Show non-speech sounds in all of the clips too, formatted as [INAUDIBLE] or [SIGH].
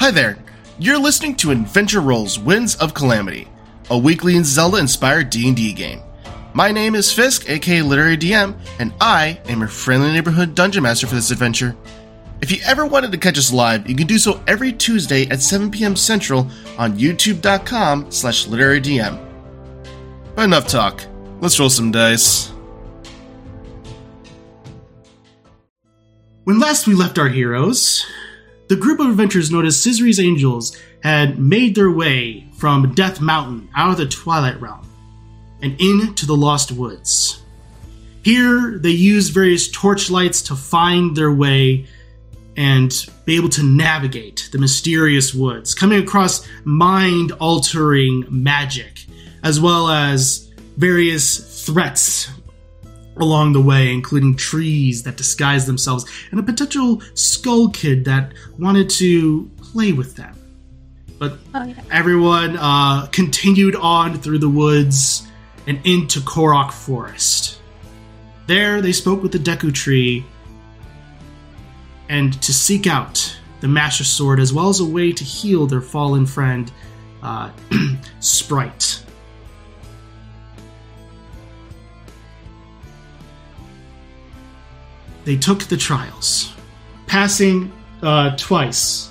Hi there. You're listening to Adventure Rolls Winds of Calamity, a weekly Zelda-inspired D&D game. My name is Fisk, aka Literary DM, and I am your friendly neighborhood dungeon master for this adventure. If you ever wanted to catch us live, you can do so every Tuesday at 7 p.m. Central on youtube.com slash literarydm. But enough talk. Let's roll some dice. When last we left our heroes, the group of adventurers noticed Scissory's angels had made their way from Death Mountain out of the Twilight Realm and into the Lost Woods. Here, they used various torchlights to find their way and be able to navigate the mysterious woods, coming across mind altering magic, as well as various threats along the way, including trees that disguise themselves and a potential skull kid that wanted to play with them. But Oh, yeah. everyone uh, continued on through the woods and into Korok Forest. There, they spoke with the Deku Tree and to seek out the Master Sword as well as a way to heal their fallen friend, uh, [CLEARS THROAT] Sprite. They took the trials, passing uh, twice.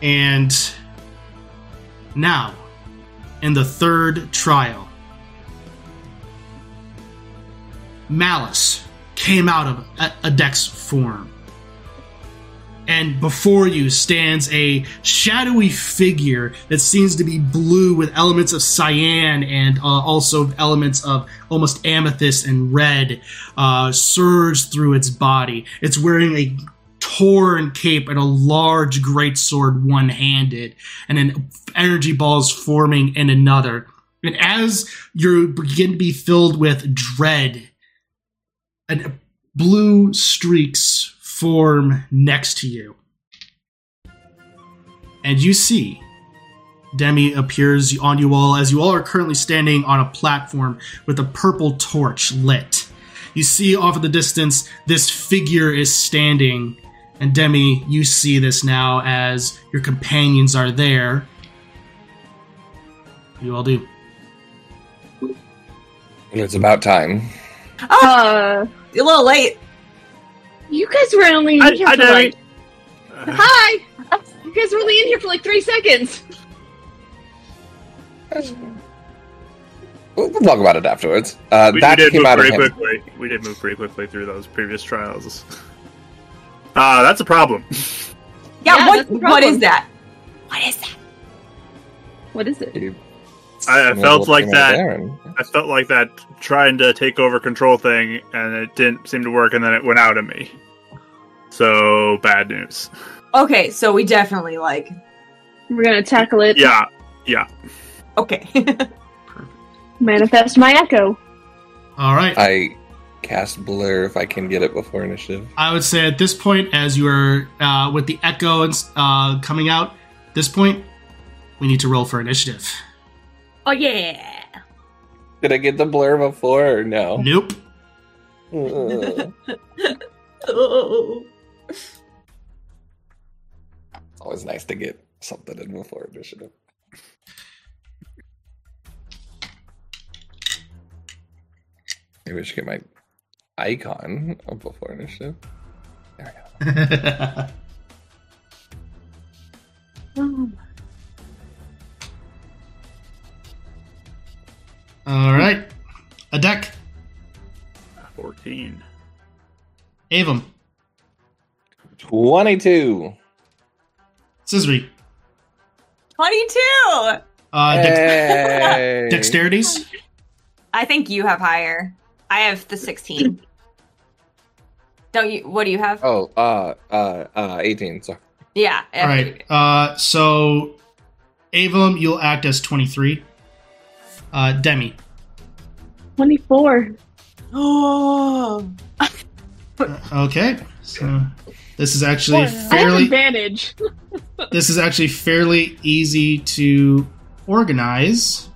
And now, in the third trial, Malice came out of a- Adek's form. And before you stands a shadowy figure that seems to be blue with elements of cyan and uh, also elements of almost amethyst and red uh, surge through its body. It's wearing a torn cape and a large greatsword one handed, and then energy balls forming in another. And as you begin to be filled with dread, and blue streaks form next to you. And you see Demi appears on you all as you all are currently standing on a platform with a purple torch lit. You see off in the distance this figure is standing, and Demi, you see this now as your companions are there. You all do. It's about time. Uh, A little late. You guys were only in I, here I for know. like. Hi! You guys were only in here for like three seconds. We'll, we'll talk about it afterwards. Uh, we, that we did came move out of pretty him. quickly. We did move pretty quickly through those previous trials. Ah, [LAUGHS] that's a problem. Yeah, Yeah, what that's the what problem. is that? What is that? What is it? I, I felt like that. there I felt like that trying to take over control thing, and it didn't seem to work, and then it went out of me. So bad news. Okay, so we definitely like We're gonna tackle it. Yeah, yeah. okay. [LAUGHS] Manifest my echo. All right. I cast blur if I can get it before initiative. I would say at this point, as you are uh, with the echo and uh, coming out, this point, we need to roll for initiative. Oh yeah. Did I get the blur before or no? Nope. Oh. it's [LAUGHS] always nice to get something in before initiative. Maybe I should get my icon up before initiative. There we go. [LAUGHS] Oh, All right. A deck. Fourteen. Avum. 22. Scissory. 22. Uh, dex- Hey. [LAUGHS] dexterities. I think you have higher. I have the 16. Don't you what do you have? Oh, uh, uh, uh, 18. Sorry. Yeah. All right. Uh, so, Avum, you'll act as 23. Uh, Demi. 24. Oh. [GASPS] Uh, okay. So, this is actually I have fairly. advantage. [LAUGHS] this is actually fairly easy to organize.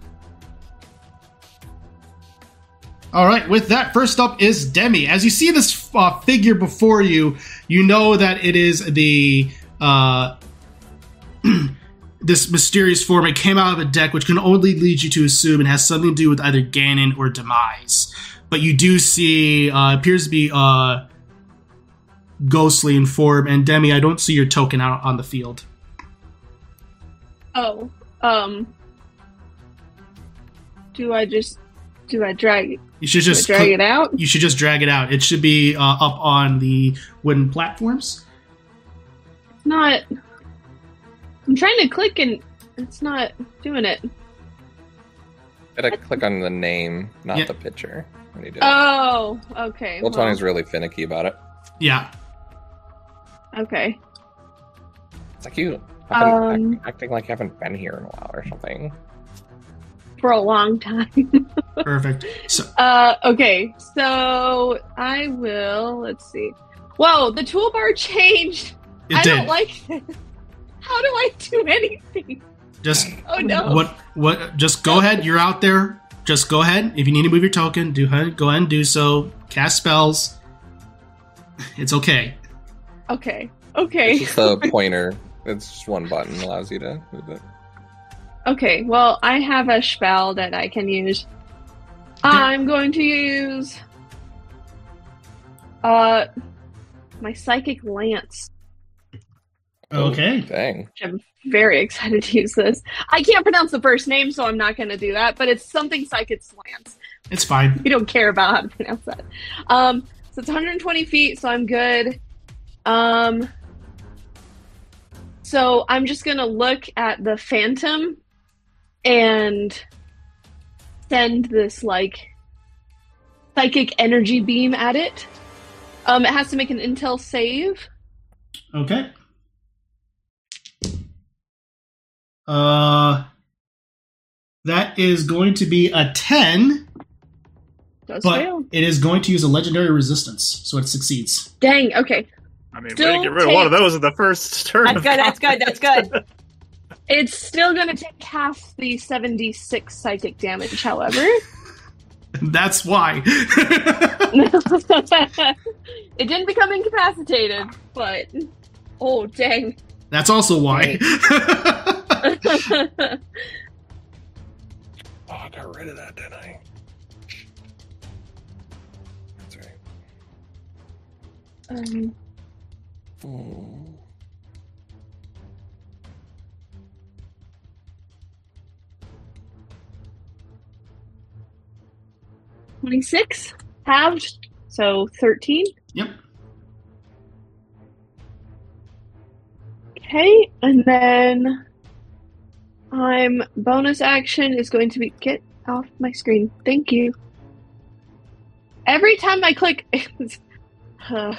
All right, with that, first up is Demi. As you see this uh, figure before you, you know that it is the uh, [CLEARS THROAT] this mysterious form. It came out of a deck, which can only lead you to assume it has something to do with either Ganon or Demise. But you do see uh, appears to be uh, ghostly in form. And Demi, I don't see your token out on the field. Oh, um, do I just do I drag it? You should just drag it out? You should just drag it out. It should be uh, up on the wooden platforms. Not. I'm trying to click and it's not doing it. Gotta click on the name, not Yeah. the picture. When you do it. Oh, okay. Well, well, Tony's really finicky about it. Yeah. okay. It's like you haven't- Um, act- acting like you haven't been here in a while or something. For a long time. [LAUGHS] Perfect. So Uh, okay, so I will. Let's see. Whoa, the toolbar [LAUGHS] changed. it I did. don't like this. [LAUGHS] How do I do anything? just Oh no. what what just go ahead. You're out there. Just go ahead. If you need to move your token, do go ahead and do so. Cast spells. It's okay. Okay. It's Okay. just the [LAUGHS] pointer. It's just one button allows you to move it. Okay. Well, I have a spell that I can use. I'm going to use uh my psychic lance. Okay. Dang. I'm very excited to use this. I can't pronounce the first name, so I'm not going to do that. But it's something psychic lance. It's fine. We don't care about how to pronounce that. Um, so it's 120 feet, so I'm good. Um, so I'm just gonna look at the phantom and send this like psychic energy beam at it. Um, it has to make an intel save. Okay. Uh that is going to be a 10, Does but fail. it is going to use a legendary resistance, so it succeeds. Dang. Okay. I mean, we Still didn't get rid of one of those in the first [LAUGHS] turn. That's good. That's good. That's good. [LAUGHS] It's still going to take half the 76 psychic damage, however. [LAUGHS] That's why. it didn't become incapacitated, but. Oh, dang. That's also why. Oh, I got rid of that, didn't I? That's right. um, Hmm. 26 halved, so 13. yep. Okay, and then I'm bonus action is going to be get off my screen. Thank you. Every time I click, [LAUGHS] uh,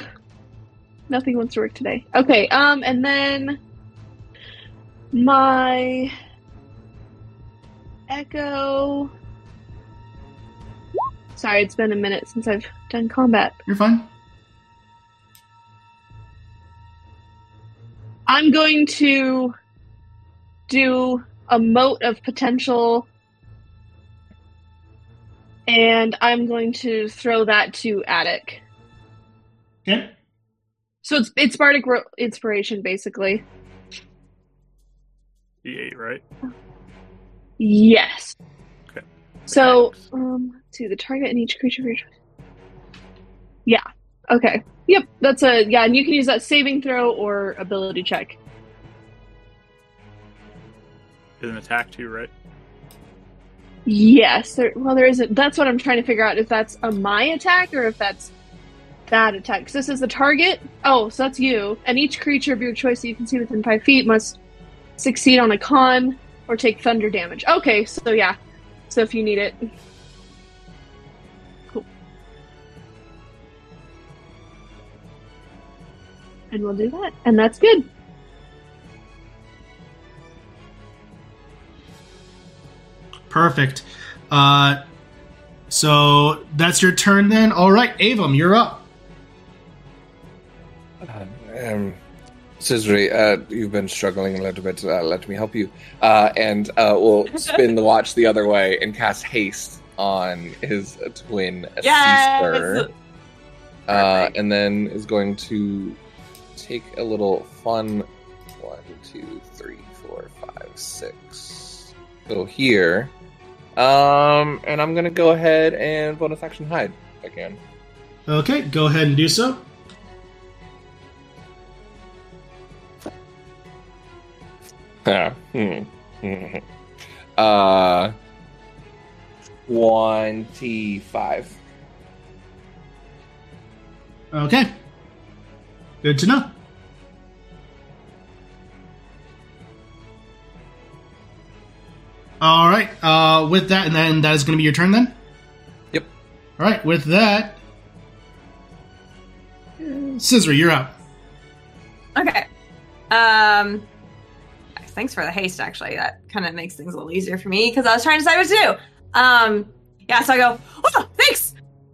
nothing wants to work today. Okay, um, and then my echo. Sorry, it's been a minute since I've done combat. You're fine. I'm going to do a mote of potential, and I'm going to throw that to Attic. Okay. So it's it's bardic ro- inspiration, basically. D8, right? Yes. Okay. So um, let's see the target and each creature. of your choice. Yeah. Okay. Yep. That's a yeah, and you can use that saving throw or ability check. Is an attack too, right? Yes. There, well, there isn't. That's what I'm trying to figure out if that's a my attack or if that's that attack. this is the target. Oh, so that's you. And each creature of your choice that you can see within five feet must succeed on a con or take thunder damage. Okay, so yeah. So if you need it. Cool. And we'll do that. And that's good. Perfect. Uh, so that's your turn then. All right, Avum, you're up. Um, Scissory, uh, you've been struggling a little bit. Uh, let me help you. Uh, and uh, we'll [LAUGHS] spin the watch the other way and cast haste on his twin Yes! sister. Uh, and then is going to take a little fun one, two, three, four, five, six. Go here. Um, and I'm gonna go ahead and bonus action hide again. Okay, go ahead and do so. Hmm. uh, twenty-five. Okay. Good to know. All right. Uh, with that, and then that is going to be your turn then. Yep. All right. With that, Scissor, you're up. Okay. Um. Thanks for the haste. Actually, that kind of makes things a little easier for me because I was trying to decide what to do. Um. Yeah. So I go. Oh, thanks.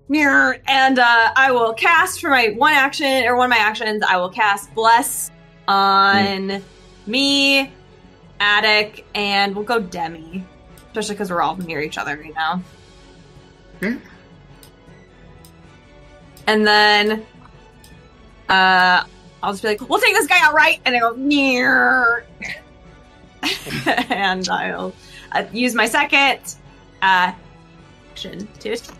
Near and uh, I will cast for my one action or one of my actions. I will cast bless on me, Attic, and we'll go Demi, especially because we're all near each other right now. Okay. And then uh I'll just be like, we'll take this guy out right, and I go near, [LAUGHS] and I'll uh, use my second uh, action to attack.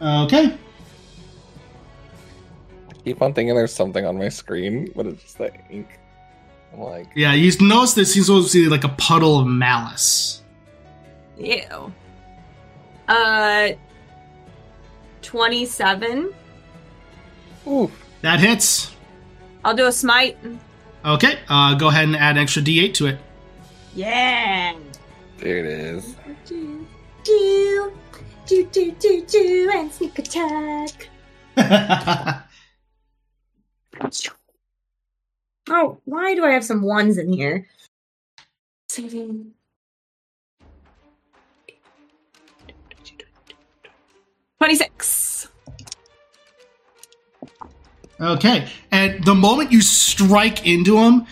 Okay. Keep on thinking there's something on my screen, but it's just the ink. I'm like, Yeah, you notice this seems to be like a puddle of malice. Ew. Uh, twenty-seven. ooh, That hits. I'll do a smite. Okay. Uh, go ahead and add an extra D8 to it. Yeah. there it is. Do do do do do do and sneak attack. [LAUGHS] [LAUGHS] Oh, why do I have some ones in here? Saving. Twenty-six. Okay, and the moment you strike into him,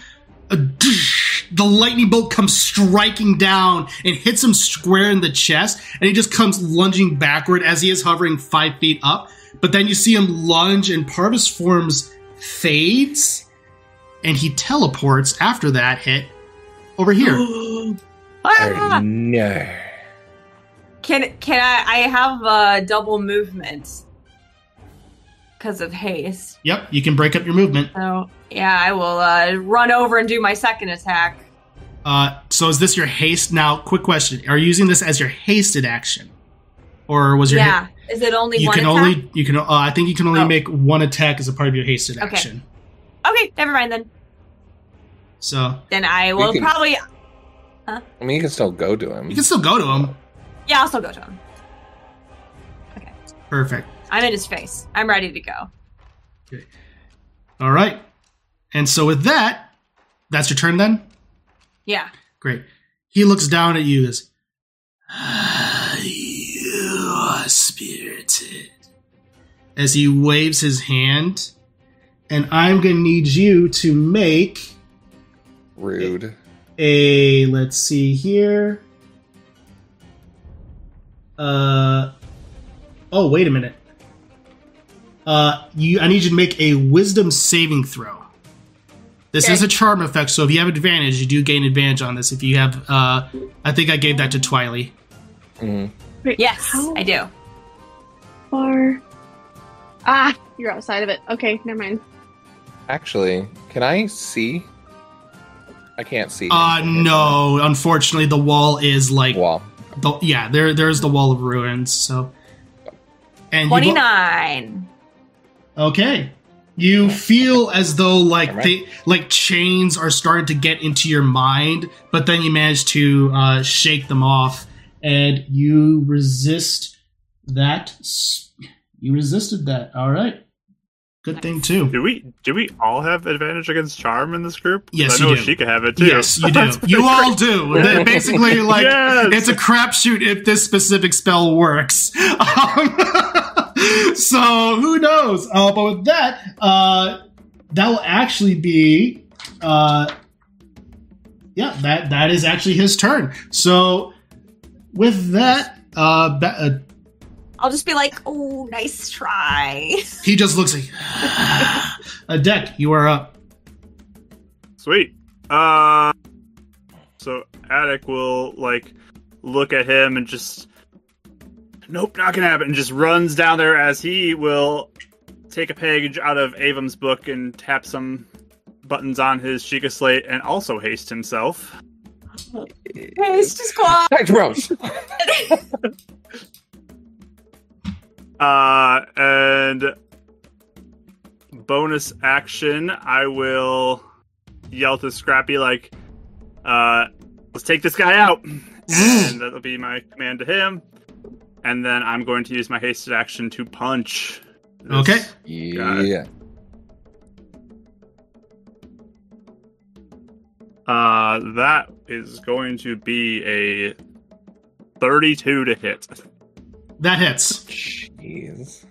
a the lightning bolt comes striking down and hits him square in the chest, and he just comes lunging backward as he is hovering five feet up. But then you see him lunge, and Parvis forms fades, and he teleports after that hit over here. [GASPS] Ah! [LAUGHS] no. Can can I? I have a double movement because of haste. yep, you can break up your movement. So yeah, I will uh, run over and do my second attack. Uh, so is this your haste? Now, quick question: Are you using this as your hasted action, or was your ha- Yeah, is it only you one can attack? only you can uh, I think you can only Oh. make one attack as a part of your hasted Okay. action. Okay, never mind then. So Then I will can- probably. I mean, you can still go to him. you can still go to him. Yeah, I'll still go to him. Okay. Perfect. I'm in his face. I'm ready to go. Okay. All right. And so with that, that's your turn then. Yeah. Great. He looks down at you as "Ah, you are spirited. As he waves his hand, and I'm gonna need you to make Rude. a let's see here. Uh oh, wait a minute. Uh, you, I need you to make a Wisdom saving throw. This Okay. is a charm effect, so if you have advantage, you do gain advantage on this. If you have, uh, I think I gave that to Twiley. Mhm. Wait, Yes, how I do. far? Ah, you're outside of it. Okay, never mind. Actually, can I see? I can't see. Uh, him. no, unfortunately, the wall is like, Wall. the, yeah, there, there's the wall of ruins. So, and 29. Bo- Okay. You feel as though like Alright. they like chains are starting to get into your mind, but then you manage to uh, shake them off, and you resist that. You resisted that. All right. Good thing too. Do we do we all have advantage against charm in this group? Yes, I know do. she could have it too. Yes, you do. [LAUGHS] You all do. Basically, like Yes! it's a crapshoot if this specific spell works. Um, [LAUGHS] so who knows? Uh, but with that, uh, that will actually be, uh, yeah, that that is actually his turn. So with that, Uh, ba- uh, I'll just be like, "Oh, nice try." [LAUGHS] he just looks like a deck. You are up. Sweet. Uh, so Attic will like look at him and just, nope, not gonna happen. And just runs down there as he will take a page out of Avum's book and tap some buttons on his Sheikah slate and also haste himself. Haste squad. Back to Rose. Uh, and bonus action, I will yell to Scrappy like, uh, let's take this guy out. [GASPS] and that'll be my command to him. And then I'm going to use my hasted action to punch. this Okay. Got it. Yeah. Uh, that is going to be a 32 to hit. That hits. Jeez.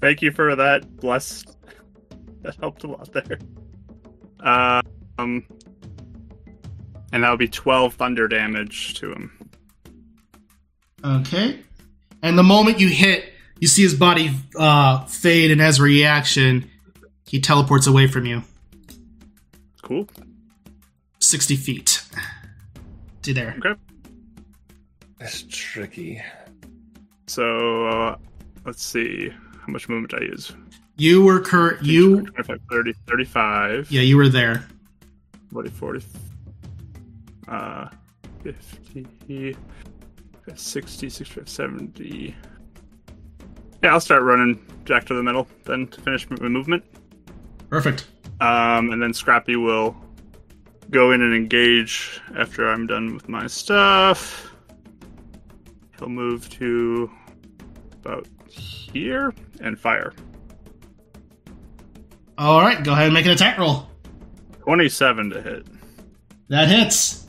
Thank you for that. Bless. [LAUGHS] That helped a lot there. Uh, um, and that'll be 12 thunder damage to him. Okay. And the moment you hit, you see his body uh, fade, and as a reaction, he teleports away from you, Cool. sixty feet. To there. Okay. That's tricky. So, uh, let's see. How much movement I use? You were cur- you 25, 30, 35. yeah, you were there. 40, 40. Uh, 50. 60, 65, 70. Yeah, I'll start running Jack to the middle then to finish my movement. Perfect. Um, and then Scrappy will go in and engage after I'm done with my stuff. He'll move to about here and fire. All right, go ahead and make an attack roll. 27 to hit. That hits.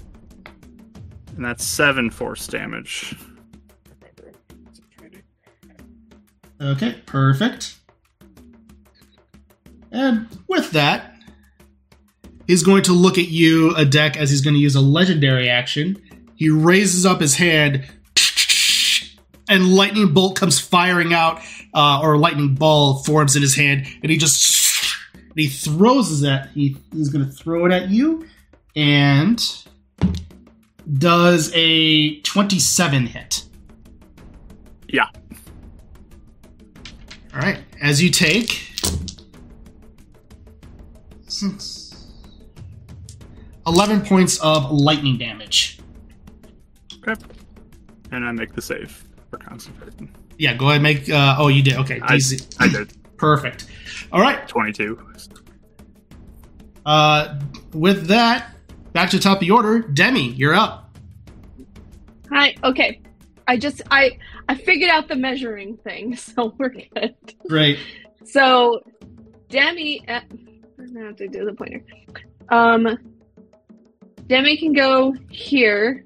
And that's 7 force damage. Okay, perfect. And with that, he's going to look at you, a deck, as he's going to use a legendary action. He raises up his hand, and lightning bolt comes firing out, uh, or lightning ball forms in his hand, and he just and he throws it at he, he's going to throw it at you, and does a twenty-seven hit. Yeah. All right. As you take 11 points of lightning damage. Okay. And I make the save for concentration. Yeah, go ahead and make. Uh, oh, you did. Okay. I, DC. I did. [LAUGHS] Perfect. All right. 22. Uh, with that, back to the top of the order. Demi, you're up. Hi. Okay. I just I I figured out the measuring thing, [LAUGHS] so we're good. Great. So, Demi, uh, I'm gonna have to do the pointer. Um, Demi can go here,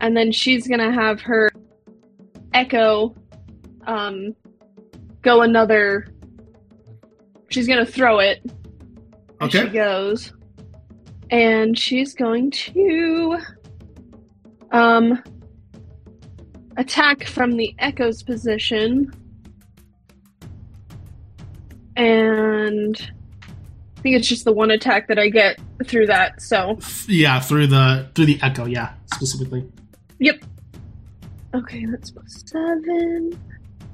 and then she's gonna have her Echo, um, go another. She's gonna throw it. Okay. She goes, and she's going to, um, attack from the Echo's position. And I think it's just the one attack that I get through that. So, Yeah, through the through the echo. Yeah, specifically. Okay, that's plus seven.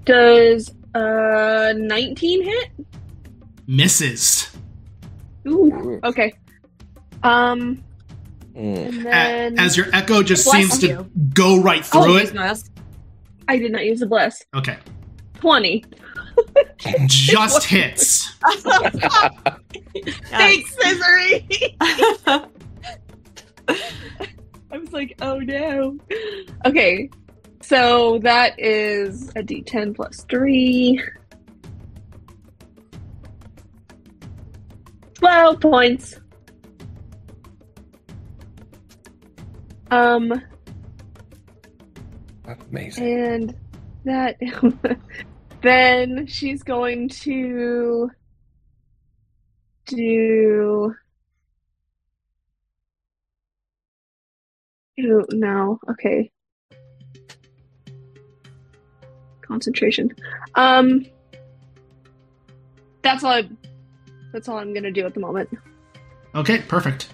Does uh 19 hit? Misses. Ooh, okay. Um, Mm. and then as your echo just seems to you. go right Oh, through use it. my- I did not use the bless. Okay. 20. [LAUGHS] Just [LAUGHS] hits. [LAUGHS] Thanks, Misery. I was like, oh no. Okay, so that is a d10 plus 3. 12 points. Um, Amazing. and that. [LAUGHS] then she's going to do. Ew, no. Okay. Concentration. Um, that's all. I, that's all I'm gonna do at the moment. Okay, perfect.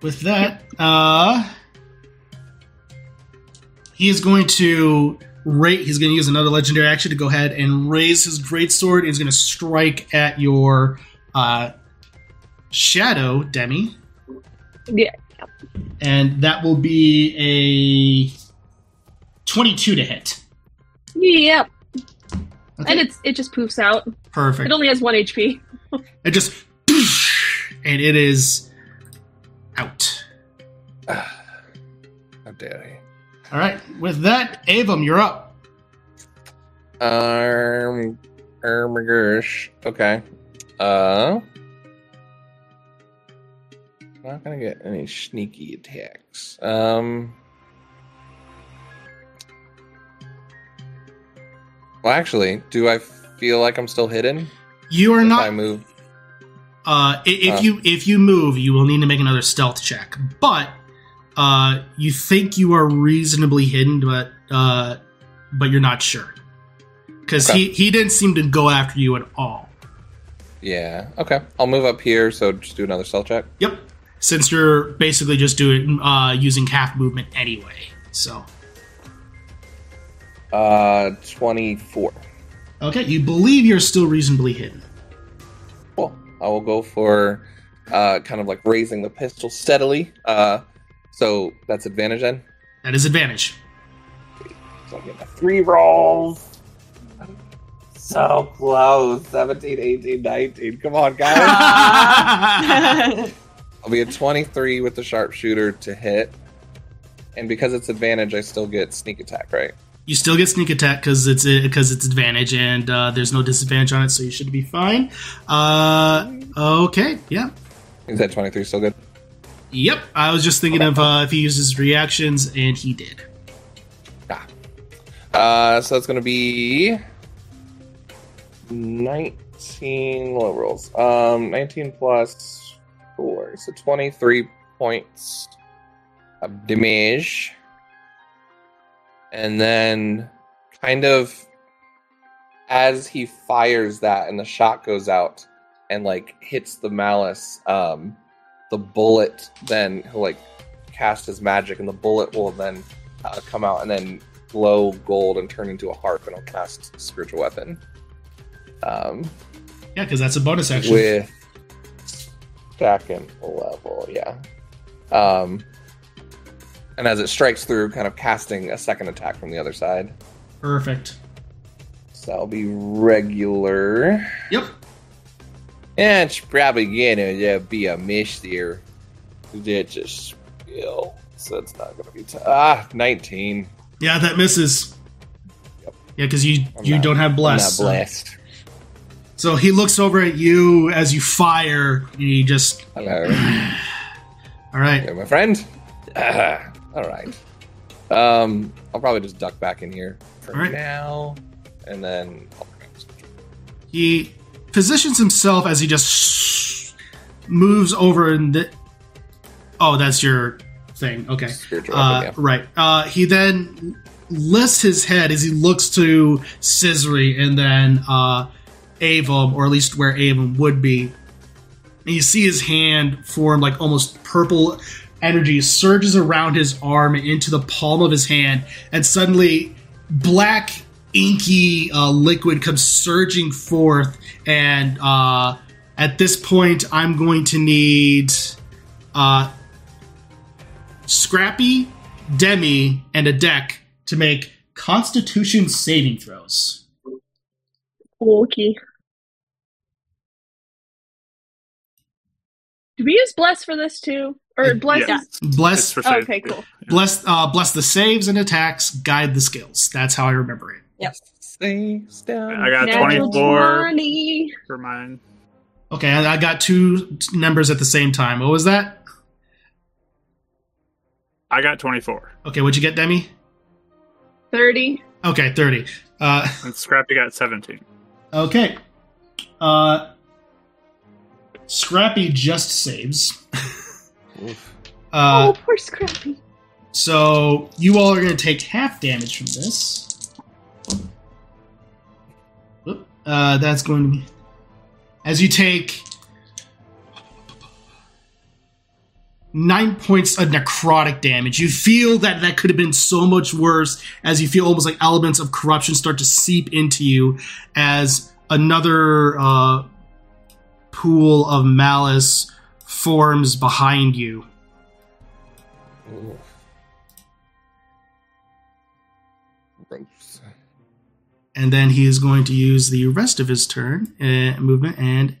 With that, uh, he is going to rate. He's going to use another legendary action to go ahead and raise his greatsword. He's going to strike at your uh, shadow, Demi, Yeah. and that will be a twenty-two to hit. Yep. Okay, And it's it just poofs out. perfect. It only has one HP. [LAUGHS] It just and it is out. [SIGHS] How dare he? All right. With that, Avum, you're up. Um, Ermagursh. Okay. Uh, not gonna get any sneaky attacks. Um. Well, actually, do I feel like I'm still hidden? You are if not I move. Uh, if Uh. you if you move, you will need to make another stealth check. But uh, you think you are reasonably hidden, but uh, but you're not sure because Okay. he he didn't seem to go after you at all. Yeah. Okay. I'll move up here. So just do another stealth check. Yep. Since you're basically just doing uh, using half movement anyway, so Uh, twenty-four. okay, you believe you're still reasonably hidden. Cool. I will go for uh, kind of like raising the pistol steadily. Uh, so that's advantage then. That is advantage. So I get my three rolls. So close. 17, 18, 19. Come on, guys. [LAUGHS] I'll be at 23 with the sharpshooter to hit. And because it's advantage, I still get sneak attack, right? You still get sneak attack because it's because it's advantage and uh, there's no disadvantage on it, so you should be fine. Uh, okay, yeah, Is that 23 still good? Yep, I was just thinking of uh, if he uses reactions, and he did. Uh, so it's going to be 19 low rolls. Um, 19 plus 4. So 23 points of damage. And then, kind of, as he fires that and the shot goes out and, like, hits the malice, um, the bullet then, he'll, like, cast his magic and the bullet will then uh, come out and then glow gold and turn into a harp and I'll cast spiritual weapon. Um, Yeah, because that's a bonus action. with second level, yeah. Um, and as it strikes through, kind of casting a second attack from the other side. Perfect. So that'll be regular. Yep. And it's probably gonna uh, be a miss there. It's just skill, so it's not gonna be t- ah nineteen. Yeah, that misses. Yep. Yeah, because you I'm you not- don't have I'm bless. not blessed. So he looks over at you as you fire. And he just Hello. [SIGHS] all right. You're my friend. [SIGHS] All right. Um, I'll probably just duck back in here for right. now, and then He positions himself as he just moves over and the, oh, that's your thing. Okay. Uh, weapon, right. Uh, he then lifts his head as he looks to Scissory and then uh, Avum, or at least where Avum would be. And you see his hand form like almost purple energy surges around his arm into the palm of his hand, and suddenly black inky uh, liquid comes surging forth. And uh, at this point, I'm going to need uh, Scrappy, Demi, and a deck to make Constitution saving throws. Okay. Do we use bless for this too? Or bless? Yes. is- Bless, Oh, okay, cool. bless, uh, bless the saves and attacks. Guide the skills. That's how I remember it. yeah. Saves down. I got 24 20. for mine. Okay, I, I got two numbers at the same time. What was that? I got 24. Okay, what'd you get, Demi? 30. Okay, thirty. Uh, [LAUGHS] And Scrappy got 17. okay. Uh, Scrappy just saves. [LAUGHS] Oof. Uh, oh, poor Scrappy. So you all are going to take half damage from this. Uh, that's going to be as you take nine points of necrotic damage. You feel that that could have been so much worse as you feel almost like elements of corruption start to seep into you as another uh, pool of malice forms behind you. And then he is going to use the rest of his turn uh, movement and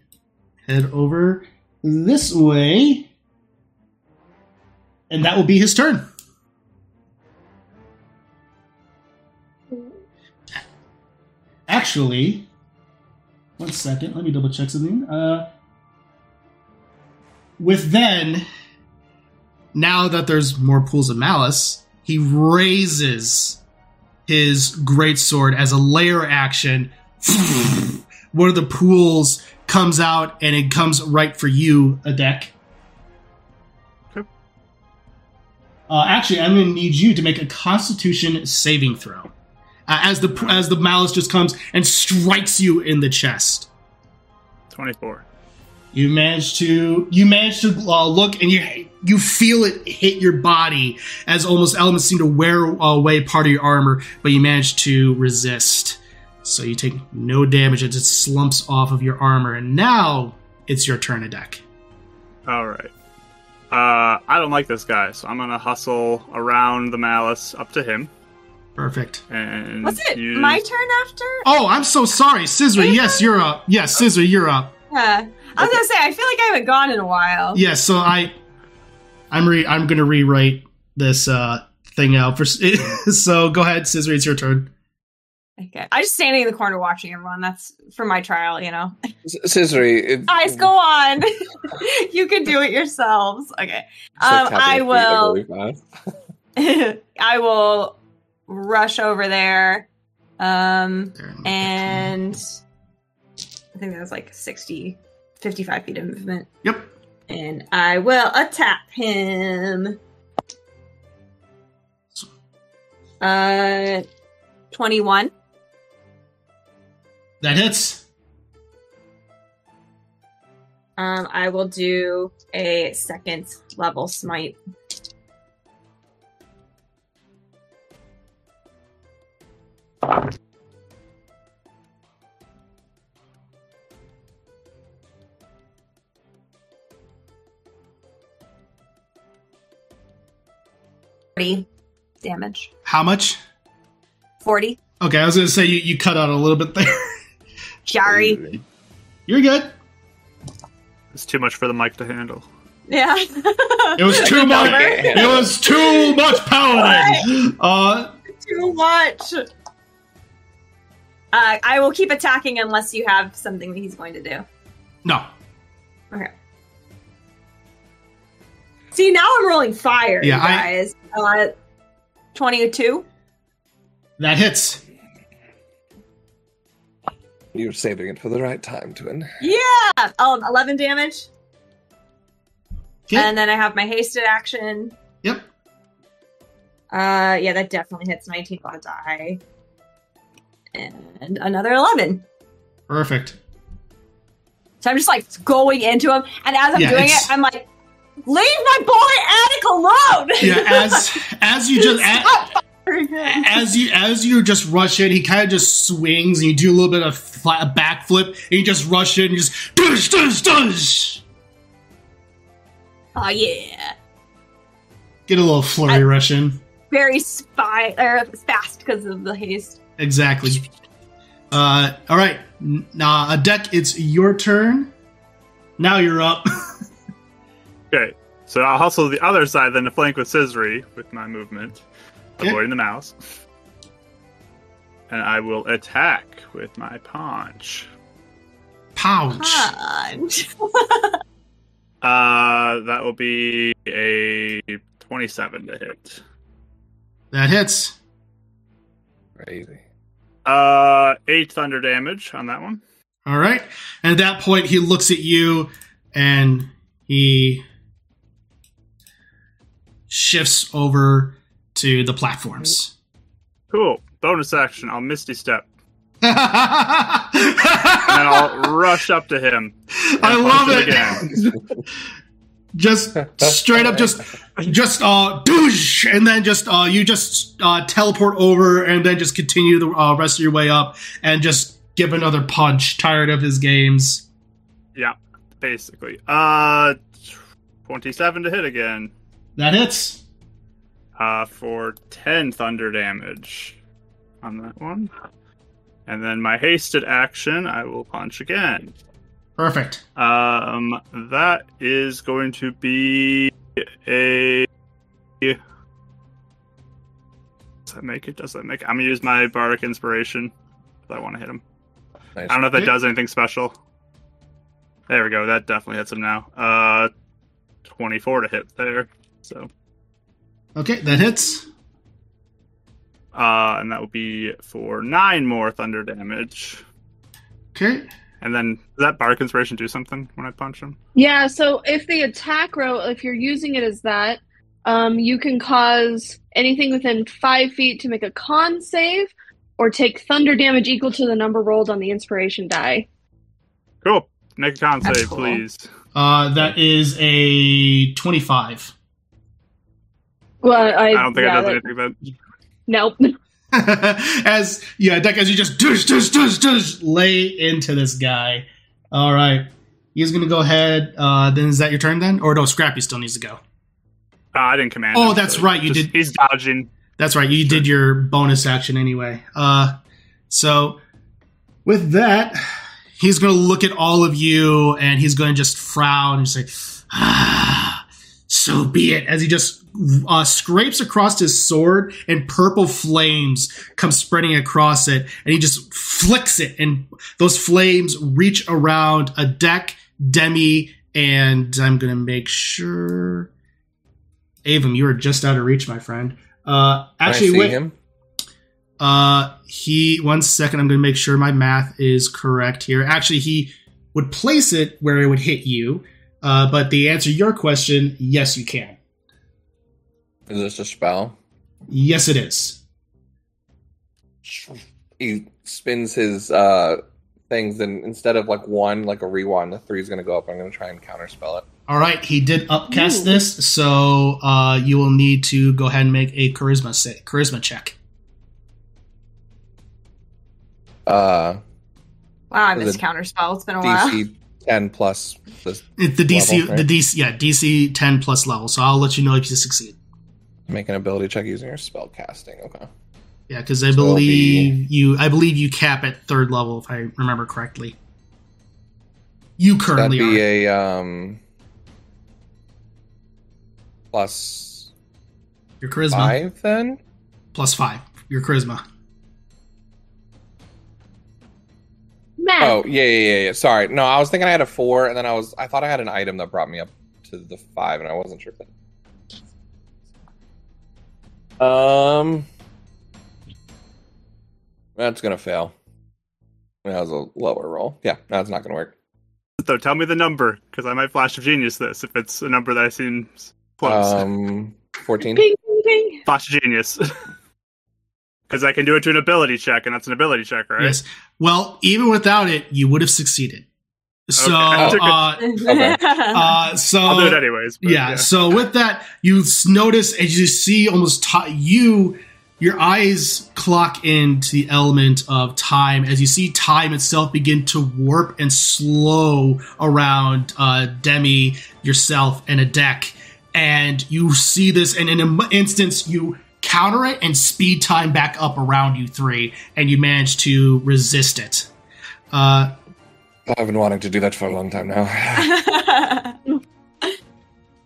head over this way. And that will be his turn. Actually, one second. Let me double check something. Uh, with then, now that there's more pools of malice, he raises his great sword as a lair action. [LAUGHS] One of the pools comes out and it comes right for you, a deck. Okay. Uh, actually, I'm going to need you to make a Constitution saving throw uh, as the as the malice just comes and strikes you in the chest. 24. You manage to you manage to uh, look and you you feel it hit your body as almost elements seem to wear away part of your armor, but you manage to resist. So you take no damage as it slumps off of your armor, and now it's your turn to deck. All right. Uh, I don't like this guy, so I'm gonna hustle around the malice up to him Perfect. and Was it use- my turn after? Oh, I'm so sorry, Scissor. Yes, you're up. Yes, Scissor, you're up. Yeah. I was gonna say I feel like I haven't gone in a while. Yes, so I, I'm re I'm gonna rewrite this uh thing out for. [LAUGHS] so go ahead, Scissor. It's your turn. Okay. I just standing in the corner watching everyone. That's for my trial, you know. S- Scissory. It, Guys, go on. [LAUGHS] you can do it yourselves. Okay. it's like Um, I will. [LAUGHS] I will rush over there. Um, There, and I think that was like 60, 55 feet of movement. Yep. And I will attack him. Uh, 21. That hits. Um, I will do a second level smite. Forty damage. How much? Forty. Okay, I was gonna say you, you cut out a little bit there. [LAUGHS] Sorry. You're good. It's too much for the mic to handle. Yeah. It was [LAUGHS] too much. It was too much paladin. Uh, too much. Uh, I will keep attacking unless you have something that he's going to do. no. Okay. See, now I'm rolling fire, Yeah, you I- guys. Uh, 22. That hits. You're saving it for the right time, twin. Yeah! Oh, 11 damage. Okay. And then I have my hasted action. Yep. Uh, yeah, that definitely hits 19 on a die. And another 11. Perfect. So I'm just like going into him, and as I'm Yeah, doing it's- it, I'm like, "Leave my boy Attic alone!" Yeah, as as you just as, [LAUGHS] Stop. as you as you just rush in, he kind of just swings and you do a little bit of flat, a backflip and you just rush in and just dush dush dush. oh yeah, Get a little flurry I- rush in. very spy or fast because of the haste. Exactly. Uh, all right, now a deck. It's your turn. Now you're up. [LAUGHS] Okay, so I'll hustle the other side then to flank with Scissory with my movement, Okay. avoiding the mouse. And I will attack with my paunch. Pouch. Punch. [LAUGHS] Uh, that will be a 27 to hit. That hits. Crazy. Uh, 8 thunder damage on that one. All right. And at that point, he looks at you and he shifts over to the platforms. Cool. Bonus action, I'll Misty Step. [LAUGHS] and I'll rush up to him. I love it. Again. [LAUGHS] just straight up just just uh douche and then just uh you just uh teleport over and then just continue the uh, rest of your way up and just give another punch tired of his games Yeah, basically. Uh, twenty-seven to hit again. That hits Uh, for ten thunder damage on that one. And then my hasted action, I will punch again. perfect Um, that is going to be a. Does that make it? Does that make it? I'm gonna use my bardic inspiration. If I want to hit him. Nice. I don't know if that does anything special. There we go. That definitely hits him now. Uh, 24 to hit there. So, okay that hits uh, and that will be for nine more thunder damage. okay And then does that bardic inspiration do something when I punch him? Yeah, so if the attack roll, if you're using it as that, um, you can cause anything within five feet to make a con save or take thunder damage equal to the number rolled on the inspiration die. Cool. Make a con That's save, cool. please. uh that is a 25 Well, I, I don't think yeah, it does that- anything. But Nope. [LAUGHS] as yeah, Deck as you just dush, dush, dush, dush, lay into this guy. All right, he's gonna go ahead. Uh, then is that your turn then, or no? Scrappy still needs to go. uh, I didn't command. Oh, him, that's so right, you just- did- He's dodging. That's right. You did your bonus action anyway. Uh, so with that, he's gonna look at all of you and he's gonna just frown and say, "Ah, so be it." As he just uh, scrapes across his sword and purple flames come spreading across it, and he just flicks it, and those flames reach around a deck, Demi, and I'm gonna make sure. Avum, you are just out of reach, my friend. Uh, Can actually, I see him? Uh, he one second. I'm going to make sure my math is correct here. Actually, he would place it where it would hit you. Uh, but the answer to your question, yes, you can. Is this a spell? Yes, it is. He spins his uh things, and instead of like one, like a rewind, the three is gonna go up. I'm gonna try and counterspell it. All right, he did upcast Ooh. this, so uh, you will need to go ahead and make a charisma sa- charisma check. Uh, Wow, I missed counterspell. It's been a while. [LAUGHS] Ten plus. It, the DC, Level, right? the DC, yeah, DC 10 plus level. So I'll let you know if you succeed. Make an ability check using your spell casting. Okay. Yeah, because I So believe you. I believe you cap at third level, if I remember correctly. You That'd currently be are. a um plus Your charisma five then. plus five. Your charisma. Matt. Oh yeah, yeah, yeah, yeah. Sorry, no, I was thinking I had a four, and then I was I thought I had an item that brought me up to the five, and I wasn't sure. If that... Um, that's gonna fail. That was a lower roll. Yeah, no, it's not gonna work. Though, tell me the number because I might flash of genius this if it's a number that I seems close. Um, fourteen. Ping, ping, ping. flash of genius. [LAUGHS] Because I can do it to an ability check, and that's an ability check, right? Yes. Well, even without it, you would have succeeded. So, Okay. [LAUGHS] I took uh, [LAUGHS] uh, so I'll do it anyways. but yeah, So with that, you notice as you see almost ti you, your eyes clock into the element of time as you see time itself begin to warp and slow around uh, Demi, yourself, and a deck. And you see this, and in an instance, you counter it and speed time back up around you three, and you manage to resist it. Uh, I've been wanting to do that for a long time now. [LAUGHS]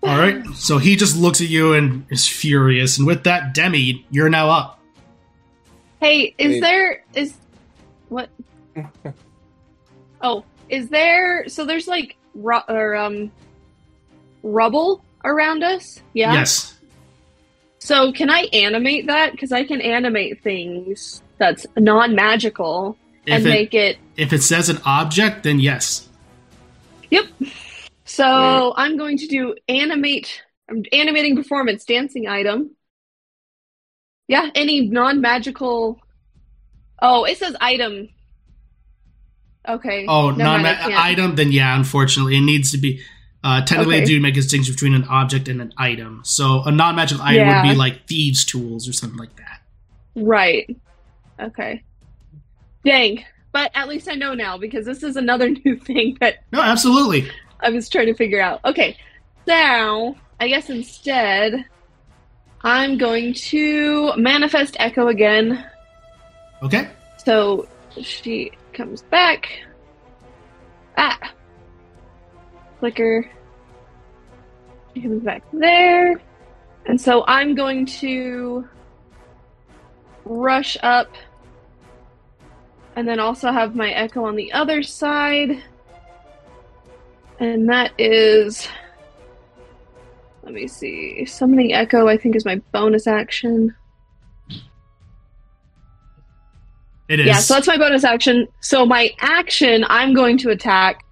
All right. So he just looks at you and is furious. And with that, Demi, you're now up. Hey, is Wait. there is what? [LAUGHS] oh, is there? So there's like ru- or um rubble around us. Yeah. Yes. So can I animate that? Because I can animate things that's non-magical and it, make it. if it says an object, then yes. Yep. So I'm going to do animate. I'm animating performance dancing item. Yeah, any non-magical. Oh, it says item Okay. Oh, non item. Then yeah, unfortunately, it needs to be. Uh, technically, I Okay. do make a distinction between an object and an item. So a non-magical item Yeah. would be like thieves' tools or something like that. Right. Okay. Dang. But at least I know now because this is another [LAUGHS] new thing that No, absolutely. I was trying to figure out. Okay. So, I guess instead, I'm going to manifest Echo again. Okay. So, she comes back. Ah. Clicker. Comes back there. And so I'm going to rush up and then also have my echo on the other side. And that is. Let me see. Summoning Echo, I think, is my bonus action. It is. Yeah, so that's my bonus action. So my action, I'm going to attack,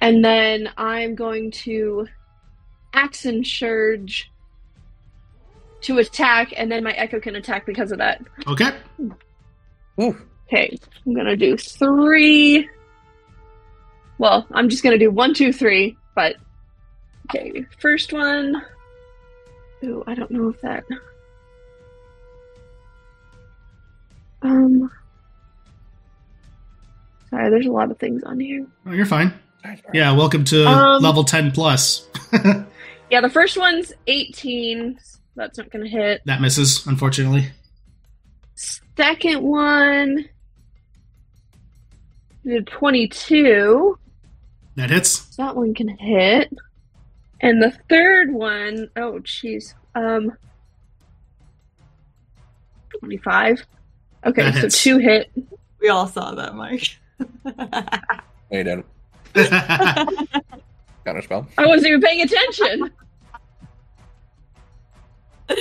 and then I'm going to action surge to attack, and then my echo can attack because of that. okay. Ooh. Okay, I'm gonna do three. Well, I'm just gonna do one, two, three. But okay, first one. Ooh, I don't know if that. Um. Sorry, there's a lot of things on here. Oh, you're fine. Yeah, welcome to Um, level 10 plus. [LAUGHS] Yeah, the first one's 18. so That's not gonna hit. that misses, unfortunately. Second one. Did 22. That hits. That one can hit. And the third one, oh jeez. Um 25. Okay, That so hits. two hit. We all saw that, Mike. [LAUGHS] hey, you [LAUGHS] didn't. Counter spell. I wasn't even paying attention. [LAUGHS]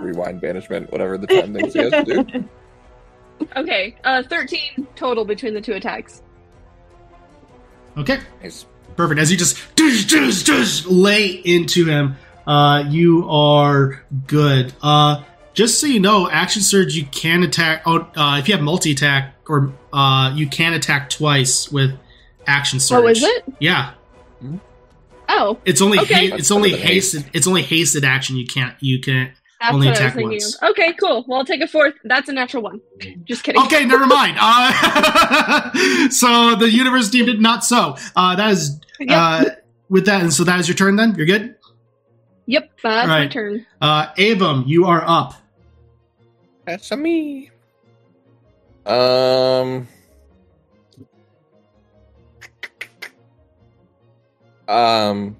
Rewind banishment, whatever the time things you to do. Okay, uh 13 total between the two attacks. okay. Nice. Perfect. As you just, just, just, just lay into him, uh, you are good. Uh, just so you know, action surge you can attack. Oh, uh, if you have multi attack, or uh, you can attack twice with action surge. Oh, is it? Yeah, Oh, it's only Okay. ha- it's only better than haste. hasted. It's only hasted action. You can't. You can. that's Only what I was attack once. of. Okay, cool. Well, I'll take a fourth. That's a natural one. Just kidding. Okay, never mind. [LAUGHS] Uh, [LAUGHS] so the universe deemed it not so. Uh, that is Yep. uh, with that, and so that is your turn. Then you're good. yep, that's my Right. turn. Uh, Avum, you are up. That's a me. Um. Um.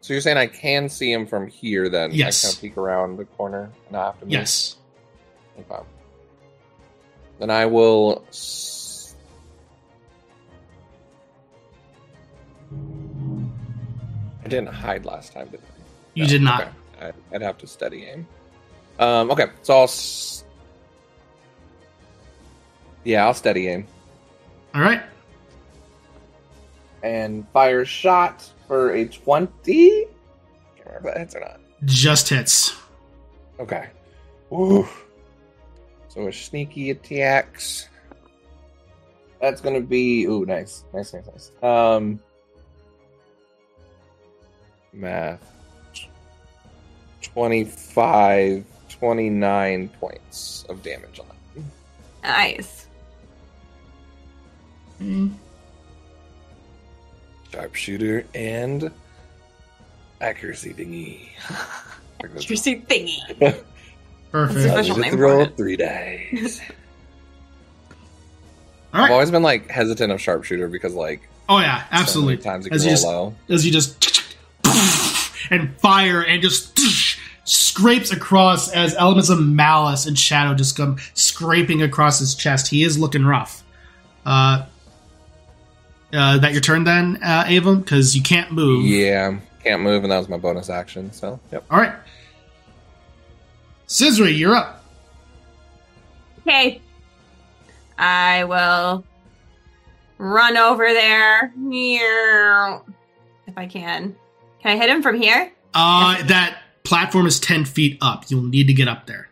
So you're saying I can see him from here? Then Yes. I of peek around the corner and I have to move? Yes. Okay. Then I will. s- I didn't hide last time, did I? You No, did not. okay. I- I'd have to steady aim. Um, okay, so I'll. S- yeah, I'll steady aim All right. And fire a shot for a twenty. Can't remember if that hits or not. Just hits. Okay. Ooh. So a sneaky attacks. That's gonna be ooh nice, nice, nice, nice. Um, math. 25, 29 points of damage on that. nice. Sharpshooter and accuracy thingy. [LAUGHS] Juicy thingy. [LAUGHS] Perfect. That's I official just name roll for it. three dice. [LAUGHS] All I've always been like hesitant of sharpshooter because like Oh yeah, so absolutely. times it As can you just low. as you just and fire and just scrapes across as elements of malice and shadow just come scraping across his chest. He is looking rough. Uh, uh, that your turn then, uh, Avon, because you can't move. Yeah, can't move, and that was my bonus action. So, yep. All right. Scissory, you're up. Okay. I will run over there. Meow. If I can. Can I hit him from here? Uh, that platform is ten feet up. You'll need to get up there.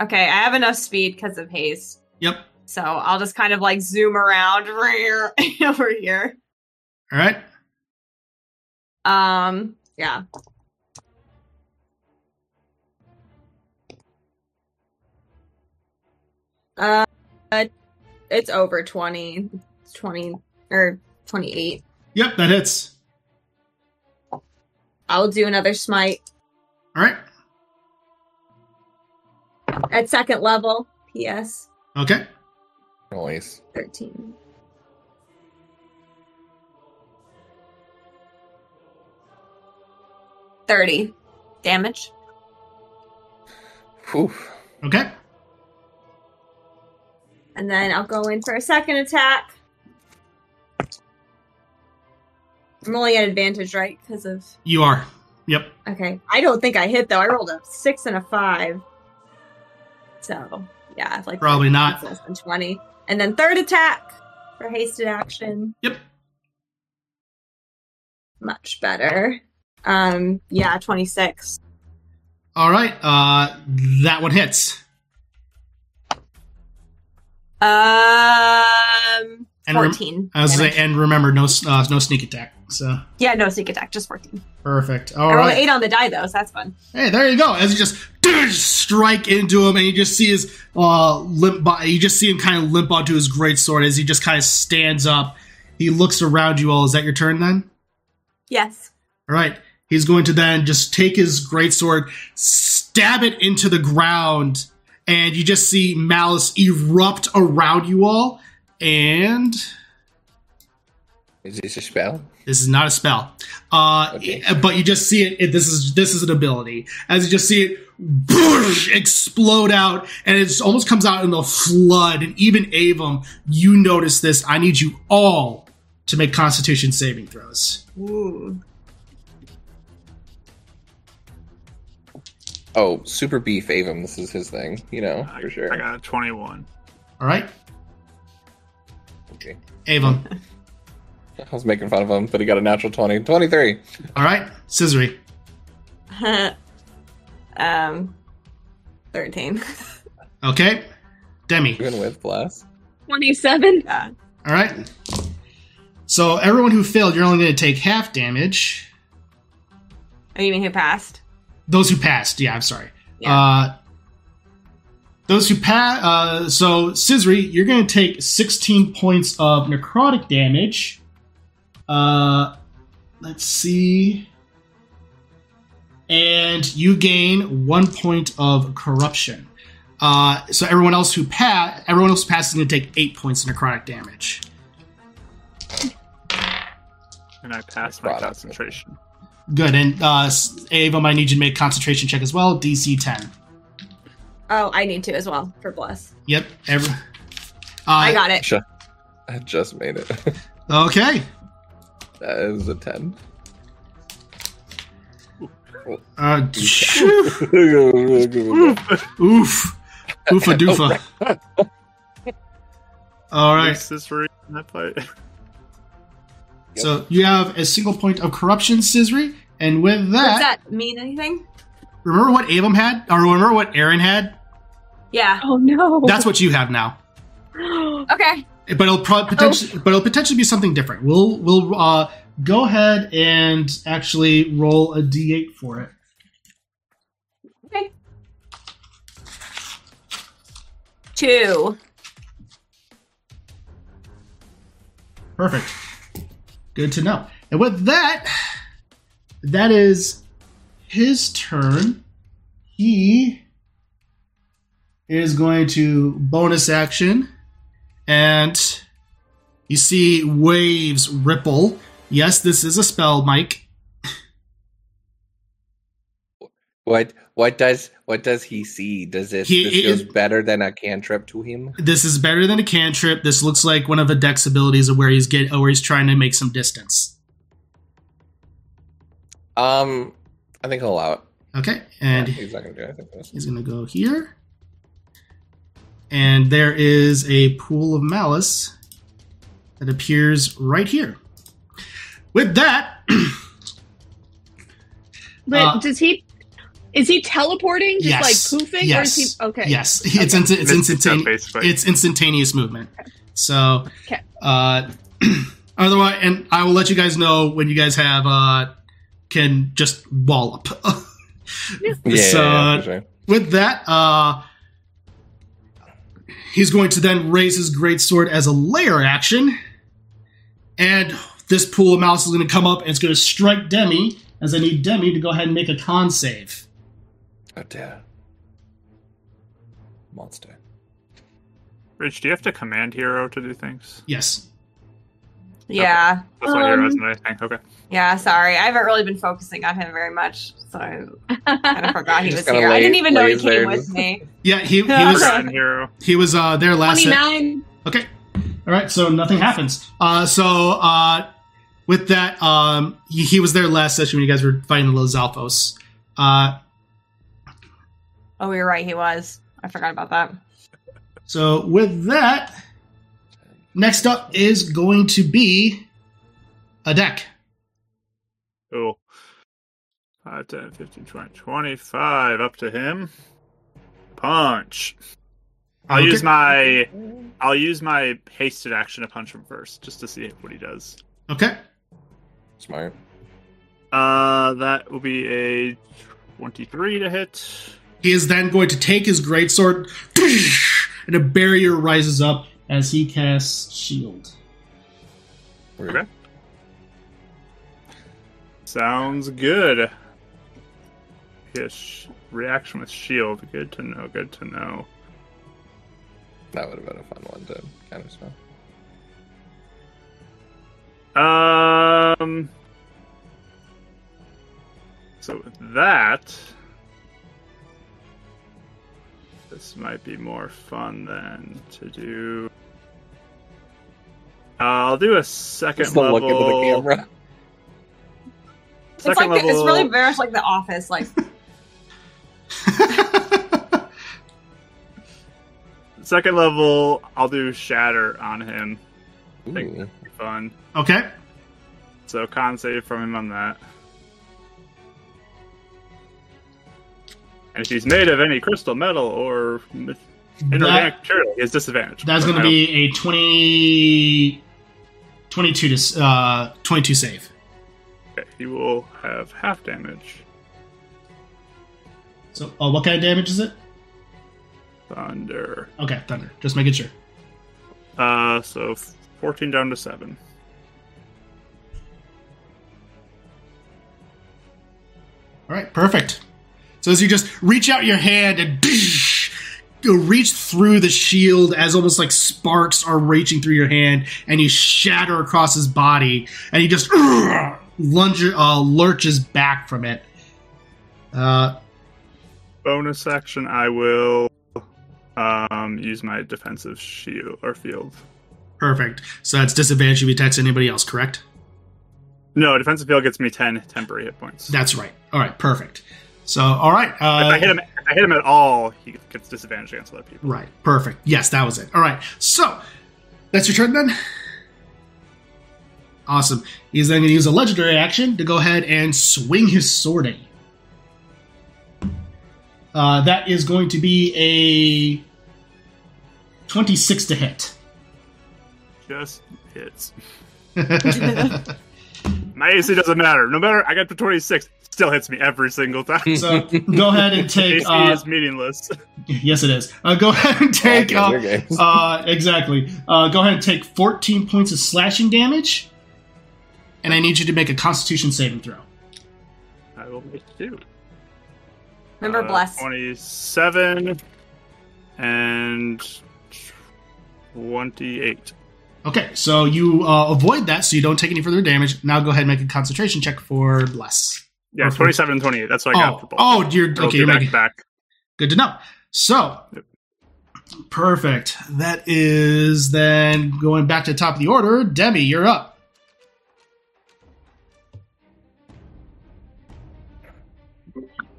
Okay, I have enough speed because of haste. Yep. So I'll just kind of like zoom around [LAUGHS] over here. All right. Um, yeah. Uh, it's over 20, 20 or 28. Yep, that hits. I'll do another smite All right. at second level. PS Okay. Noise. 13. Thirty damage. Whew. Okay. And then I'll go in for a second attack. I'm only at advantage, right? Because of. You are. Yep. Okay. I don't think I hit, though. I rolled a six and a five. So, yeah, like. Probably not. Less than 20. And then third attack for hasted action. Yep. Much better. Um, yeah, 26. All right. Uh, that one hits. Um, And 14. I was gonna say, and remember, no uh, no sneak attack. So yeah, no sneak attack, just 14. perfect. I All an right. 8 on the die, though, so that's fun. Hey, there you go. As you just strike into him, and you just see his uh, limp. Body, you just see him kind of limp onto his great sword as he just kind of stands up. He looks around you all. Is that your turn then? Yes. All right. He's going to then just take his great sword, stab it into the ground, and you just see malice erupt around you all. And Is this a spell? this is not a spell, uh, Okay. but you just see it, it. This is this is an ability. As you just see it boosh, explode out, and it almost comes out in a flood. And even Avum, you notice this. I need you all to make Constitution saving throws. Ooh. Oh, super beef Avum. This is his thing. You know, for sure. I got a 21. All right, Okay. Avum. [LAUGHS] I was making fun of him, but he got a natural 20. 23. All right, Scissory. [LAUGHS] um, 13. [LAUGHS] Okay, Demi. Even with blast. 27. yeah. All right. So everyone who failed, you're only going to take half damage. Oh, you mean who passed? Those who passed, yeah, I'm sorry. Yeah. Uh, those who pass, uh, so Scissory, you're going to take 16 points of necrotic damage. Uh, let's see. And you gain one point of corruption. Uh, so everyone else who pass, everyone else who passes is going to take eight points of necrotic damage. And I pass my concentration. Good, and uh, Ava, I need you to make concentration check as well. DC 10. Oh, I need to as well for bless. Yep. Every, uh, I got it. Ju- I just made it. [LAUGHS] Okay. that is a 10. Uh. [LAUGHS] Oof. Oofa doofa. [LAUGHS] All right. Is this right in that fight? So you have a single point of corruption, Scissory, and with that, Does that, that mean anything? remember what Avum had, or remember what Aaron had. Yeah. Oh no. That's what you have now. [GASPS] Okay. But it'll pro- potentially, but it'll potentially be something different. We'll we'll uh, go ahead and actually roll a d8 for it. Okay. Two. Perfect. Good to know. And with that, that is his turn. He is going to bonus action, and you see waves ripple. Yes, this is a spell, Mike. What what does what does he see? Does this, He- this feels better than a cantrip to him? This is better than a cantrip. This looks like one of the dex abilities of where he's get where he's trying to make some distance. Um, I think he'll allow it. Okay, and he's not gonna do anything. He's going to go here. And there is a pool of malice that appears right here. With that, [CLEARS THROAT] But Uh, does he? Is he teleporting? Just Yes. like poofing? Yes. Or is he okay? Yes, [LAUGHS] it's insta- it's instantaneous. It's instantaneous movement. So, Okay. uh, [CLEARS THROAT] otherwise, and I will let you guys know when you guys have uh, can just wallop. [LAUGHS] Yeah, So, yeah, for sure. with that, uh, he's going to then raise his great sword as a lair action, and this pool of mouse is going to come up and it's going to strike Demi. As I need Demi to go ahead and make a con save. Oh dear. Monster. Rich, do you have to command hero to do things? Yes. Yeah. That's why hero Um, isn't anything. Okay. Yeah, sorry. I haven't really been focusing on him very much, so I kind of [LAUGHS] forgot he was kinda here. I didn't even know he came there with me. [LAUGHS] Yeah, he, he [LAUGHS] was he was uh, there last. Twenty nine. Okay. All right. So nothing happens. Uh, so uh, with that, um, he, he was there last session when you guys were fighting the Los Alphos. Uh, Oh, you're right. He was. I forgot about that. so with that, next up is going to be a deck. Cool. 5, 10, 15, 20, 25. Up to him. Punch. I'll Okay. use my I'll use my hasted action to punch him first, just to see what he does. Okay. Smart. Uh that will be a twenty-three to hit. He is then going to take his greatsword, [CLEARS THROAT] and a barrier rises up as he casts Shield. Okay. Sounds good. Yes, reaction with shield. Good to know. Good to know. That would have been a fun one to kind of spell. Um. So with that, this might be more fun than to do. I'll do a second the level. look into the camera. It's Second like the, it's really very much like The Office. Like [LAUGHS] Second level, I'll do shatter on him. Ooh. that'd fun. okay. So con save from him on that. And if he's made of any crystal, metal, or inorganic That, material, he has disadvantage. that's going to be a 20, 22 to uh, 22 save. okay, he will have half damage. So, uh, what kind of damage is it? Thunder. Okay, thunder. Just making sure. Uh, so 14 down to 7. All right, perfect. So as you just reach out your hand and you reach through the shield as almost like sparks are reaching through your hand, and you shatter across his body, and he just [CLEARS THROAT] lunge, uh, lurches back from it. Uh, Bonus action, I will um, use my defensive shield or field. perfect. So that's disadvantage if he attacks anybody else, correct? No, defensive field gets me 10 temporary hit points. That's right. All right, perfect. So, all right. Uh, if I hit him, if I hit him at all, he gets disadvantage against other people. Right. Perfect. Yes, that was it. All right. So that's your turn then. Awesome. He's then going to use a legendary action to go ahead and swing his sword at you. Uh, that is going to be a 26 to hit. Just hits. [LAUGHS] [LAUGHS] [LAUGHS] My AC doesn't matter. No matter, I got the 26. Still hits me every single time. [LAUGHS] so go ahead and [LAUGHS] take. AC Uh, is meaningless. [LAUGHS] yes, it is. Uh, go ahead and take. Like Uh, uh, exactly. Uh, go ahead and take 14 points of slashing damage. And I need you to make a constitution saving throw. I will make two. remember, Uh, bless. 27 and 28. Okay, so you uh, avoid that, so you don't take any further damage. Now go ahead and make a concentration check for bless. Yeah, Perfect. 27 and 28. That's what I got Oh, for both. oh, you're Roll okay. two You're back making back. good to know. So, Yep. perfect. That is then going back to the top of the order. Demi, you're up.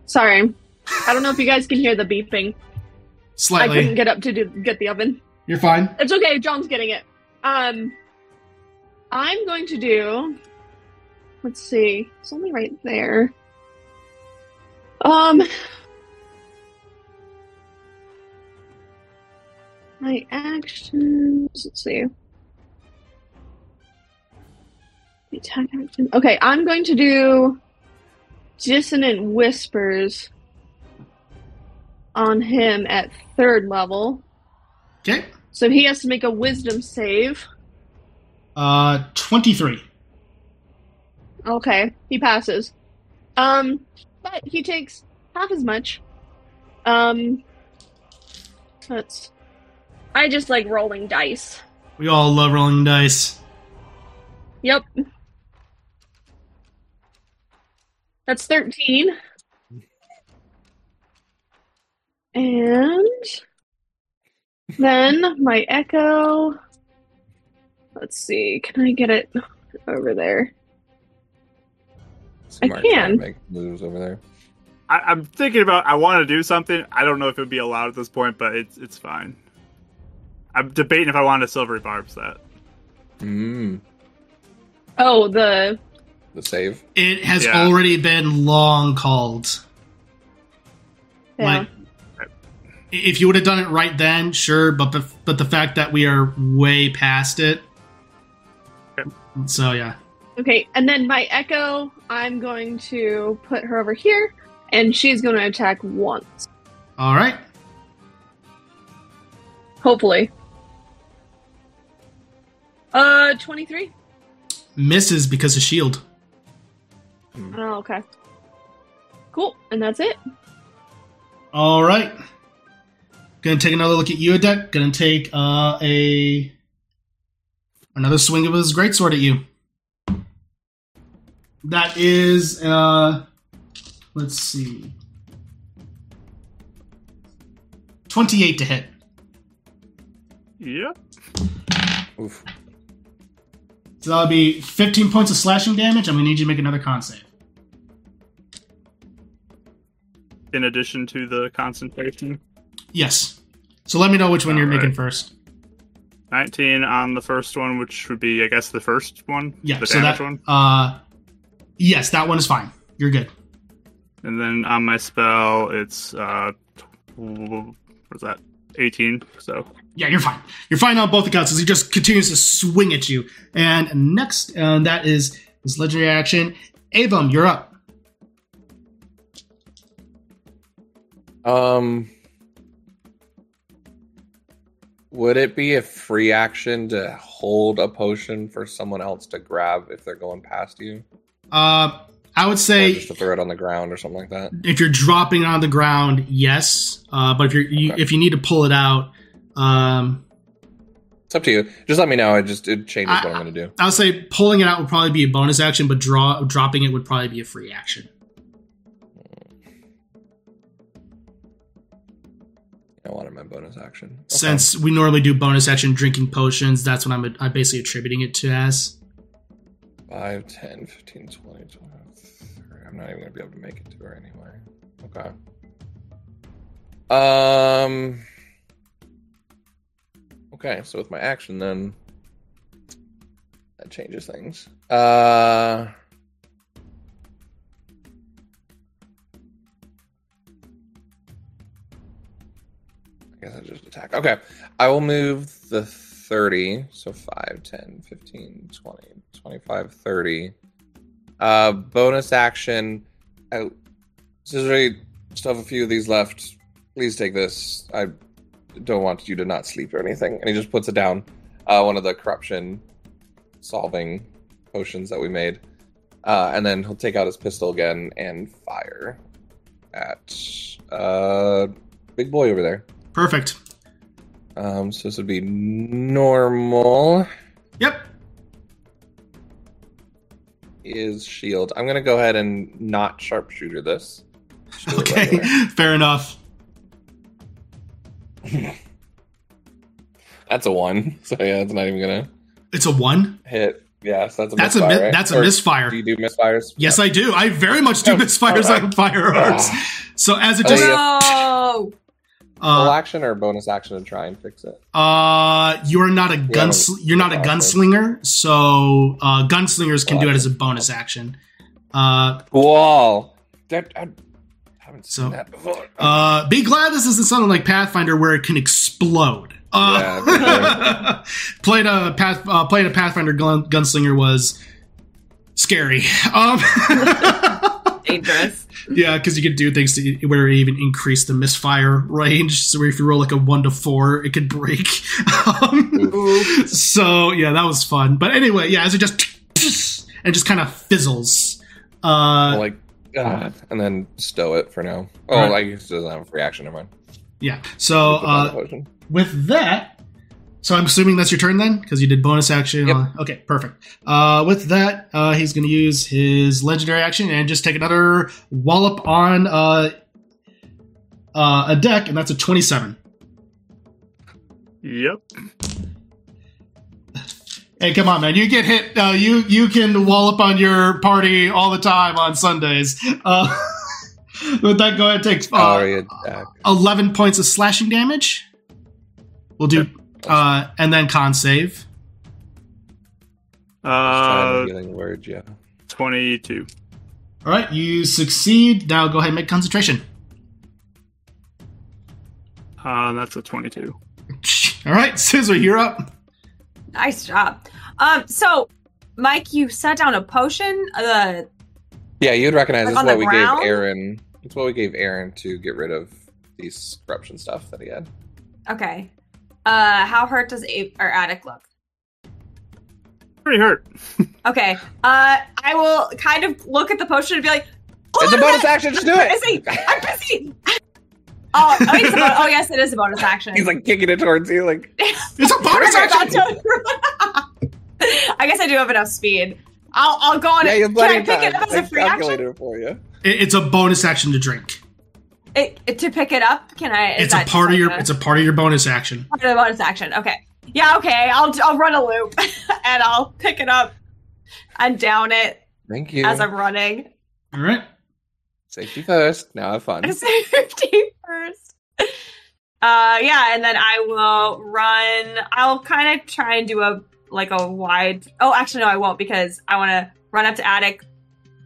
Sorry. I don't know if you guys can hear the beeping. Slightly. I couldn't get up to do, get the oven. You're fine. It's okay. John's getting it. Um, I'm going to do. Let's see. It's only right there. Um. My actions. Let's see. Attack action. Okay, I'm going to do dissonant whispers on him at third level. Okay. So he has to make a wisdom save. Uh, 23. Okay, he passes. Um, but he takes half as much. Um, that's. I just like rolling dice. We all love rolling dice. Yep. That's 13. And then my echo. Let's see. Can I get it over there? I Mark to can. make moves over there. I, I'm thinking about. I want to do something. I don't know if it would be allowed at this point, but it's it's fine. I'm debating if I want to silvery barbs that. Mm, Oh, the. the save. It has Yeah. already been long called. Yeah. Like, if you would have done it right then, sure, but the, but the fact that we are way past it. Okay. So yeah. Okay, and then my echo, I'm going to put her over here, and she's going to attack once. All right. Hopefully. Uh, 23? Misses because of shield. Oh, okay. Cool, and that's it. All right. Gonna take another look at you, Deck. Gonna take uh, a another swing of his greatsword at you. That is, uh, let's see, twenty-eight to hit. Yep. Oof. So that'll be fifteen points of slashing damage. I'm gonna need you to make another con save. In addition to the concentration, Yes. So let me know which one you're All right. making first. 19 on the first one, which would be, I guess, the first one. Yeah. The so damage that one. uh, yes, that one is fine. You're good. And then on my spell, it's uh, what's that? 18. So Yeah, you're fine. You're fine on both accounts as he just continues to swing at you. And next, uh, that is his legendary action. Avum, you're up. Um, would it be a free action to hold a potion for someone else to grab if they're going past you, Uh, I would or say just to throw it on the ground or something like that? if you're dropping it on the ground, yes. Uh, but if you're you, Okay. if you need to pull it out, um, It's up to you. Just let me know. It just it changes I- what I'm going to do. I would say pulling it out would probably be a bonus action, but draw dropping it would probably be a free action. I wanted my bonus action. Okay. Since we normally do bonus action drinking potions, that's what I'm I'm basically attributing it to as. 5, 10, 15, 20, 25, 30. I'm not even going to be able to make it to her anyway. Okay. Um. Okay, so with my action, then that changes things. Uh. I guess I just attack. Okay, I will move the 30, so 5, 10, 15, 20, 25, 30. Uh, bonus action. I, Scissor, still have a few of these left. Please take this. I don't want you to not sleep or anything. And he just puts it down. Uh, one of the corruption solving potions that we made. Uh, and then he'll take out his pistol again and fire at uh, big boy over there. Perfect. Um, so this would be normal. Yep. Is shield. I'm gonna go ahead and not sharpshooter this. Just Okay. regular. [LAUGHS] Fair enough. [LAUGHS] That's a one. [LAUGHS] So yeah, it's not even gonna It's a one. hit. Yeah, so that's a That's a misfire, mi- right? that's a Or misfire. Do you do misfires? Yes, I do. I very much do misfires alright. on firearms. So as it Oh, just yeah. Oh, Full uh, action or bonus action to try and fix it. uh, you're not a gun. haven't- You're not a okay. gunslinger. So uh, gunslingers can do it as a bonus action. Uh, Cool. That, I, haven't So- that before. Uh, be glad this isn't something like Pathfinder where it can explode. Uh, Yeah, [LAUGHS] playing a path, uh, playing a Pathfinder gun, gunslinger was scary. Um, [LAUGHS] Dangerous. [LAUGHS] yeah, because you could do things to where it even increase the misfire range. So if you roll like a one to four, it could break. [LAUGHS] Um, so yeah, that was fun. But anyway, yeah, as it just [TSK] and just kind of fizzles. Uh, like, ah, and then stow it for now. Oh, Right. I guess it doesn't have a reaction. Never mind. yeah. So Put down the uh, with that, so I'm assuming that's your turn then, because you did bonus action. Yep. Okay, perfect. Uh, with that, uh, he's going to use his legendary action and just take another wallop on uh, uh, a deck, and that's a 27. Yep. Hey, come on, man! You get hit. Uh, you you can wallop on your party all the time on Sundays. Uh, [LAUGHS] with that, go ahead and take uh, Sorry, 11 points of slashing damage. We'll do, uh, and then con save. Uh, healing word, yeah. 22. All right, you succeed. Now go ahead and make concentration. Uh, that's a 22. [LAUGHS] All right, Scissor, you're up. Nice job. Um, so Mike, you set down a potion. Uh, Yeah, you'd recognize Like this is what we ground? gave Aaron. It's what we gave Aaron to get rid of these corruption stuff that he had. okay. Uh, how hurt does a- or Attic look? Pretty hurt. [LAUGHS] Okay. Uh, I will kind of look at the potion and be like, oh, It's a look bonus that! action. Just do I'm it. busy. I'm busy. oh, oh, it's a bon- oh, yes, it is a bonus action. He's like kicking it towards you, like [LAUGHS] It's a bonus action. [LAUGHS] I guess I do have enough speed. I'll I'll go on yeah, it. Can I plenty pick of it up as a I free action? for you. It- It's a bonus action to drink. It, it- to pick it up? Can I? It's a part of your. like It's a part of your bonus action. part of the bonus action. Okay. Yeah. Okay. I'll I'll run a loop [LAUGHS] and I'll pick it up and down it Thank you. as I'm running. All right. Safety first. Now have fun. [LAUGHS] Safety first. Uh, yeah, and then I will run. I'll kind of try and do a like a wide. Oh, actually, no, I won't because I want to run up to attic.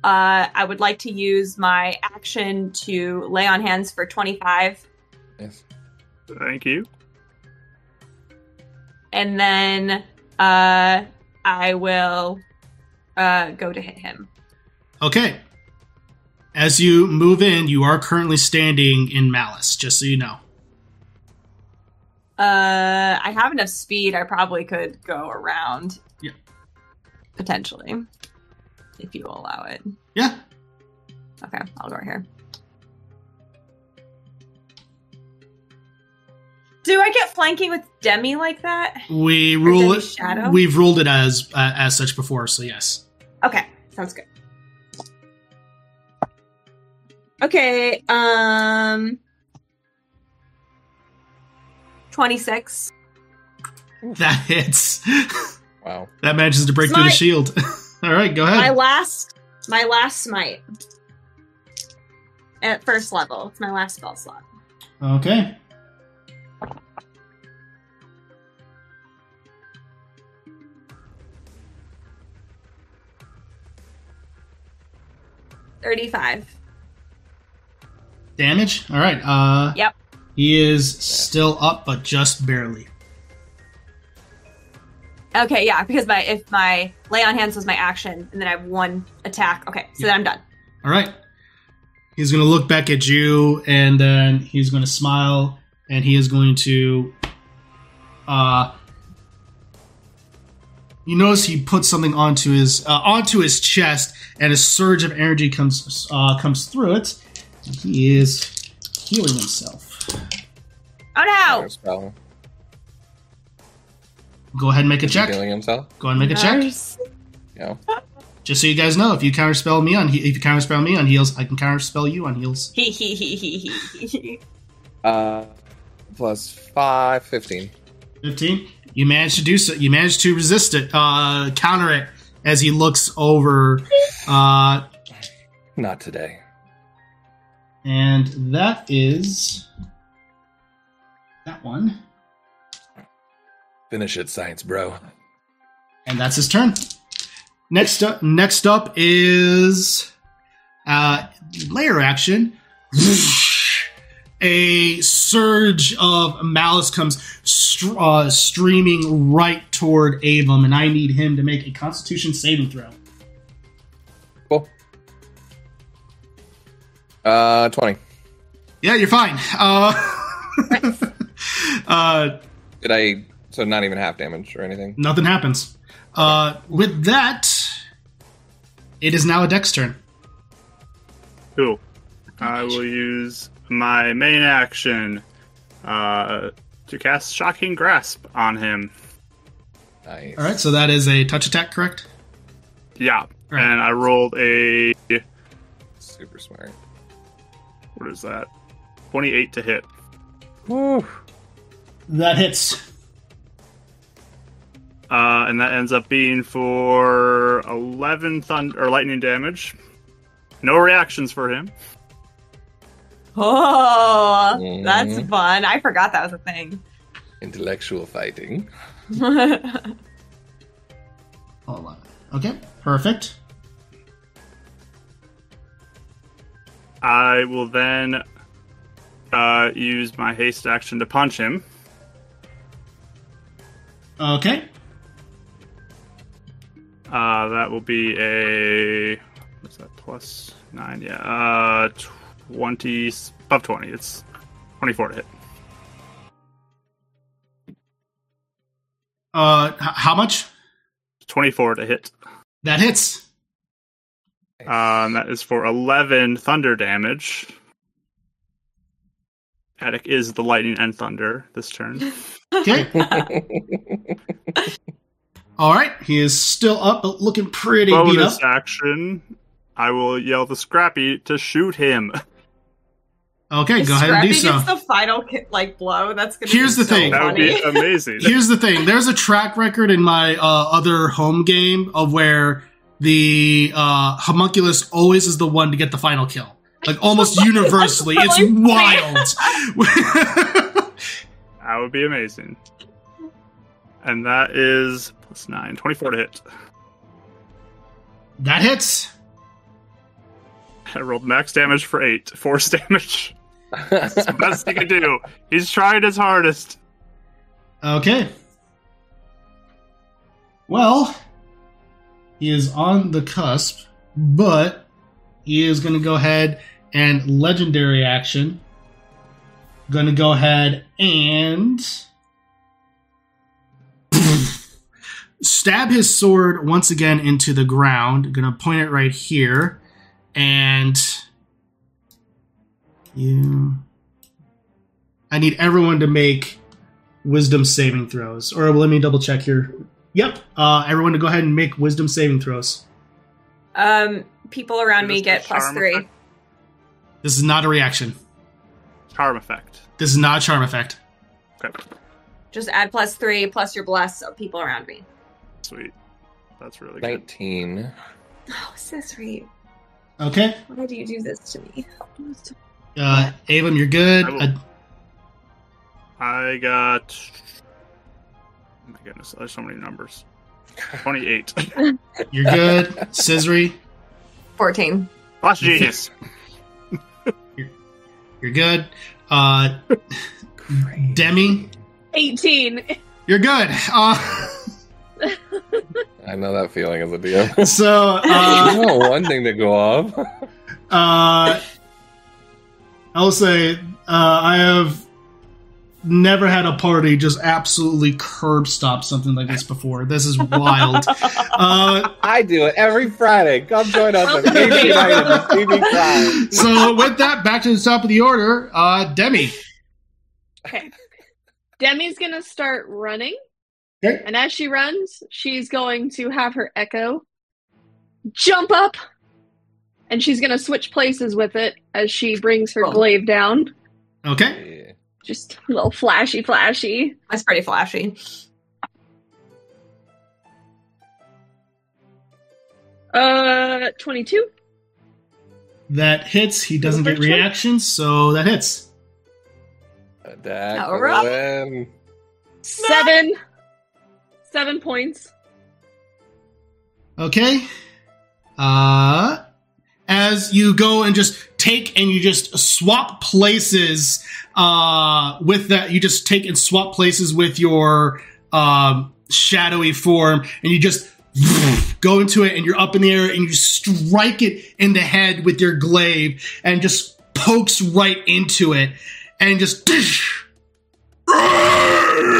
Uh, I would like to use my action to lay on hands for 25, Yes. Thank you. and then uh, I will uh go to hit him. Okay. As you move in, you are currently standing in Malice. Just so you know. Uh, I have enough speed. I probably could go around. Yeah. Potentially, if you will allow it. Yeah. Okay, I'll go right here. Do I get flanking with Demi like that? We rule it. Shadow? We've ruled it as uh, as such before. So yes. Okay, sounds good. Okay, um 26. That hits. Wow. that manages to break through the shield. [LAUGHS] All right, go ahead. My last my last smite. At first level. It's my last spell slot. Okay. Thirty-five. Damage. All right. Uh, Yep. He is still up, but just barely. Okay, yeah, because my if my lay on hands was my action, and then I have one attack. Okay, so then I'm done. All right. He's going to look back at you, and then he's going to smile, and he is going to. Uh, you notice he puts something onto his uh, onto his chest, and a surge of energy comes uh, comes through it. And he is healing himself. Oh no! Spell. Go ahead and make a Is he check. Healing himself. Go ahead and make a check. Yeah. Just so you guys know, if you counterspell me on he- if you counterspell me on heals, I can counterspell you on heals. He he he he he he. Uh, plus five, 15. 15 you managed to do so you managed to resist it uh counter it as he looks over uh Not today. and that is that one Finish it, science, bro. and that's his turn next up next up is uh lair action a surge of malice comes str- uh, streaming right toward Avum, and I need him to make a Constitution saving throw. Cool. Uh, 20. Yeah, you're fine. Uh, [LAUGHS] uh, Did I. So not even half damage or anything? nothing happens. Uh, with that, it is now a Dex turn. Cool. I will use my main action uh, to cast Shocking Grasp on him. Nice. All right, so that is a touch attack, correct? Yeah. Right. And I rolled a. Super smart. What is that? 28 to hit. Woo. That hits. Uh, and that ends up being for 11 thunder or lightning damage. No reactions for him. Oh, that's fun. I forgot that was a thing. Intellectual fighting. [LAUGHS] Hold on. Okay, perfect. I will then uh, use my haste action to punch him. Okay. Uh, that will be a what's that plus nine? Yeah, uh, twenty above twenty. It's twenty-four to hit. Uh, h- how much? Twenty-four to hit. That hits. Um, that is for eleven thunder damage. Attic is the lightning and thunder this turn. [LAUGHS] Okay. [LAUGHS] All right. He is still up, but looking pretty beat up. Action. I will yell the Scrappy to shoot him. Okay, If go ahead and do Scrappy so. gets the final like blow. That's gonna. Here's be the so thing. That would be [LAUGHS] amazing. Here's the thing. There's a track record in my uh, other home game of where the uh, homunculus always is the one to get the final kill. Like almost [LAUGHS] universally. It's wild. [LAUGHS] That would be amazing. And that is plus 9, 24 to hit. that hits. I rolled max damage for 8, [LAUGHS] force damage. That's the best he can do. He's trying his hardest. Okay. Well, he is on the cusp, but he is going to go ahead and legendary action. Going to go ahead and stab his sword once again into the ground. Going to point it right here, and you. I need everyone to make wisdom saving throws. Or let me double check here. Yep. Uh, everyone to go ahead and make wisdom saving throws. Um, people around me get the plus charm three. effect? This is not a reaction. Charm effect. This is not a charm effect. Okay, Just add plus three plus your bless of people around me. Sweet. That's really good. 19. Oh, Sisri, Okay. why do you do this to me? Uh, Avum, you're good. I will- Uh, I got. Oh my goodness, there's so many numbers. 28. [LAUGHS] you're good. Scissory, Fourteen. Plus [LAUGHS] genius. you're good. Uh, [LAUGHS] Demi, 18. you're good. Uh, I know that feeling as a DM. [LAUGHS] so, uh, [LAUGHS] you know one thing to go off. [LAUGHS] Uh, I'll say uh, I have never had a party just absolutely curb stop something like this before. This is wild. uh, I do it every Friday. Come join us at Game United and see me so with that, back to the top of the order. Uh, Demi. Okay. Demi's going to start running. Okay. And as she runs, she's going to have her echo jump up. And she's going to switch places with it as she brings her Cool. glaive down. Okay. Yeah. Just a little flashy, flashy. That's pretty flashy. Uh, 22. That hits. He doesn't get reactions, so that hits. Attack All for right. the win. Seven. Points. Okay. Uh, as you go and just take and you just swap places uh, with that. You just take and swap places with your um, shadowy form, and you just [LAUGHS] go into it, and you're up in the air, and you strike it in the head with your glaive, and just pokes right into it, and just. [LAUGHS]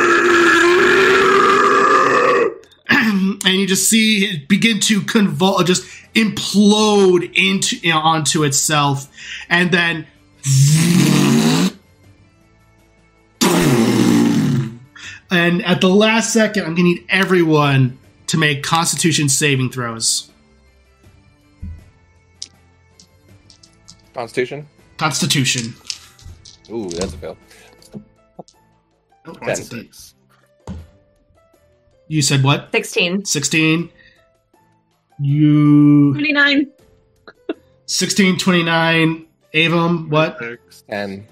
and you just see it begin to convul, just implode into you know, onto itself, and then. And at the last second, I'm gonna need everyone to make Constitution saving throws. Constitution. Constitution. Ooh, that's a fail. Oh, that's a D. You said what? 16. 16. You 29. 16, 29. Avum, what? And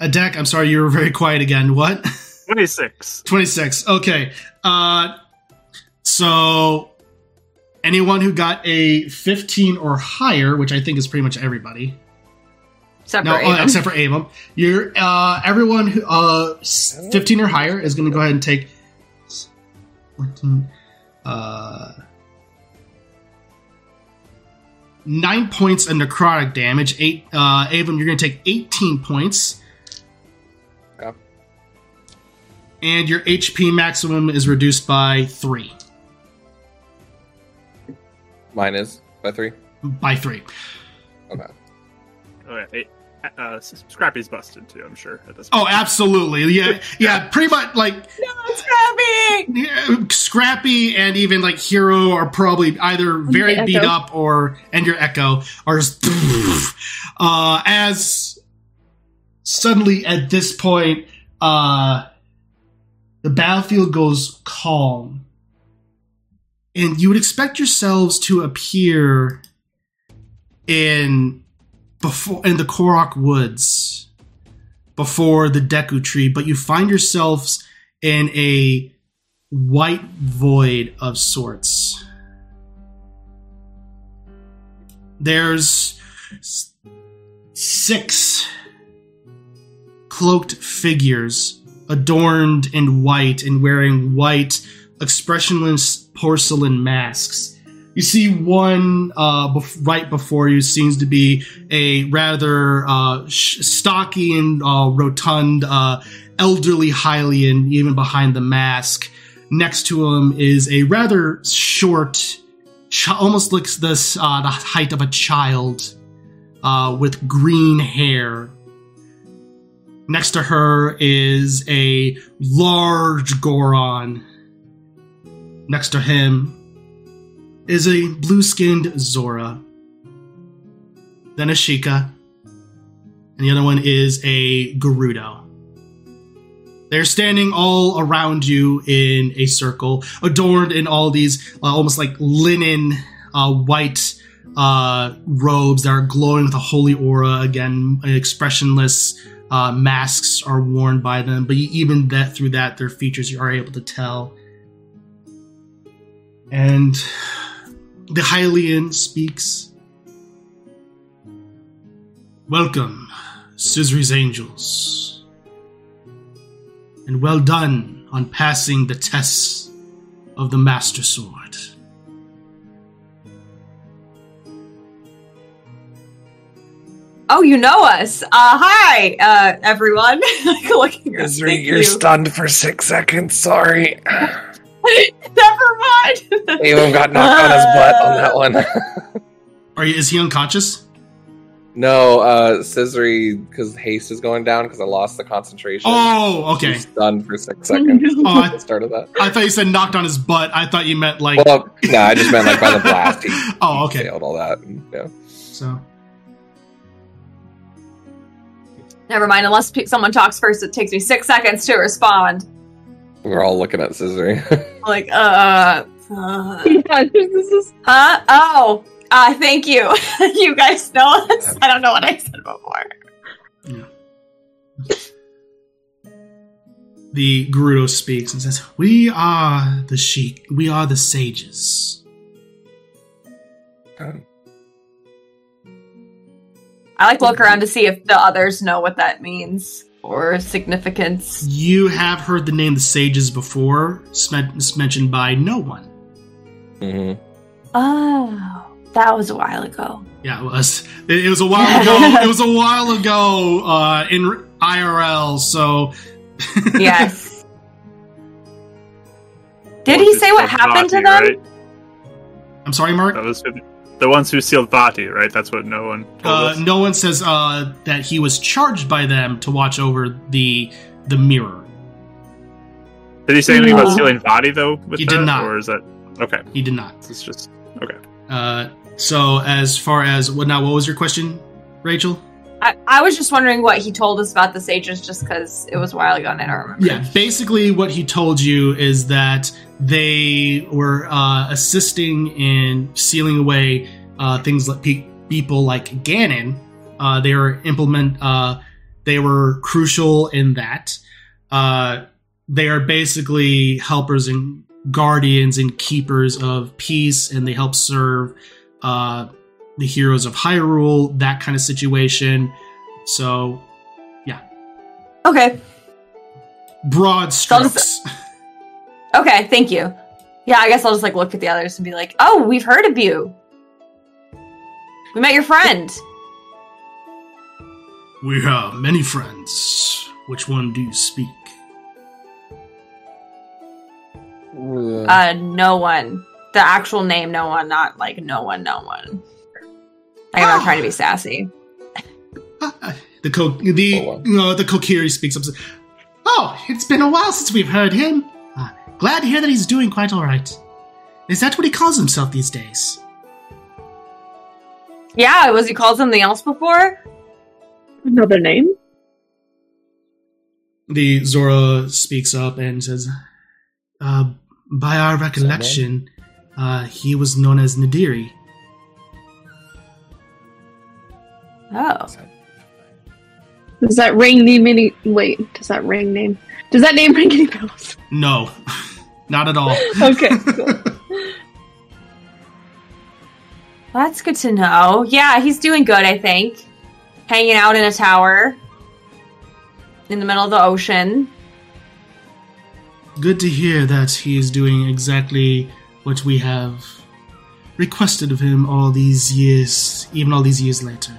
A deck. I'm sorry, you were very quiet again. What? 26. 26. Okay. Uh, so anyone who got a 15 or higher, which I think is pretty much everybody. Except No, for Avon. except for Avum. You're uh, everyone who uh, 15 or higher is going to go ahead and take 14, uh, nine points of necrotic damage. Eight, uh, Avum, you're going to take 18 points. Yep. And your HP maximum is reduced by three. mine is by three. By three. Okay. Oh, yeah. Eight. Uh, Scrappy's busted too, I'm sure. At this Oh, absolutely. Yeah, yeah. Pretty much like no, Scrappy! Yeah, Scrappy and even like Hero are probably either very Echo. beat up or and your Echo are just [LAUGHS] uh, as suddenly at this point uh, the battlefield goes calm, and you would expect yourselves to appear in before in the Korok Woods before the Deku Tree, but you find yourselves in a white void of sorts. There's six cloaked figures adorned in white and wearing white, expressionless porcelain masks. You see one uh, bef- right before you seems to be a rather uh, sh- stocky and uh, rotund uh, elderly Hylian, even behind the mask. Next to him is a rather short, ch- almost looks this uh, the height of a child, uh, with green hair. Next to her is a large Goron. Next to him is a blue-skinned Zora. Then a Sheikah, and the other one is a Gerudo. They're standing all around you in a circle, adorned in all these uh, almost like linen, uh, white uh, robes that are glowing with a holy aura. Again, expressionless uh, masks are worn by them, but even that through that, their features you are able to tell. And the Hylian speaks. Welcome, Sisri's Angels and well done on passing the tests of the Master Sword. Oh, you know us. Uh, hi, uh, everyone. [LAUGHS] Looking around. Isri, Thank you're you. stunned for six seconds. Sorry. [LAUGHS] Never mind. [LAUGHS] Avon got knocked on his butt on that one. [LAUGHS] Are you, is he unconscious? no, uh, Scissory, because haste is going down because I lost the concentration. Oh, okay. She's stunned for six seconds. Oh, at the start of that. I, I thought you said knocked on his butt. I thought you meant like. Well, no, I just meant like by the blast. He, oh, okay. failed all that. and, yeah. So Never mind. Unless someone talks first, it takes me six seconds to respond. We're all looking at Scissory. [LAUGHS] Like, uh, uh [LAUGHS] yeah, this is huh? Oh, uh, thank you. [LAUGHS] you guys know us. I don't know what I said before. the Gerudo speaks and says, "We are the sheik. We are the sages." I like to look around to see if the others know what that means or significance. You have heard the name the Sages before. It's mentioned by no one. hmm Oh, that was a while ago. Yeah, it was. It, it was a while ago. [LAUGHS] it was a while ago uh, in IRL. So [LAUGHS] Yes. Did he say what sealed happened to them? right? I'm sorry, Mark. That was who- the ones who sealed Vaati, right? That's what no one told Uh, us. no one says uh, that he was charged by them to watch over the the mirror. Did he say anything No. about sealing Vaati though? With He that, did not. Or is that okay? He did not. It's just okay. Uh, so as far as what now? What was your question, Rachel? I, I was just wondering what he told us about the sages just because it was a while ago and I don't remember. Yeah, basically what he told you is that they were uh, assisting in sealing away uh, things like pe- people like Ganon. Uh, they were implement. Uh, they were crucial in that. Uh, they are basically helpers and guardians and keepers of peace, and they help serve uh, the heroes of Hyrule. That kind of situation. So yeah. Okay. broad So I'll just- strokes. [LAUGHS] Okay, thank you. Yeah, I guess I'll just like look at the others and be like, "Oh, we've heard of you. We met your friend." We have many friends. Which one do you speak? Uh, no one. The actual name, no one. Not like no one, no one. I'm not trying to be [GASPS] sassy. The co- the Oh, wow. uh, the Kokiri speaks up. Oh, it's been a while since we've heard him. Uh, glad to hear that he's doing quite all right. Is that what he calls himself these days? Yeah, was he called something else before? Another name? The Zora speaks up and says, uh, "By our recollection, uh, he was known as Nadiri." Oh, Does that ring name any? Wait, does that ring name? Does that name [LAUGHS] ring any bells? No, [LAUGHS] not at all. [LAUGHS] Okay, cool. well, that's good to know. Yeah, he's doing good. I think, hanging out in a tower in the middle of the ocean. Good to hear that he is doing exactly what we have requested of him all these years, even all these years later.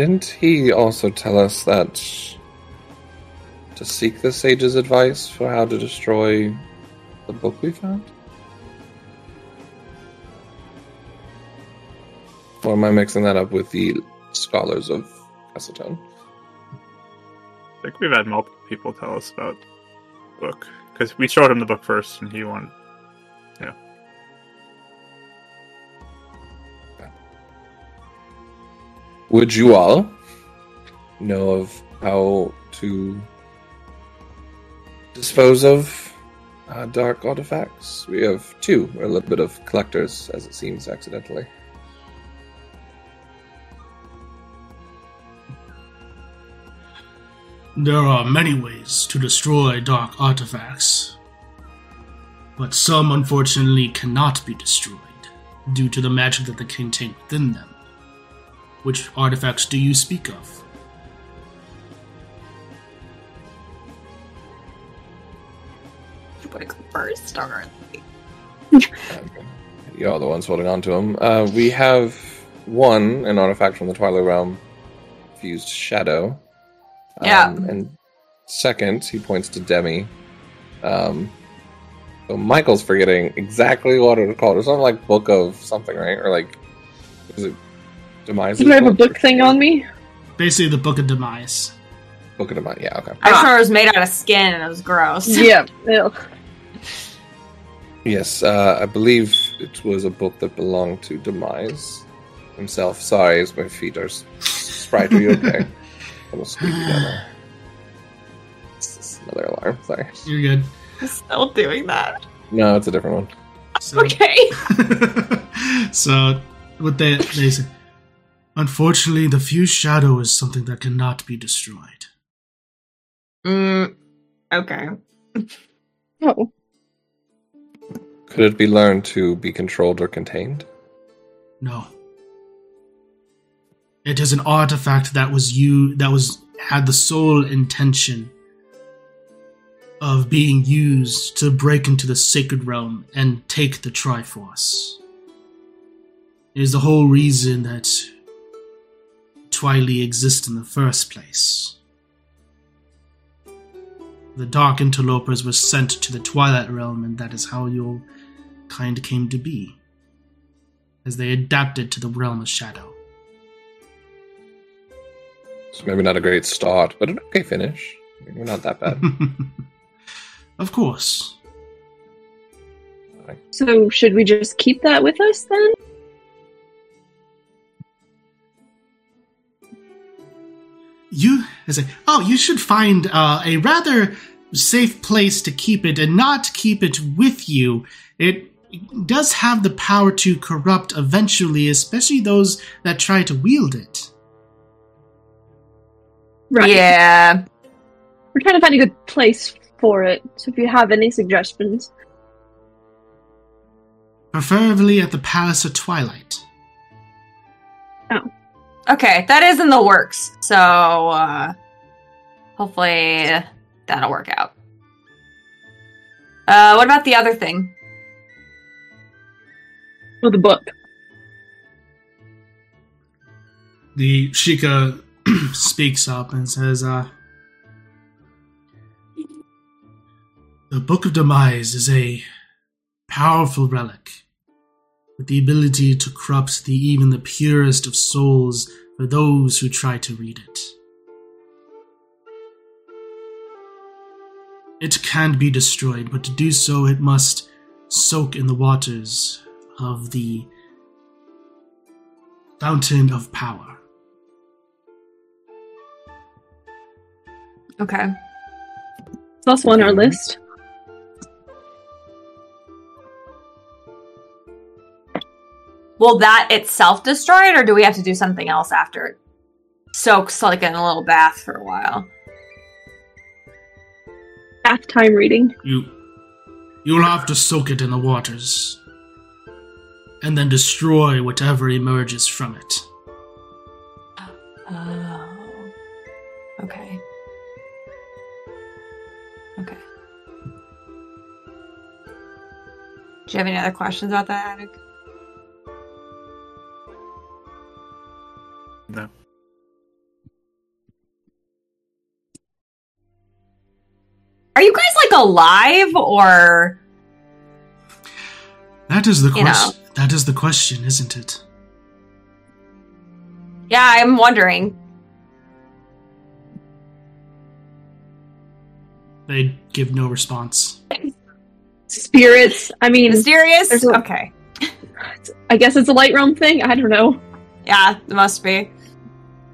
Didn't he also tell us that to seek the sage's advice for how to destroy the book we found? Or am I mixing that up with the scholars of Castletown? I think we've had multiple people tell us about book because we showed him the book first, and he wanted. Would you all know of how to dispose of uh, dark artifacts? We have two. We're a little bit of collectors, as it seems, accidentally. There are many ways to destroy dark artifacts, but some unfortunately cannot be destroyed due to the magic that they contain within them. Which artifacts do you speak of? You want to go first, or [LAUGHS] You're the ones holding on to them. Uh, we have one, an artifact from the Twilight Realm, fused shadow. Um, Yeah. And second, he points to Demi. Um, so Michael's forgetting exactly what it was called. It's something like Book of something, right? Or like, is it Demise? Do I have a book thing on me? Basically, the Book of Demise. Book of Demise. Yeah. Okay. I Ah. sure it was made out of skin and it was gross. Yeah. [LAUGHS] Ew. Yes, uh, I believe it was a book that belonged to Demise himself. Sorry, as my feet are s- sprite. Are you okay? [LAUGHS] Almost squeaked together. This is Another alarm. Sorry. You're good. Still doing that. No, it's a different one. So, [LAUGHS] Okay. so what they they say, unfortunately, the fused shadow is something that cannot be destroyed. Mm, okay. [LAUGHS] Oh. Could it be learned to be controlled or contained? No. It is an artifact that was you that was had the sole intention of being used to break into the sacred realm and take the Triforce. It is the whole reason that Twili exists in the first place. The Dark Interlopers were sent to the Twilight Realm, and that is how your kind came to be, as they adapted to the realm of shadow. So maybe not a great start, but an okay finish. I mean, we're not that bad. [LAUGHS] of course. So should we just keep that with us then? You I say, oh, you should find uh, a rather safe place to keep it and not keep it with you. It does have the power to corrupt eventually, especially those that try to wield it. Right. Yeah. We're trying to find a good place for it. So if you have any suggestions. Preferably at the Palace of Twilight. Okay, that is in the works. So uh hopefully that'll work out. Uh what about the other thing? Well, the book. The Sheikah [CLEARS THROAT] speaks up and says, uh, The Book of Demise is a powerful relic with the ability to corrupt the even the purest of souls for those who try to read it. It can be destroyed, but to do so it must soak in the waters of the fountain of power. Okay. It's also on our list. Will that itself destroy it, or do we have to do something else after it soaks like in a little bath for a while? Bath time reading. You you'll have to soak it in the waters and then destroy whatever emerges from it. Oh. Okay. Okay. Do you have any other questions about that, Attic? No. Are you guys like alive or That is the question. That is the question, isn't it? Yeah, I'm wondering. They give no response. Spirits. I mean, Mysterious? There's a- Okay. I guess it's a light realm thing. I don't know. Yeah, it must be.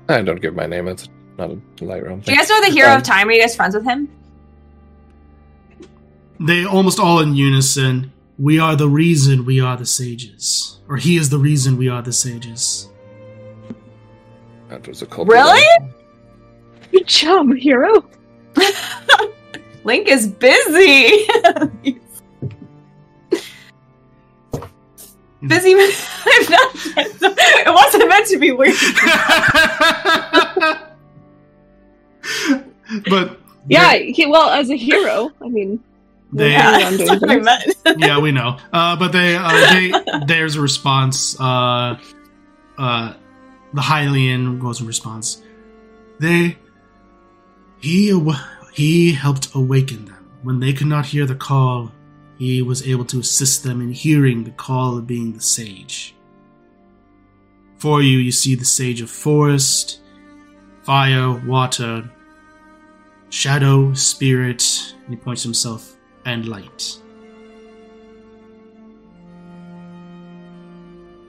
I don't give my name. It's not a light realm Do you guys know the hero Um, of time? Are you guys friends with him? They almost all in unison. We are the reason we are the sages, or he is the reason we are the sages. That was a cult. Really? Good job, hero. [LAUGHS] Link is busy. [LAUGHS] busy. [LAUGHS] I'm not. It wasn't meant to be weird. [LAUGHS] but Yeah, he, well, as a hero, I mean, they, Yeah. Yeah, that's what I meant. yeah, we know. Uh, but they, uh, they, [LAUGHS] there's a response. Uh, uh, the Hylian goes in response. They, he, he helped awaken them when they could not hear the call. He was able to assist them in hearing the call of being the sage. For you, you see the sage of forest, fire, water, shadow, spirit, and he points to himself, and light.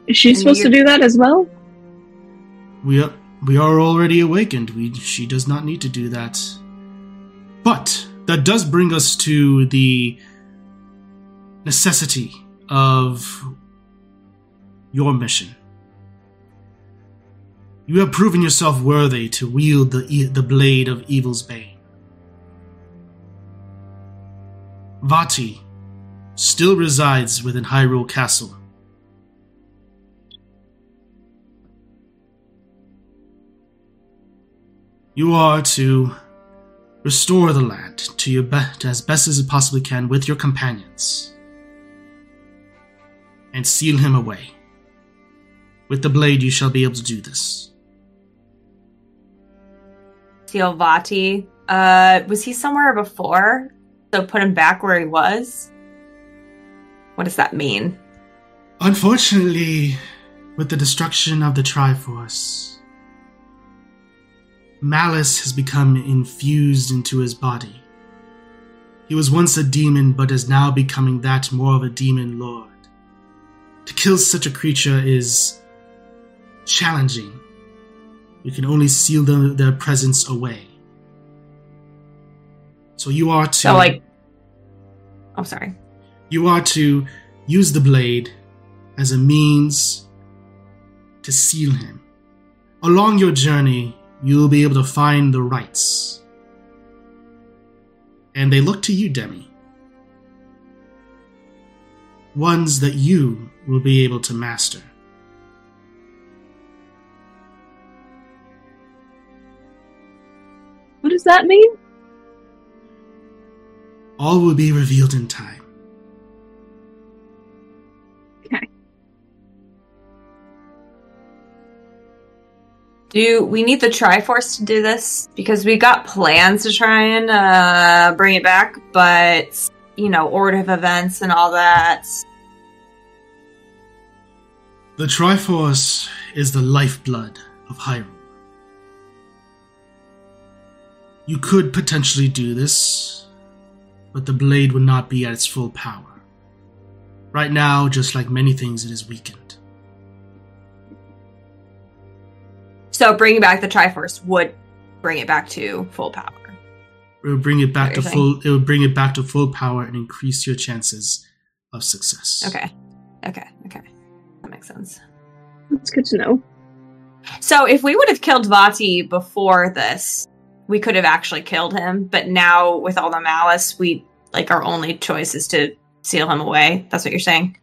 is she And supposed to do that as well? We are, we are already awakened. We, she does not need to do that. But that does bring us to the necessity of your mission. You have proven yourself worthy to wield the, e- the blade of evil's bane. Vaati still resides within Hyrule Castle. You are to restore the land to your be- as best as you possibly can with your companions, and seal him away. With the blade, you shall be able to do this. Silvati. Uh, was he somewhere before? So put him back where he was? What does that mean? Unfortunately, with the destruction of the Triforce, malice has become infused into his body. He was once a demon, but is now becoming that more of a demon lord. To kill such a creature is challenging. You can only seal the, their presence away. So you are to So like Oh sorry. you are to use the blade as a means to seal him. Along your journey, you will be able to find the rites. And they look to you, Demi. Ones that you will be able to master. What does that mean? All will be revealed in time. Do we need the Triforce to do this? Because we got plans to try and uh, bring it back, but you know, order of events and all that. The Triforce is the lifeblood of Hyrule. You could potentially do this, but the blade would not be at its full power. Right now, just like many things, it is weakened. So bringing back the Triforce would bring it back to full power. It would bring it back to What you're full. it will bring it back to full power and increase your chances of success. Okay. Okay. Okay. That makes sense. That's good to know. So if we would have killed Vaati before this, we could have actually killed him. But now with all the malice, we like our only choice is to seal him away. That's what you're saying.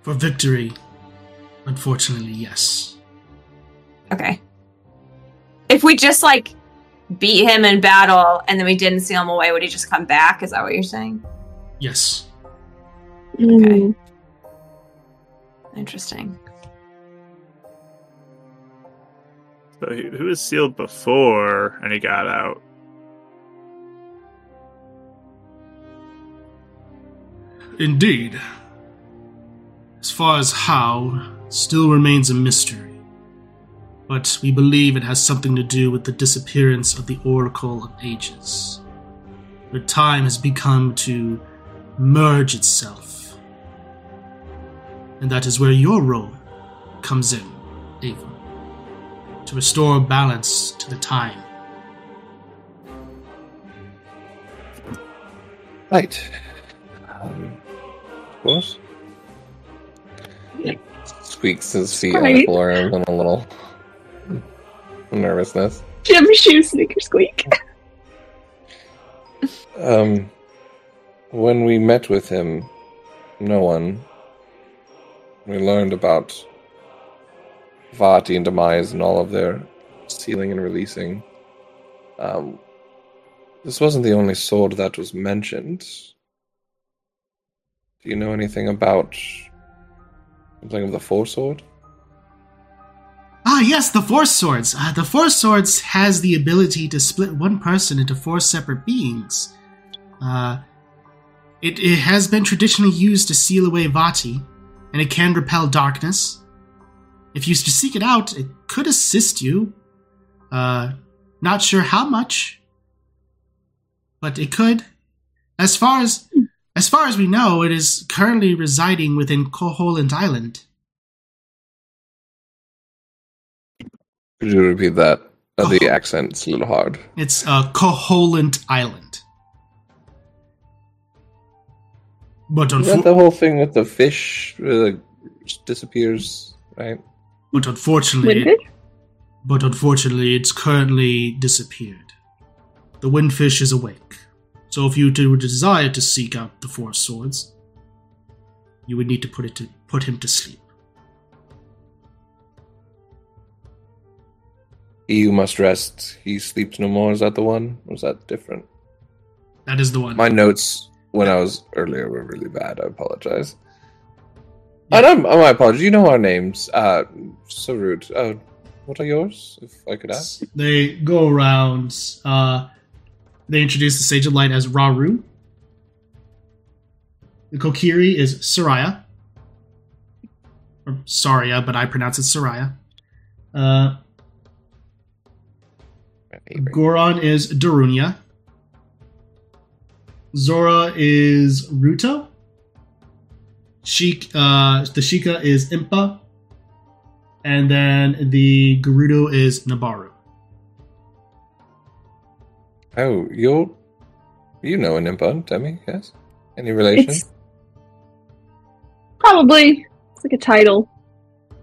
For victory, unfortunately, yes. Okay. If we just like beat him in battle and then we didn't seal him away, would he just come back? Is that what you're saying? Yes. Mm. Interesting. So he, who was sealed before and he got out? Indeed. As far as how, still remains a mystery. But we believe it has something to do with the disappearance of the Oracle of Ages. The time has become to merge itself. And that is where your role comes in, Ava. To restore balance to the time. Right. Um, of course. Squeaks his feet on the floor in a little nervousness. gym shoe sneaker squeak. Um, when we met with him, no one. We learned about Vaati and Demise and all of their sealing and releasing. Um, this wasn't the only sword that was mentioned. Do you know anything about something of the Four Sword? Ah, yes, the Four Swords. Uh, the Four Swords has the ability to split one person into four separate beings. Uh, it, it has been traditionally used to seal away Vaati, and it can repel darkness. If you to seek it out, it could assist you. Uh, not sure how much, but it could. As far as as far as we know, it is currently residing within Koholint Island. Could you repeat that? Uh, the Oh. accent's a little hard. It's uh, Koholint Island. But, Is that unfo- the whole thing with the fish uh, disappears, right? but unfortunately, Windfish? but unfortunately, it's currently disappeared. The windfish is awake. So, if you do desire to seek out the four swords, you would need to put it to put him to sleep. Who must rest, he sleeps no more. Is that the one? Or was that different? That is the one. My notes when I was earlier were really bad. I apologize. Yeah. And I'm, oh, my apologies. You know our names. Uh, so rude. Uh, what are yours, if I could ask? They go around. Uh, they introduce the Sage of Light as Raru. The Kokiri is Soraya. Or Saria, but I pronounce it Soraya. Uh, Goron is Darunia. Zora is Ruto. Sheik, uh, the Sheikah is Impa. And then the Gerudo is Nabooru. Oh, you're you know an Impa, Demi? Yes. Any relation? It's probably it's like a title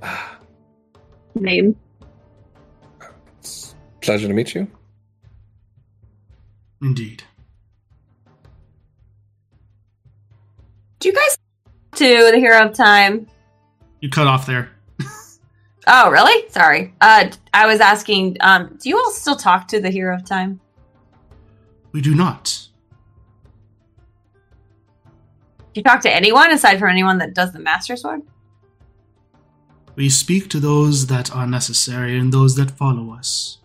[SIGHS] name. It's a pleasure to meet you. Indeed. Do you guys to the Hero of Time? You cut off there. [LAUGHS] Oh, really? Sorry. Uh, I was asking. Um, do you all still talk to the Hero of Time? We do not. Do you talk to anyone aside from anyone that does the Master Sword? We speak to those that are necessary and those that follow us.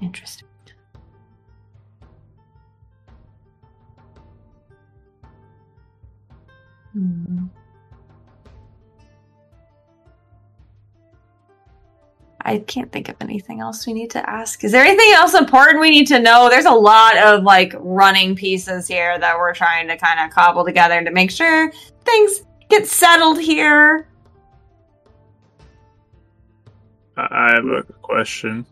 Interesting. Hmm. I can't think of anything else we need to ask. Is there anything else important we need to know? There's a lot of like running pieces here that we're trying to kind of cobble together to make sure things get settled here. I I have a question.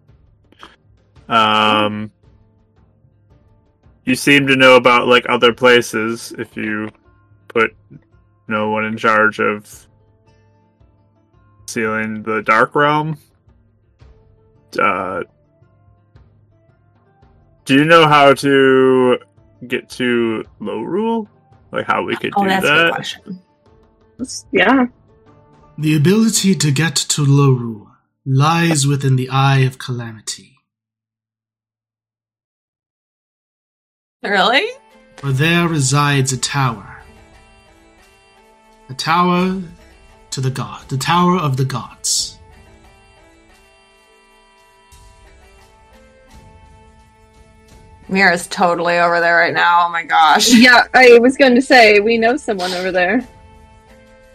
Um, you seem to know about like other places. If you put no one in charge of sealing the dark realm, uh, do you know how to get to Lorule? Like how we could Oh, do that's a good question. Yeah. The ability to get to Lorule lies within the Eye of Calamity, Really? for there resides a tower. A tower to the god, the tower of the gods. Mira's totally over there right now. Oh my gosh. Yeah, I was going to say we know someone over there.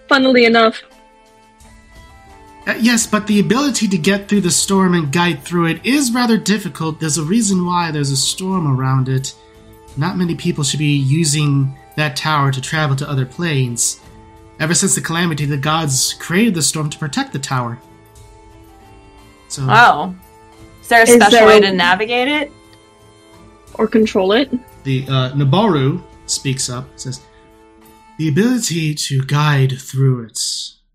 Funnily enough, Uh, yes, but the ability to get through the storm and guide through it is rather difficult. There's a reason why there's a storm around it. Not many people should be using that tower to travel to other planes. Ever since the calamity, the gods created the storm to protect the tower. So, Oh. Is there a special there way a- to navigate it? or control it. the uh, Nabooru speaks up, says, The ability to guide through it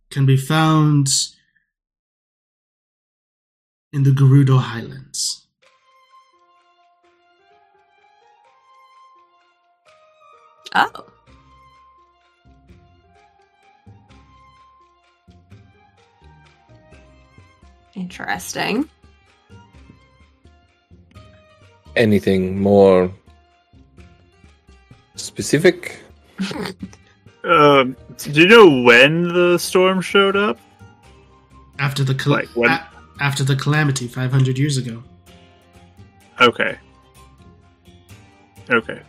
can be found in the Gerudo Highlands. Oh. Interesting. Anything more specific? [LAUGHS] Um, do you know when the storm showed up? After the cal- Like when- a- after the calamity 500 years ago. Okay. Okay.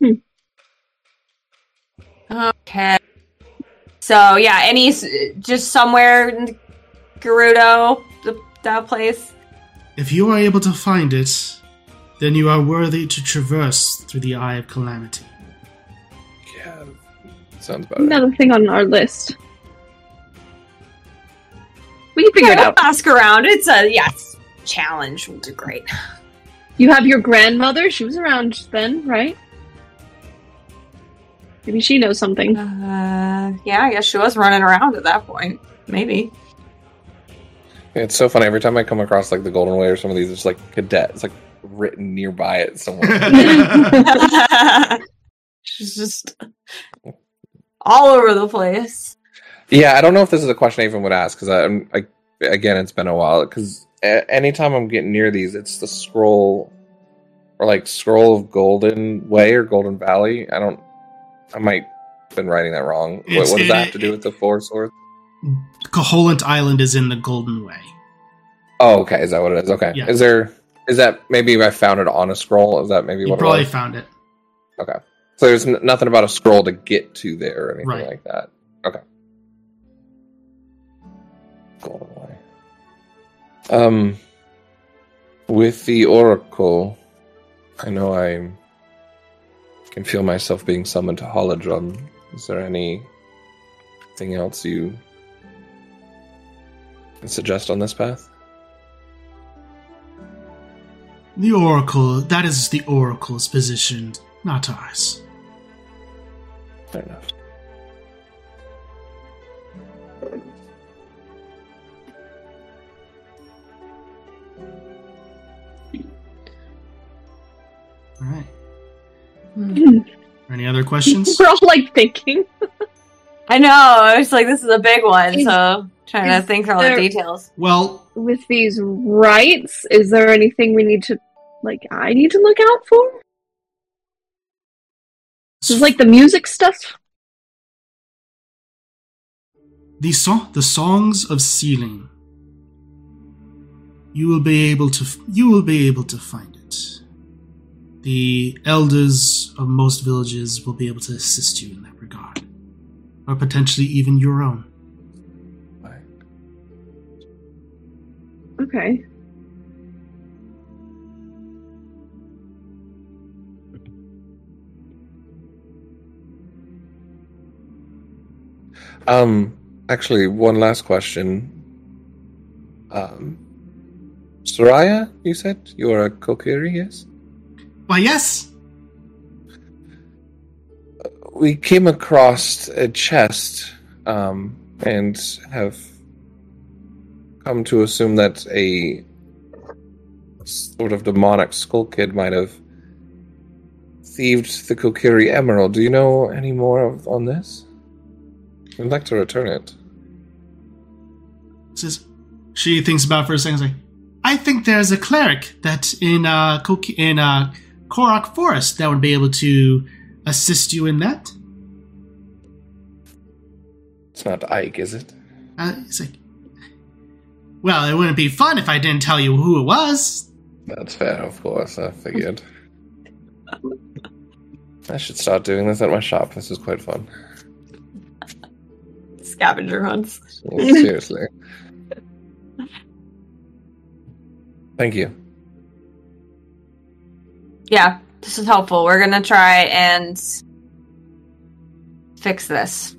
Hmm. Okay. So yeah, any just somewhere in Gerudo, the, that place. If you are able to find it, then you are worthy to traverse through the Eye of Calamity. Yeah, sounds about right. Another thing on our list. We can figure it out. we'll Ask around. It's a yes challenge. We'll do great. You have your grandmother. She was around then, right? Maybe she knows something. Uh, yeah, I guess she was running around at that point. Maybe. It's so funny every time I come across like the Golden Way or some of these. It's like cadet. It's like written nearby it somewhere. [LAUGHS] [LAUGHS] She's just all over the place. Yeah, I don't know if this is a question I even would ask because I'm I, again, it's been a while. Because anytime I'm getting near these, it's the scroll or like scroll of Golden Way or Golden Valley. I don't. I might have been writing that wrong. What, what does that have to do with the four swords? Koholint Island is in the Golden Way. Oh, okay. Is that what it is? Okay. Yeah. Is there? Is that maybe I found it on a scroll? Is that maybe You what probably it found it. Okay. So there's n- nothing about a scroll to get to there or anything Right. like that. Okay. Um, with the Oracle, I know I can feel myself being summoned to Holodrum. Is there anything else you can suggest on this path? The Oracle, that is the Oracle's position, not ours. Fair enough. All right. Any other questions? [LAUGHS] We're all like thinking. [LAUGHS] I know. I was like, this is a big one, Is- so trying to think through all the details. Well, With these rights, is there anything we need to, like, I need to look out for? This is like the music stuff. the song, the songs of sealing. You will be able to. You will be able to find it. The elders of most villages will be able to assist you in that regard, or potentially even your own. Okay. Um, actually, one last question. Um, Soraya, you said you are a Kokiri, yes? Why, yes. We came across a chest, um, and have come to assume that a sort of demonic skull kid might have thieved the Kokiri emerald. Do you know any more of, on this? I'd like to return it. Says she thinks about it for a second. Like, I think there's a cleric that in uh Koki- in uh Korok Forest that would be able to assist you in that. It's not Ike, is it? Uh, it's like, well, it wouldn't be fun if I didn't tell you who it was. That's fair, of course. I figured. I should start doing this at my shop. This is quite fun. Scavenger hunts. Seriously. [LAUGHS] Thank you. Yeah, this is helpful. We're gonna try and fix this.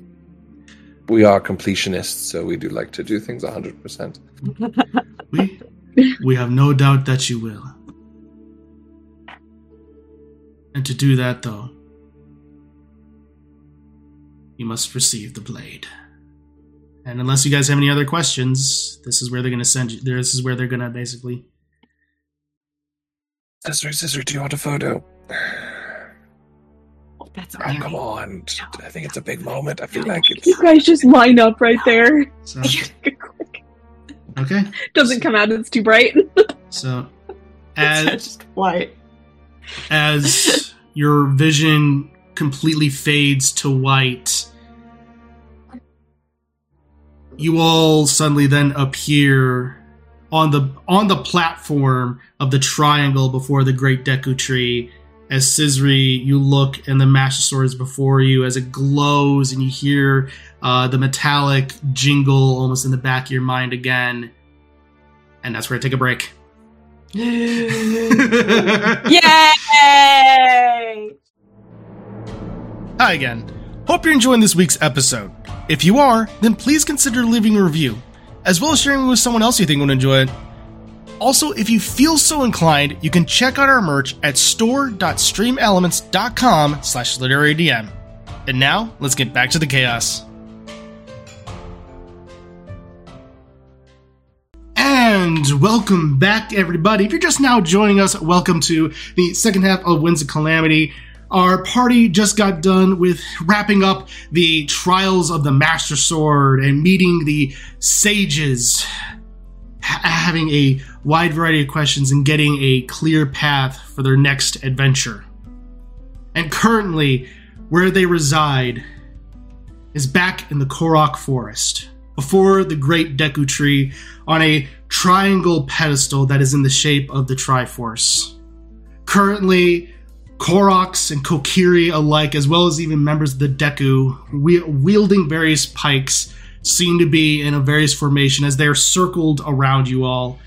We are completionists, so we do like to do things 100%. We [LAUGHS] we have no doubt that you will. And to do that, though, you must receive the blade. And unless you guys have any other questions, this is where they're going to send you. This is where they're going to basically. Sister, sister, do you want a photo? [SIGHS] That's Oh, weird. come on. I think it's a big moment. I feel like it's. You guys just line up right there. So, [LAUGHS] okay, Doesn't come out, it's too bright. [LAUGHS] so [LAUGHS] It's as just white. as your vision completely fades to white, you all suddenly then appear on the on the platform of the triangle before the great Deku tree. As Sisri, you look and the Master Sword is before you as it glows, and you hear uh, the metallic jingle almost in the back of your mind again. And that's where I take a break. [LAUGHS] [LAUGHS] Yay! Hi again. Hope you're enjoying this week's episode. If you are, then please consider leaving a review, as well as sharing it with someone else you think would enjoy it. Also, if you feel so inclined, you can check out our merch at store.streamelements.com slash literarydm. And now, let's get back to the chaos. And welcome back, everybody. If you're just now joining us, welcome to the second half of Winds of Calamity. Our party just got done with wrapping up the trials of the Master Sword and meeting the sages, ha- having a wide variety of questions and getting a clear path for their next adventure. And currently, where they reside is back in the Korok Forest, before the great Deku tree, on a triangle pedestal that is in the shape of the Triforce. Currently, Koroks and Kokiri alike, as well as even members of the Deku, wielding various pikes, seem to be in a various formation as they are circled around you all.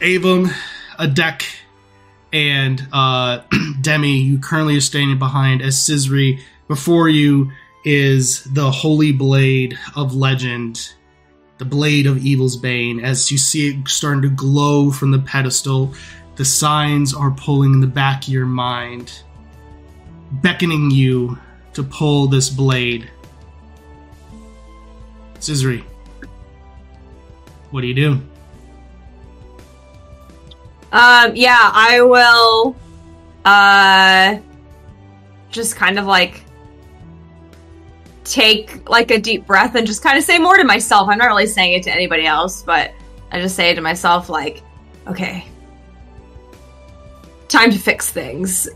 Avum, Adek, and uh, [CLEARS THROAT] Demi, you currently are standing behind as Sizri. Before you is the Holy Blade of Legend, the Blade of Evil's Bane. As you see it starting to glow from the pedestal, the signs are pulling in the back of your mind, beckoning you to pull this blade. Sizri, what do you do? Um, yeah, I will uh just kind of like take like a deep breath and just kind of say more to myself. I'm not really saying it to anybody else, but I just say it to myself like, okay. Time to fix things.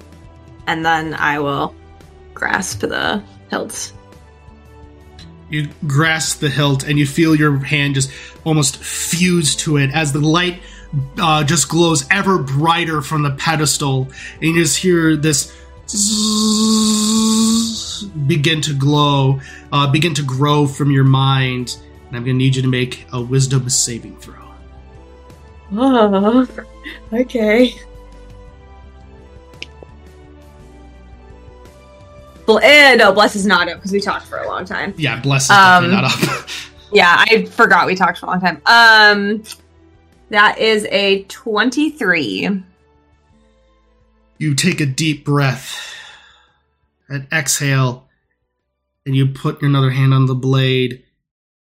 And then I will grasp the hilt. You grasp the hilt and you feel your hand just almost fuse to it as the light uh, just glows ever brighter from the pedestal, and you just hear this [LAUGHS] begin to glow, uh, begin to grow from your mind. And I'm going to need you to make a wisdom saving throw. Oh, [LAUGHS] okay. Well, eh, no, bless is not up because we talked for a long time. Yeah, bless is Um, definitely not up. [LAUGHS] Yeah, I forgot we talked for a long time. Um, that is a twenty-three. you take a deep breath and exhale, and you put another hand on the blade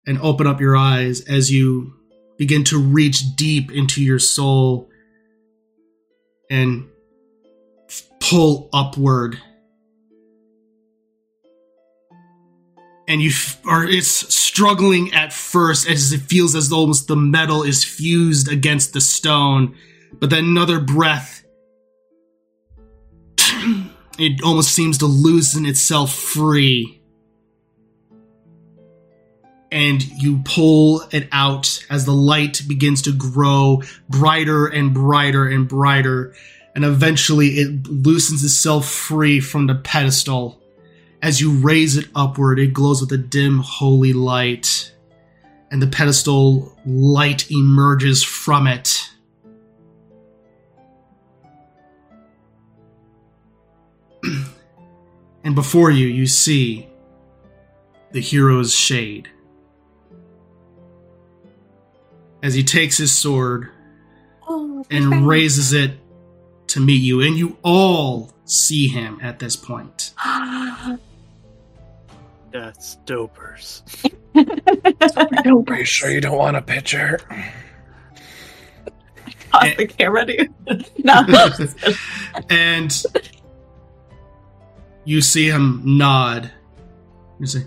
and open up your eyes as you begin to reach deep into your soul and pull upward. And you f- are it's struggling at first as it feels as though almost the metal is fused against the stone, but then another breath [CLEARS THROAT] it almost seems to loosen itself free. And you pull it out as the light begins to grow brighter and brighter and brighter. And eventually it loosens itself free from the pedestal. As you raise it upward, it glows with a dim, holy light. And the pedestal light emerges from it. [CLEARS THROAT] and before you, you see the hero's shade. As he takes his sword Oh, and raises it to meet you, and you all see him at this point. [GASPS] [GASPS] [GASPS] That's dopers. [LAUGHS] Are you sure you don't want a picture? [LAUGHS] Pause the camera, dude. [LAUGHS] no. and you see him nod. You say,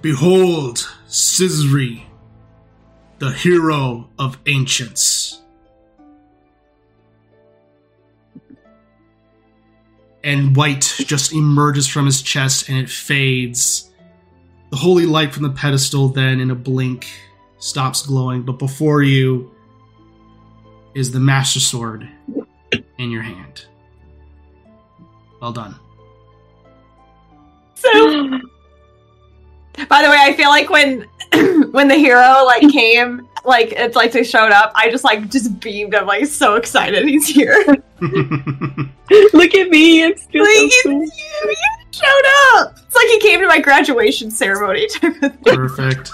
Behold, Sizri, the hero of ancients. And white just emerges from his chest and it fades. The holy light from the pedestal then, in a blink, stops glowing, but before you is the Master Sword in your hand. Well done. So, by the way, I feel like when [CLEARS THROAT] when the hero like came, like it's like they showed up, I just like just beamed. I'm like so excited he's here. [LAUGHS] [LAUGHS] Look at me. I'm still Like, so it's cool. you, you showed up. It's like he came to my graduation ceremony type of thing. Perfect.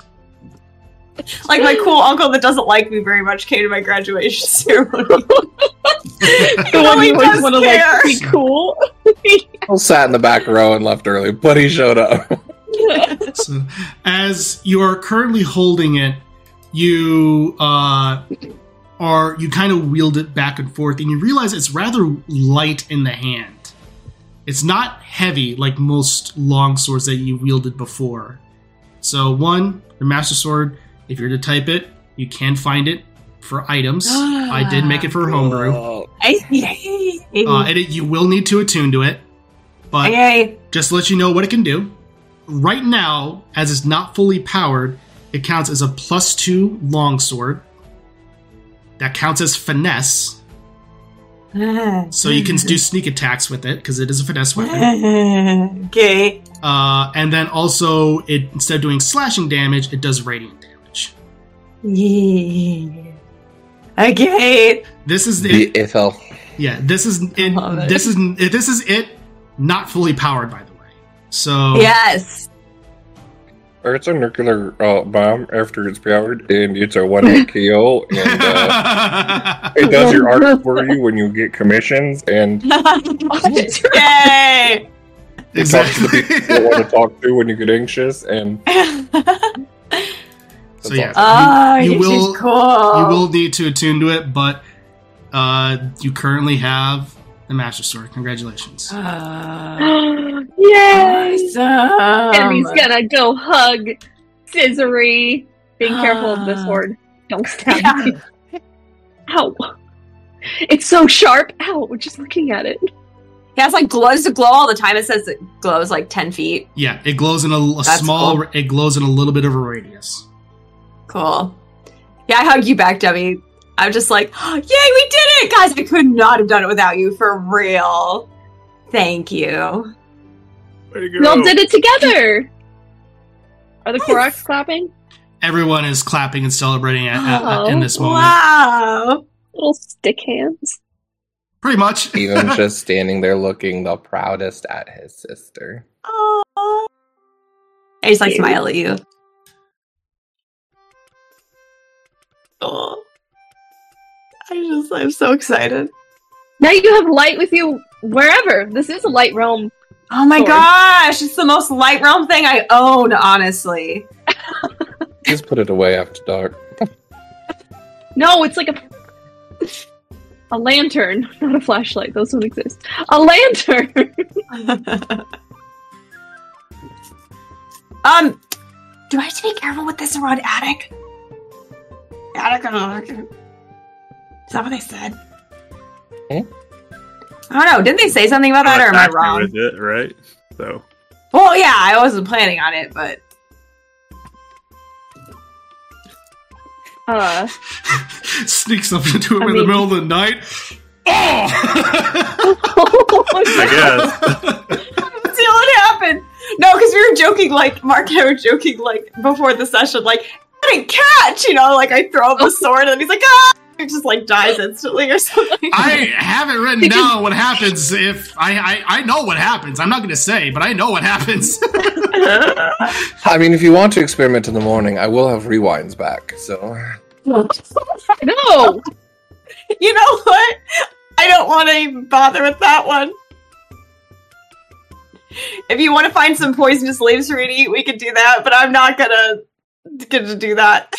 Like my cool uncle that doesn't like me very much came to my graduation [LAUGHS] ceremony. The No, one he you always does want to like be cool. I sat in the back row and left early, but he showed up. So, as you are currently holding it, you uh, are you kind of wield it back and forth, and you realize it's rather light in the hand. It's not heavy like most long swords that you wielded before. So one, the master sword. If you're to type it, you can find it for items. [GASPS] I did make it for homebrew, uh, and it, you will need to attune to it. But just to let you know what it can do. Right now, as it's not fully powered, it counts as a plus two longsword. That counts as finesse, so you can do [LAUGHS] sneak attacks with it because it is a finesse weapon. [LAUGHS] okay. Uh, and then also, it instead of doing slashing damage, it does radiant damage. Yeah. Okay. This is the it. Ithel. Yeah, this is it. This is this is it. Not fully powered, by the way. So Yes. Or it's a nuclear uh, bomb after it's powered, and it's a one hit [LAUGHS] KO, and uh, it does your art for you when you get commissions, and [LAUGHS] Yay. it talks to the people you want to talk to when you get anxious, and [LAUGHS] so yeah, Oh, you, you this will cool. you will need to attune to it, but uh, you currently have the master sword. Congratulations. Uh, [GASPS] [GASPS] Yay! awesome. and he's gonna go hug Scissory. Being careful of this Ah. sword. Don't stab Yeah. me. [LAUGHS] Ow. It's so sharp. Ow, just looking at it. He has like glows to glow all the time. It says it glows like 10 feet. Yeah, it glows in a, a small. cool. It glows in a little bit of a radius. Cool. Yeah, I hug you back, Debbie. I'm just like, [GASPS] yay, we did it! Guys, I could not have done it without you, for real. Thank you. Way to go. We all did it together. Are the Koroks clapping? Everyone is clapping and celebrating at, at- Oh, in this [GASPS] moment. Wow. Little stick hands. Pretty much. [LAUGHS] Even [LAUGHS] just standing there looking the proudest at his sister. Oh. I just like Cute. smile at you. Oh. [LAUGHS] I just, I'm so excited. Now you have light with you wherever. This is a light realm. Oh my Sword. gosh, it's the most light realm thing I own, honestly. [LAUGHS] Just put it away after dark. No, it's like a a lantern, not a flashlight. Those don't exist. A lantern. [LAUGHS] um, do I have to be careful with this around attic? Attic or Is that what they said? Hmm? I don't know. Didn't they say something about that, or am I Happy wrong? With it, right? So Well, yeah, I wasn't planning on it, but Uh, [LAUGHS] Sneaks up into him I in the middle of the night. [LAUGHS] Oh! I guess. Let's [LAUGHS] see what happened. No, because we were joking, like Mark and I were joking, like before the session, like I didn't catch, you know, like I throw up the sword and he's like, ah, he [LAUGHS] just like dies instantly or something. [LAUGHS] I haven't written down what happens if I, I I know what happens. I'm not going to say, but I know what happens. [LAUGHS] I mean, if you want to experiment in the morning, I will have rewinds back. So no. you know what? I don't want to even bother with that one. If you want to find some poisonous leaves for me to eat, we could do that, but I'm not gonna gonna do that.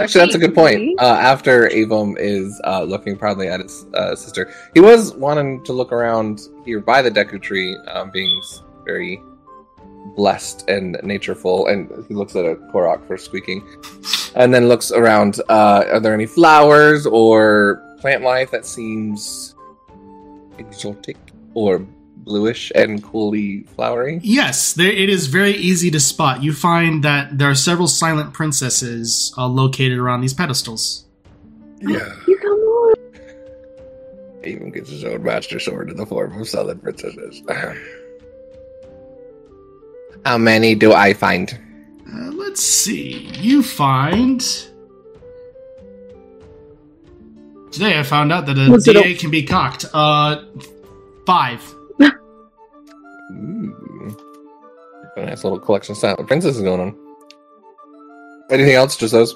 Actually, that's a good point. Uh, after Avum is uh, looking proudly at his uh, sister, he was wanting to look around here by the Deku tree, um, being very blessed and natureful, and he looks at a Korok for squeaking, and then looks around. Uh, are there any flowers or plant life that seems exotic or bluish and coolly flowery? yes, there, it is very easy to spot. You find that there are several silent princesses uh, located around these pedestals. yeah, You come on. He even gets his own master sword in the form of silent princesses. [LAUGHS] How many do I find? Uh, let's see. You find. Today I found out that a Was a- DA can be cocked. Uh, five. Ooh. A nice little collection of silent princesses going on. Anything else? Just those?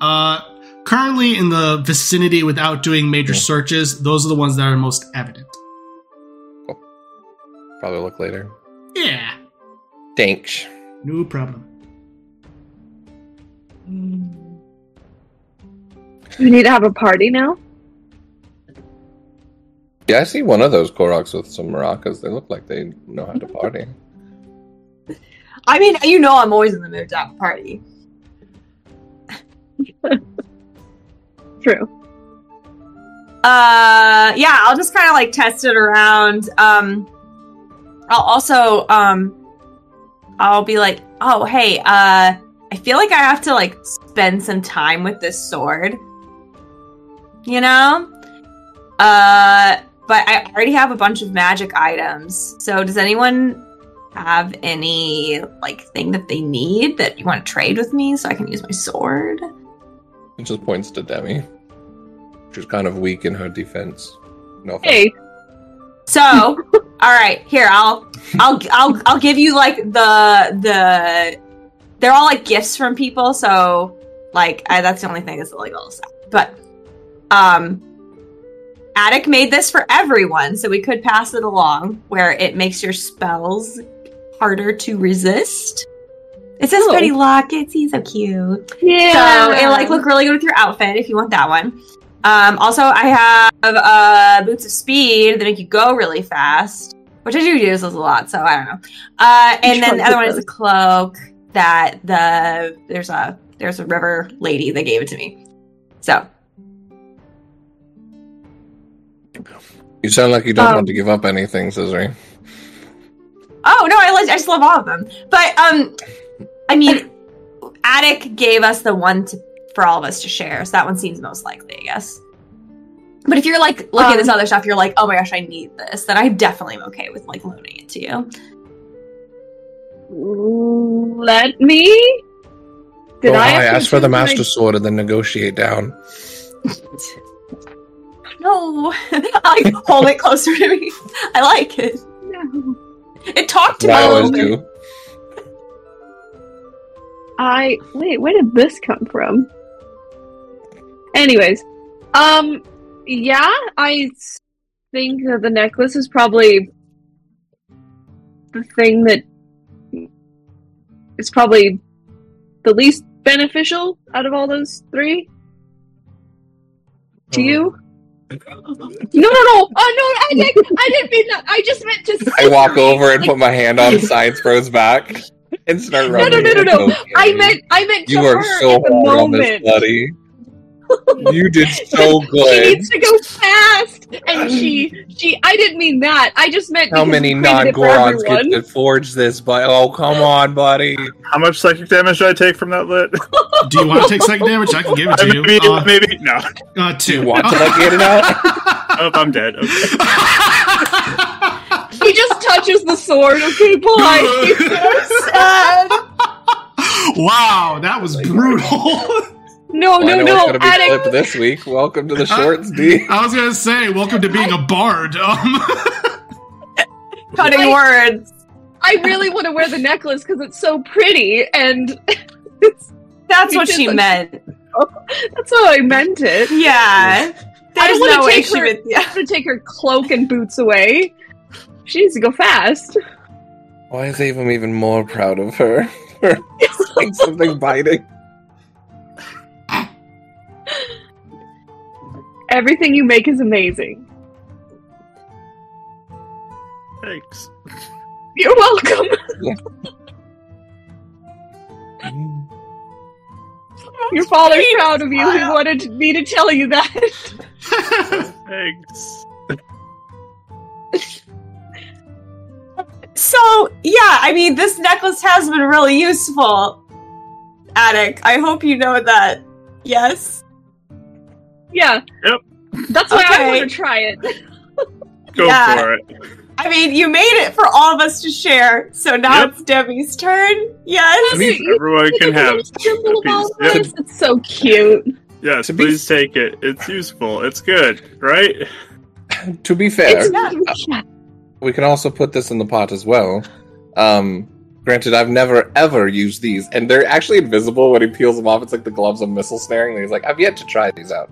Uh, currently in the vicinity without doing major Yeah. searches, those are the ones that are most evident. Probably look later. Yeah, Thanks. no problem. We need to have a party now. Yeah, I see one of those Koroks with some maracas. They look like they know how to party. I mean, you know, I'm always in the mood to have a party. True. Uh, yeah, I'll just kind of like test it around. Um, I'll also um, I'll be like, oh hey, uh, I feel like I have to like spend some time with this sword. You know, uh, but I already have a bunch of magic items. So does anyone have any like thing that they need that you want to trade with me so I can use my sword? It just points to Demi. She's kind of weak in her defense. No offense. Hey, So, [LAUGHS] all right, here I'll I'll I'll I'll give you like the the they're all like gifts from people, so like I, that's the only thing that's illegal. So. But um Attic made this for everyone, so we could pass it along where it makes your spells harder to resist. It says Oh. pretty lockets, he's so cute. yeah. So it like look really good with your outfit if you want that one. Um, also, I have uh, boots of speed that make you go really fast, which I do use those a lot. So I don't know. Uh, and then the other one is a cloak that the there's a there's a river lady that gave it to me. So You sound like you don't Um, want to give up anything, Cesare. oh no, I I just love all of them. But um, I mean, [LAUGHS] Attic gave us the one to, for all of us to share, so that one seems most likely, I guess. But if you're like looking at this Um, other stuff, you're like, oh my gosh, I need this, then I definitely am okay with like loaning it to you. Let me. Did oh, I, I have to asked for the choose my- Master Sword and then negotiate down. [LAUGHS] No, [LAUGHS] I like hold it closer to me. I like it. No. It talked to me. I a always little bit. do. I wait. Where did this come from? Anyways, um, yeah, I think that the necklace is probably the thing that is probably the least beneficial out of all those three. To you? No, no, no! Oh no! I didn't. I didn't mean that. I just meant to. I walk over and put my hand on Science Bro's back and start No, rubbing. no, no, no, it. no! I meant. I meant to You are so hard on this, moment. buddy. [LAUGHS] You did so good. She needs to go fast, and she she. I didn't mean that. I just meant How many we created it for non-Gorons everyone. get to forge this? But oh, come on, buddy. How much psychic damage did I take from that lit? Do you want to take second damage? I can give it to [LAUGHS] you. maybe, Uh, maybe no. uh, two. You want to like get it out? [LAUGHS] Oh, I'm dead. Okay. He just touches the sword. Okay, bye. Sad. wow, that was brutal. No, Well, I no, know no. it's gonna be Attic. flipped this week. Welcome to the [LAUGHS] shorts, D. I was gonna say, welcome to being a bard. Um, [LAUGHS] Cutting I- words. I really want to wear the necklace because it's so pretty, and [LAUGHS] it's, That's what she I'm- meant. that's how I meant it. Yeah. There's wanna no way take her- would. Yeah. I'm gonna take her cloak and boots away. She needs to go fast. Why is Ava even more proud of her for saying something biting? Everything you make is amazing. Thanks. You're welcome. Your father's proud of you. He wanted me to tell you that. Thanks. [LAUGHS] So yeah, I mean, this necklace has been really useful. Attic, I hope you know that. Yes. Yeah. Yep. That's why I want to try it. [LAUGHS] Go Yeah. for it. I mean, you made it for all of us to share, so now Yep. it's Debbie's turn. Yes. Look at. Everyone Look can have little symbol of all Yep. It's so cute. Yes, To be- please take it. It's useful. It's good, right? [LAUGHS] To be fair, It's yeah. we can also put this in the pot as well. Um, granted, I've never ever used these, and they're actually invisible when he peels them off. It's like the gloves of missile snaring. And he's like, I've yet to try these out.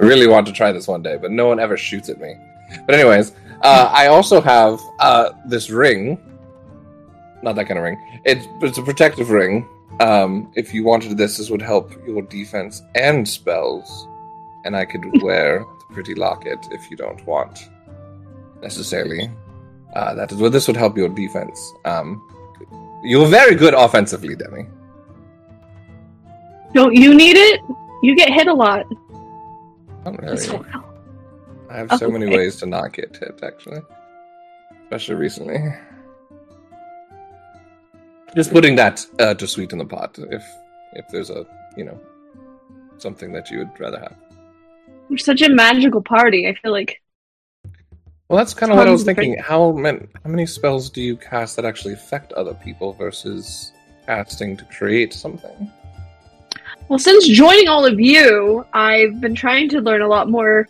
I really want to try this one day, but no one ever shoots at me. But anyways, uh, I also have uh, this ring. Not that kind of ring. It's it's a protective ring. Um, if you wanted this, this would help your defense and spells, and I could [LAUGHS] wear the pretty locket if you don't want. necessarily. Uh, that is where this would help your defense. Um, you're very good offensively, Demi. Don't you need it? You get hit a lot. Not really. well. I have so many ways to not get tipped, actually. Especially recently. Just putting that uh, to sweeten the pot if if there's a you know something that you would rather have. We're such a magical party. I feel like Well, that's kind of what I was thinking. How many how many spells do you cast that actually affect other people versus casting to create something? Well, since joining all of you, I've been trying to learn a lot more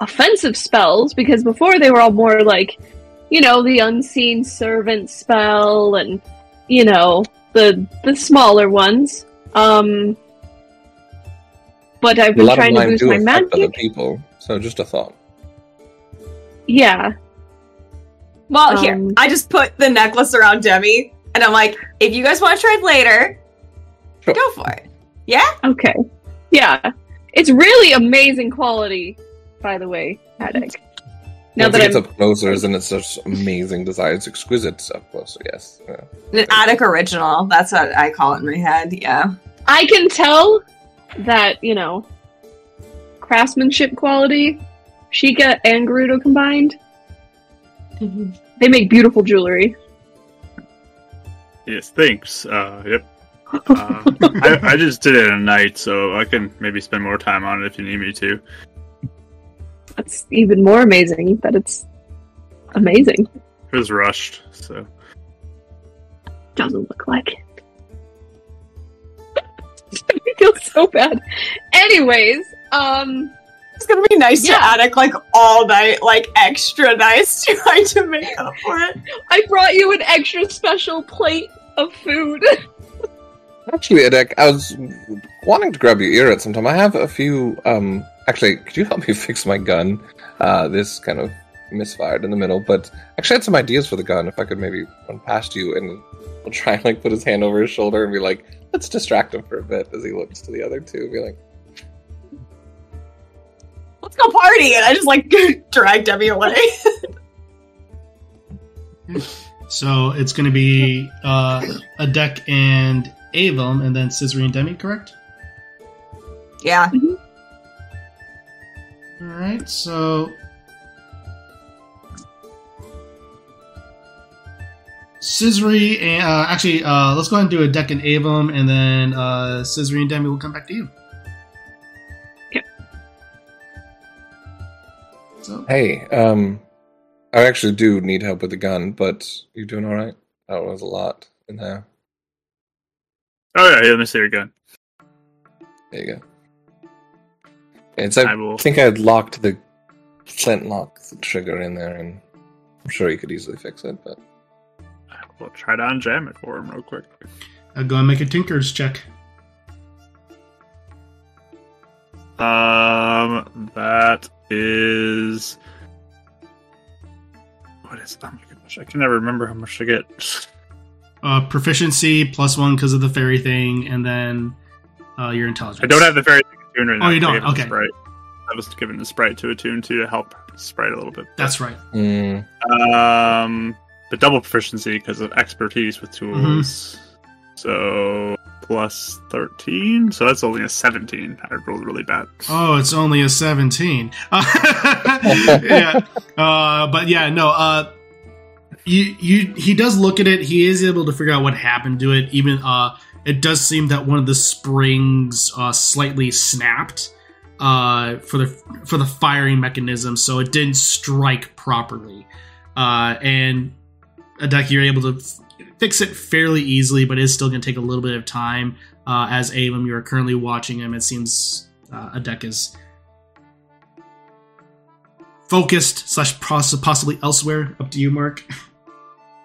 offensive spells because before they were all more like, you know, the unseen servant spell and you know the the smaller ones. Um, but I've A been lot of trying to mine boost do my affect other people, so just a thought. Yeah, Well, here, Um, I just put the necklace around Demi, and I'm like, if you guys want to try it later, Sure. go for it. Yeah? okay, yeah, it's really amazing quality, by the way, Attic. Now Once that it gets I'm up closer, isn't it such amazing design? It's exquisite up closer, yes. Yeah. An attic original. That's what I call it in my head. Yeah. I can tell that, you know, craftsmanship quality, Sheikah and Gerudo combined, they make beautiful jewelry. Yes, thanks. Uh, yep. Uh, I, I just did it at night, so I can maybe spend more time on it if you need me to. That's even more amazing that it's amazing. It was rushed, so Doesn't look like it. [LAUGHS] I feel so bad. Anyways, um, It's gonna be nice Yeah. to attic like all night, like extra nice, [LAUGHS] trying to make up for it. I brought you an extra special plate of food. [LAUGHS] Actually, Edek, I was wanting to grab your ear at some time. I have a few. Um, actually, could you [LAUGHS] help me fix my gun? Uh, this kind of misfired in the middle, but actually, I had some ideas for the gun. If I could maybe run past you and we'll try and like put his hand over his shoulder and be like, let's distract him for a bit as he looks to the other two. Be like, Let's go party, and I just like [LAUGHS] drag Demi away. [LAUGHS] So it's going to be uh, Adek and Avum, and then Scissory and Demi, correct? yeah. All right. So Scissory and uh, actually, uh, let's go ahead and do Adek and Avum, and then uh, Scissory and Demi will come back to you. Okay. So hey, um, I actually do need help with the gun, but you doing all right? That was a lot in there. Oh yeah, yeah, let me see your gun. There you go. It's I I will. think I had locked the flintlock trigger in there, and I'm sure you could easily fix it. But We'll try to unjam it for him real quick. I'll go and make a Tinker's check. Um, that is what is? Oh my gosh, I can never remember how much I get. Uh, proficiency plus one because of the fairy thing, and then uh, your intelligence. I don't have the fairy thing attuned right Oh, you I don't? gave it the Okay. Sprite. I was given the sprite to attune to to help sprite a little bit. That's right. mm, Um, but double proficiency because of expertise with tools. Mm-hmm. So plus thirteen. So that's only a seventeen. I rolled really bad. Oh, it's only a 17. [LAUGHS] yeah. [LAUGHS] Uh, but yeah, no, uh, you, you, he does look at it. He is able to figure out what happened to it. Even, uh, it does seem that one of the springs, uh, slightly snapped, uh, for the, for the firing mechanism. So it didn't strike properly. Uh, and Adek, you're able to f- fix it fairly easily, but it's still going to take a little bit of time. Uh, as Avum, you are currently watching him. It seems uh, Adek is focused slash possibly elsewhere. Up to you, Mark. [LAUGHS]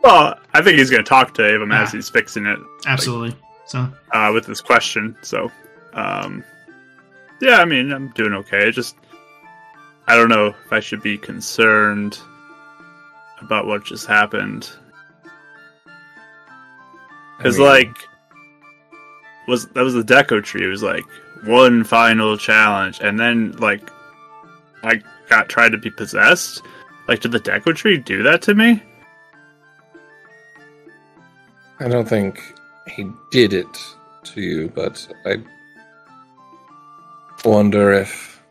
Well, I think he's going to talk to Avum as Ah. he's fixing it Absolutely. So uh, with this question. So, um, yeah, I mean, I'm doing okay. Just I don't know if I should be concerned about what just happened. Because I mean, like was that was the Deku tree. It was like one final challenge, and then like I got tried to be possessed. Like, did the Deku Tree do that to me? I don't think he did it to you, but I wonder if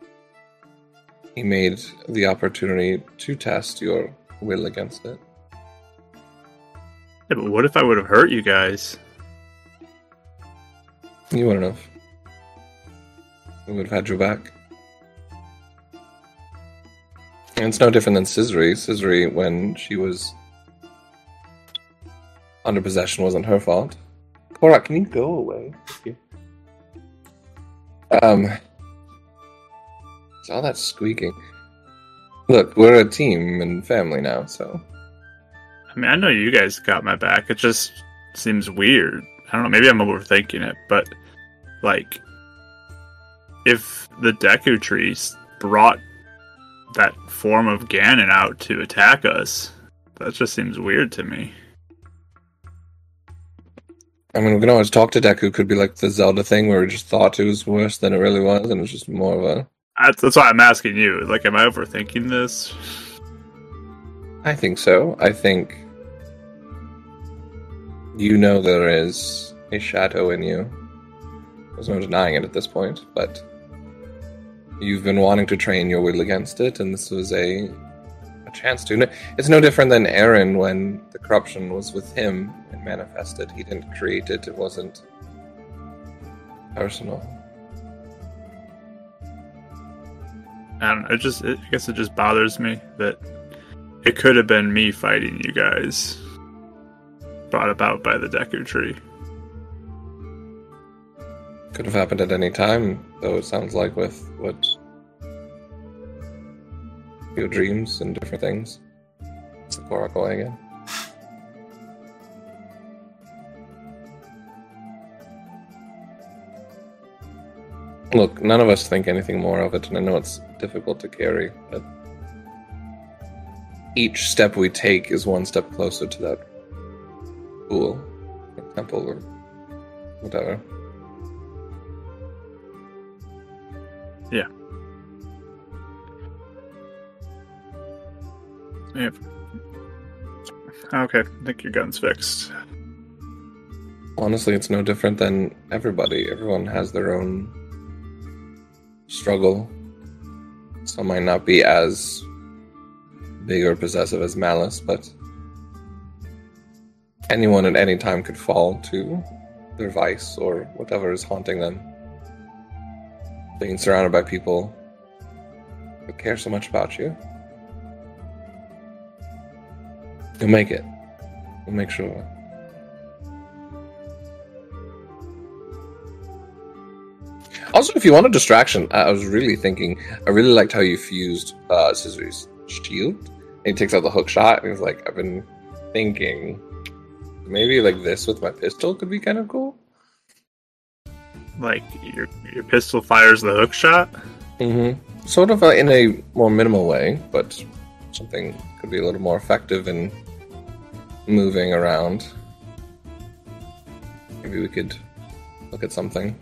he made the opportunity to test your will against it. Yeah, but what if I would have hurt you guys? You wouldn't have. We would have had your back. And it's no different than Scissory. Scissory, when she was under possession, wasn't her fault. Korok, can you go away? Um, it's all that squeaking. Look, we're a team and family now, so I mean, I know you guys got my back. It just seems weird. I don't know. Maybe I'm overthinking it, but like, if the Deku Trees brought that form of Ganon out to attack us, that just seems weird to me. I mean, we can always talk to Deku. Could be like the Zelda thing where we just thought it was worse than it really was, and it's just more of a. That's, that's why I'm asking you. Like, am I overthinking this? I think so. I think you know there is a shadow in you. There's no denying it at this point, but you've been wanting to train your will against it, and this was a a chance to. It's no different than Aaron when the corruption was with him and manifested. He didn't create it. It wasn't personal. I don't know. It just, it, I guess it just bothers me that it could have been me fighting you guys, brought about by the Deku Tree. Could have happened at any time, though. It sounds like with what your dreams and different things. It's the Korok way again. Look, none of us think anything more of it, and I know it's difficult to carry, but each step we take is one step closer to that pool, or temple, or whatever. Yep. Okay, I think your gun's fixed. Honestly, it's no different than everybody. Everyone has their own struggle. Some might not be as big or possessive as malice, but anyone at any time could fall to their vice or whatever is haunting them. Being surrounded by people who care so much about you. You'll make it. We'll make sure. Also, if you want a distraction, I was really thinking. I really liked how you fused uh, Scissor's shield. And he takes out the hook shot, and he's like, "I've been thinking, maybe like this with my pistol could be kind of cool." Like your your pistol fires the hook shot. Mm-hmm. Sort of uh, in a more minimal way, but something could be a little more effective in moving around. Maybe we could look at something.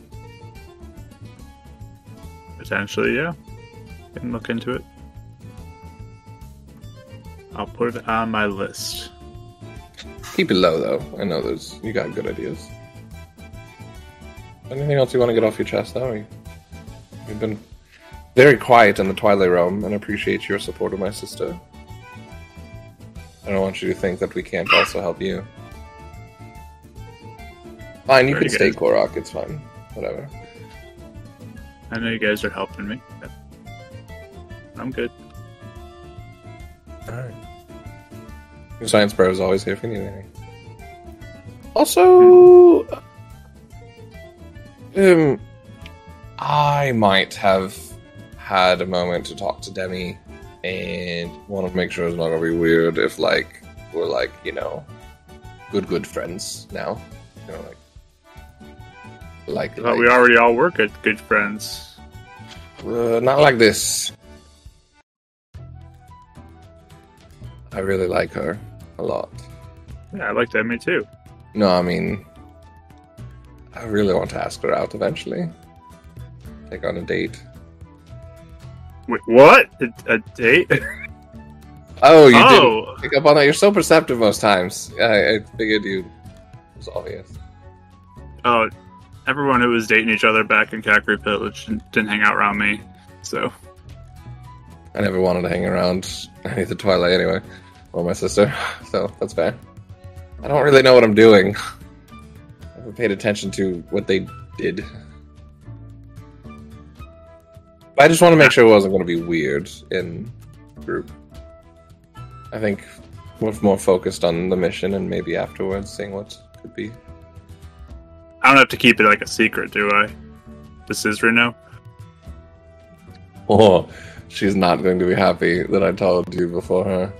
Potentially, yeah. Can look into it. I'll put it on my list. Keep it low, though. I know there's you got good ideas. Anything else you want to get off your chest, though? You- You've been very quiet in the Twilight Realm, and appreciate your support of my sister. I don't want you to think that we can't also help you. Fine, you Very can stay good. Korok. It's fine. Whatever. I know you guys are helping me. I'm good. All right. Your science bro is always here if you need anything. Also, um, I might have had a moment to talk to Demi, and want to make sure it's not gonna be weird if, like, we're like, you know, good, good friends now. You know, like, like, I thought like we already all were good, good friends. uh, not like this. I really like her a lot. Yeah, I like Demi too. No, I mean, I really want to ask her out eventually. Take on a date. Wait, what? A, a date? [LAUGHS] Oh, you Oh. didn't pick up on that. You're so perceptive most times. I, I figured you. It was obvious. Oh, everyone who was dating each other back in Kakri Village didn't hang out around me. So, I never wanted to hang around [LAUGHS] any of the Twilight anyway, or my sister, [LAUGHS] so that's fair. I don't really know what I'm doing. I haven't paid attention to what they did. I just want to make sure it wasn't going to be weird in group. I think we're more focused on the mission and maybe afterwards seeing what could be. I don't have to keep it like a secret, do I? Does Isra know? Oh, she's not going to be happy that I told you before her.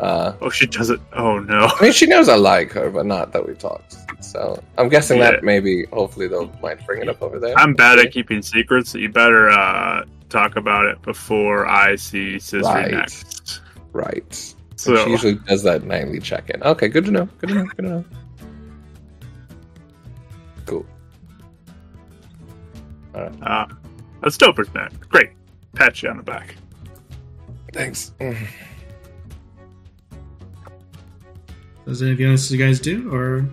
Uh, Oh, she doesn't. Oh no. I mean, she knows I like her, but not that we talked. So I'm guessing Yeah. that maybe, hopefully, they'll might bring it up over there. I'm bad at keeping secrets, so you better uh, talk about it before I see Scissor Right. next. right. So, she usually does that nightly check-in. Okay, good to know. Good to know. Good to know. Cool. All right. uh, that's Doper's man. Great. Pat you on the back. Thanks. [LAUGHS] Does anything else you guys do, or?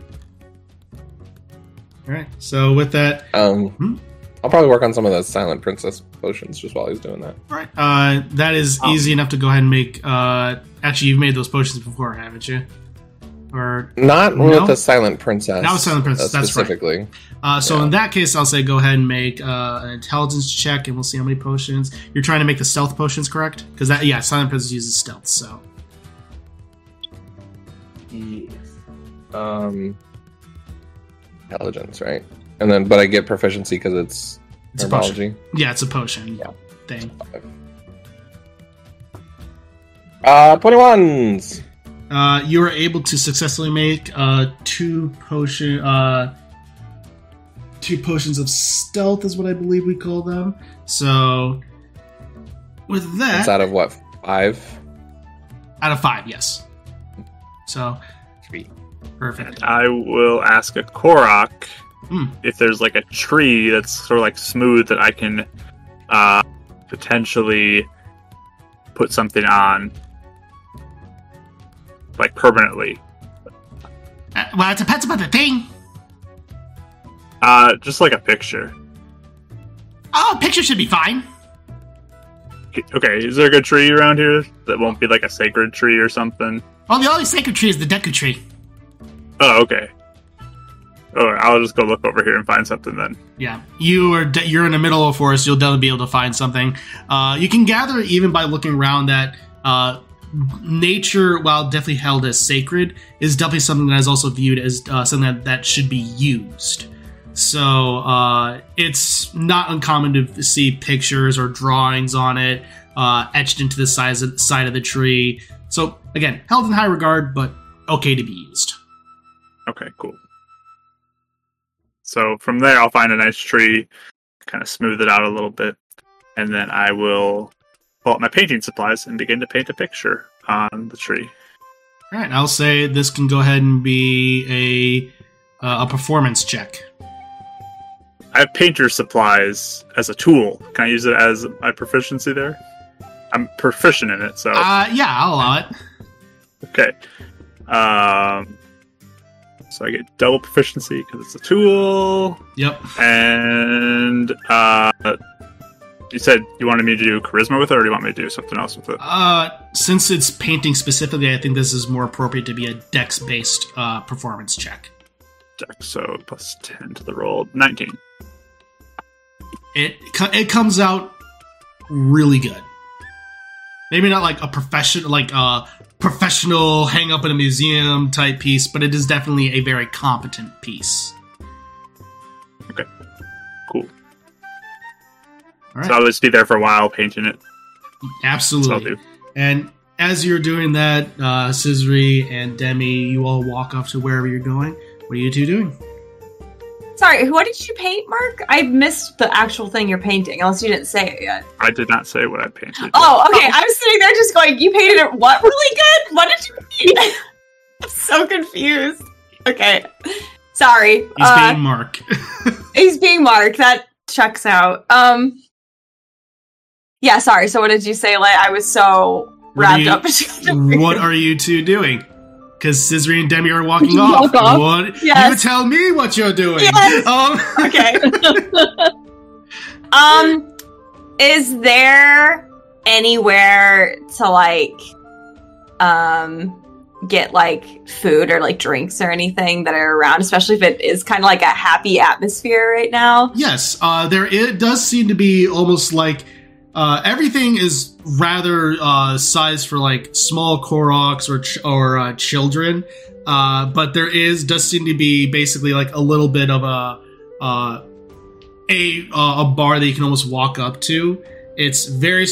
All right. So with that, Um, Hmm? I'll probably work on some of those Silent Princess potions just while he's doing that. all right, uh, that is Oh. easy enough to go ahead and make. Uh, actually, you've made those potions before, haven't you? Or Not No? with the Silent Princess. Not with Silent Princess, uh, that's right. specifically. Uh, so Yeah. in that case, I'll say go ahead and make uh, an intelligence check, and we'll see how many potions you're trying to make the stealth potions, correct? Because that, yeah, Silent Princess uses stealth. So Um, intelligence, right? And then, but I get proficiency because it's it's a potion. herbology. Yeah, it's a potion Yeah. thing. Uh, twenty ones. Uh, you are able to successfully make uh, two potion, uh, two potions of stealth, is what I believe we call them. So with that, It's out of what five? out of five, yes. So perfect. I will ask a Korok Hmm. if there's like a tree that's sort of like smooth that I can uh, potentially put something on, like permanently. Uh, well, it depends about the thing. Uh, just like a picture. Oh, a picture should be fine. Okay, is there a good tree around here that won't be like a sacred tree or something? Well, the only sacred tree is the Deku tree. Oh, okay. Right, I'll just go look over here and find something then. Yeah, you are de- you're in the middle of a forest. You'll definitely be able to find something. Uh, you can gather even by looking around that uh, nature, while definitely held as sacred, is definitely something that is also viewed as uh, something that, that should be used. So uh, it's not uncommon to see pictures or drawings on it uh, etched into the size of, side of the tree. So again, held in high regard, but okay to be used. Okay, cool. So from there, I'll find a nice tree, kind of smooth it out a little bit, and then I will pull out my painting supplies and begin to paint a picture on the tree. All right, I'll say this can go ahead and be a uh, a performance check. I have painter supplies as a tool. Can I use it as my proficiency there? I'm proficient in it, so Uh, yeah, I'll allow it. okay. Um, so I get double proficiency because it's a tool. Yep. And uh, you said you wanted me to do charisma with it, or do you want me to do something else with it? Uh, since it's painting specifically, I think this is more appropriate to be a dex-based uh, performance check. Dex, so plus ten to the roll, nineteen. It it comes out really good. Maybe not like a professional, like a professional hang up in a museum type piece, but it is definitely a very competent piece. Okay, cool. All So right, I'll just be there for a while painting it. That's what I'll absolutely. And as you're doing that, uh, Scissory and Demi, you all walk off to wherever you're going. What are you two doing? Sorry, what did you paint, Mark? I missed the actual thing you're painting, unless you didn't say it yet. I did not say what I painted. Oh, okay. I was sitting there just going, you painted it what really good? What did you mean? [LAUGHS] I'm so confused. Okay. Sorry. He's Uh, being Mark. [LAUGHS] he's being Mark. That checks out. Um Yeah, sorry. So what did you say? Like I was so wrapped you- up. [LAUGHS] what are you two doing? Because Scissory and Demi are walking [LAUGHS] off. off? What? Yes. You tell me what you're doing. Yes. [LAUGHS] Um, okay. [LAUGHS] um, is there anywhere to like, um, get like food or like drinks or anything that are around, especially if it is kind of like a happy atmosphere right now? Yes, uh, there it does seem to be almost like uh, everything is rather uh, sized for like small Koroks or ch- or uh, children, uh, but there is does seem to be basically like a little bit of a uh, a uh, a bar that you can almost walk up to. It's very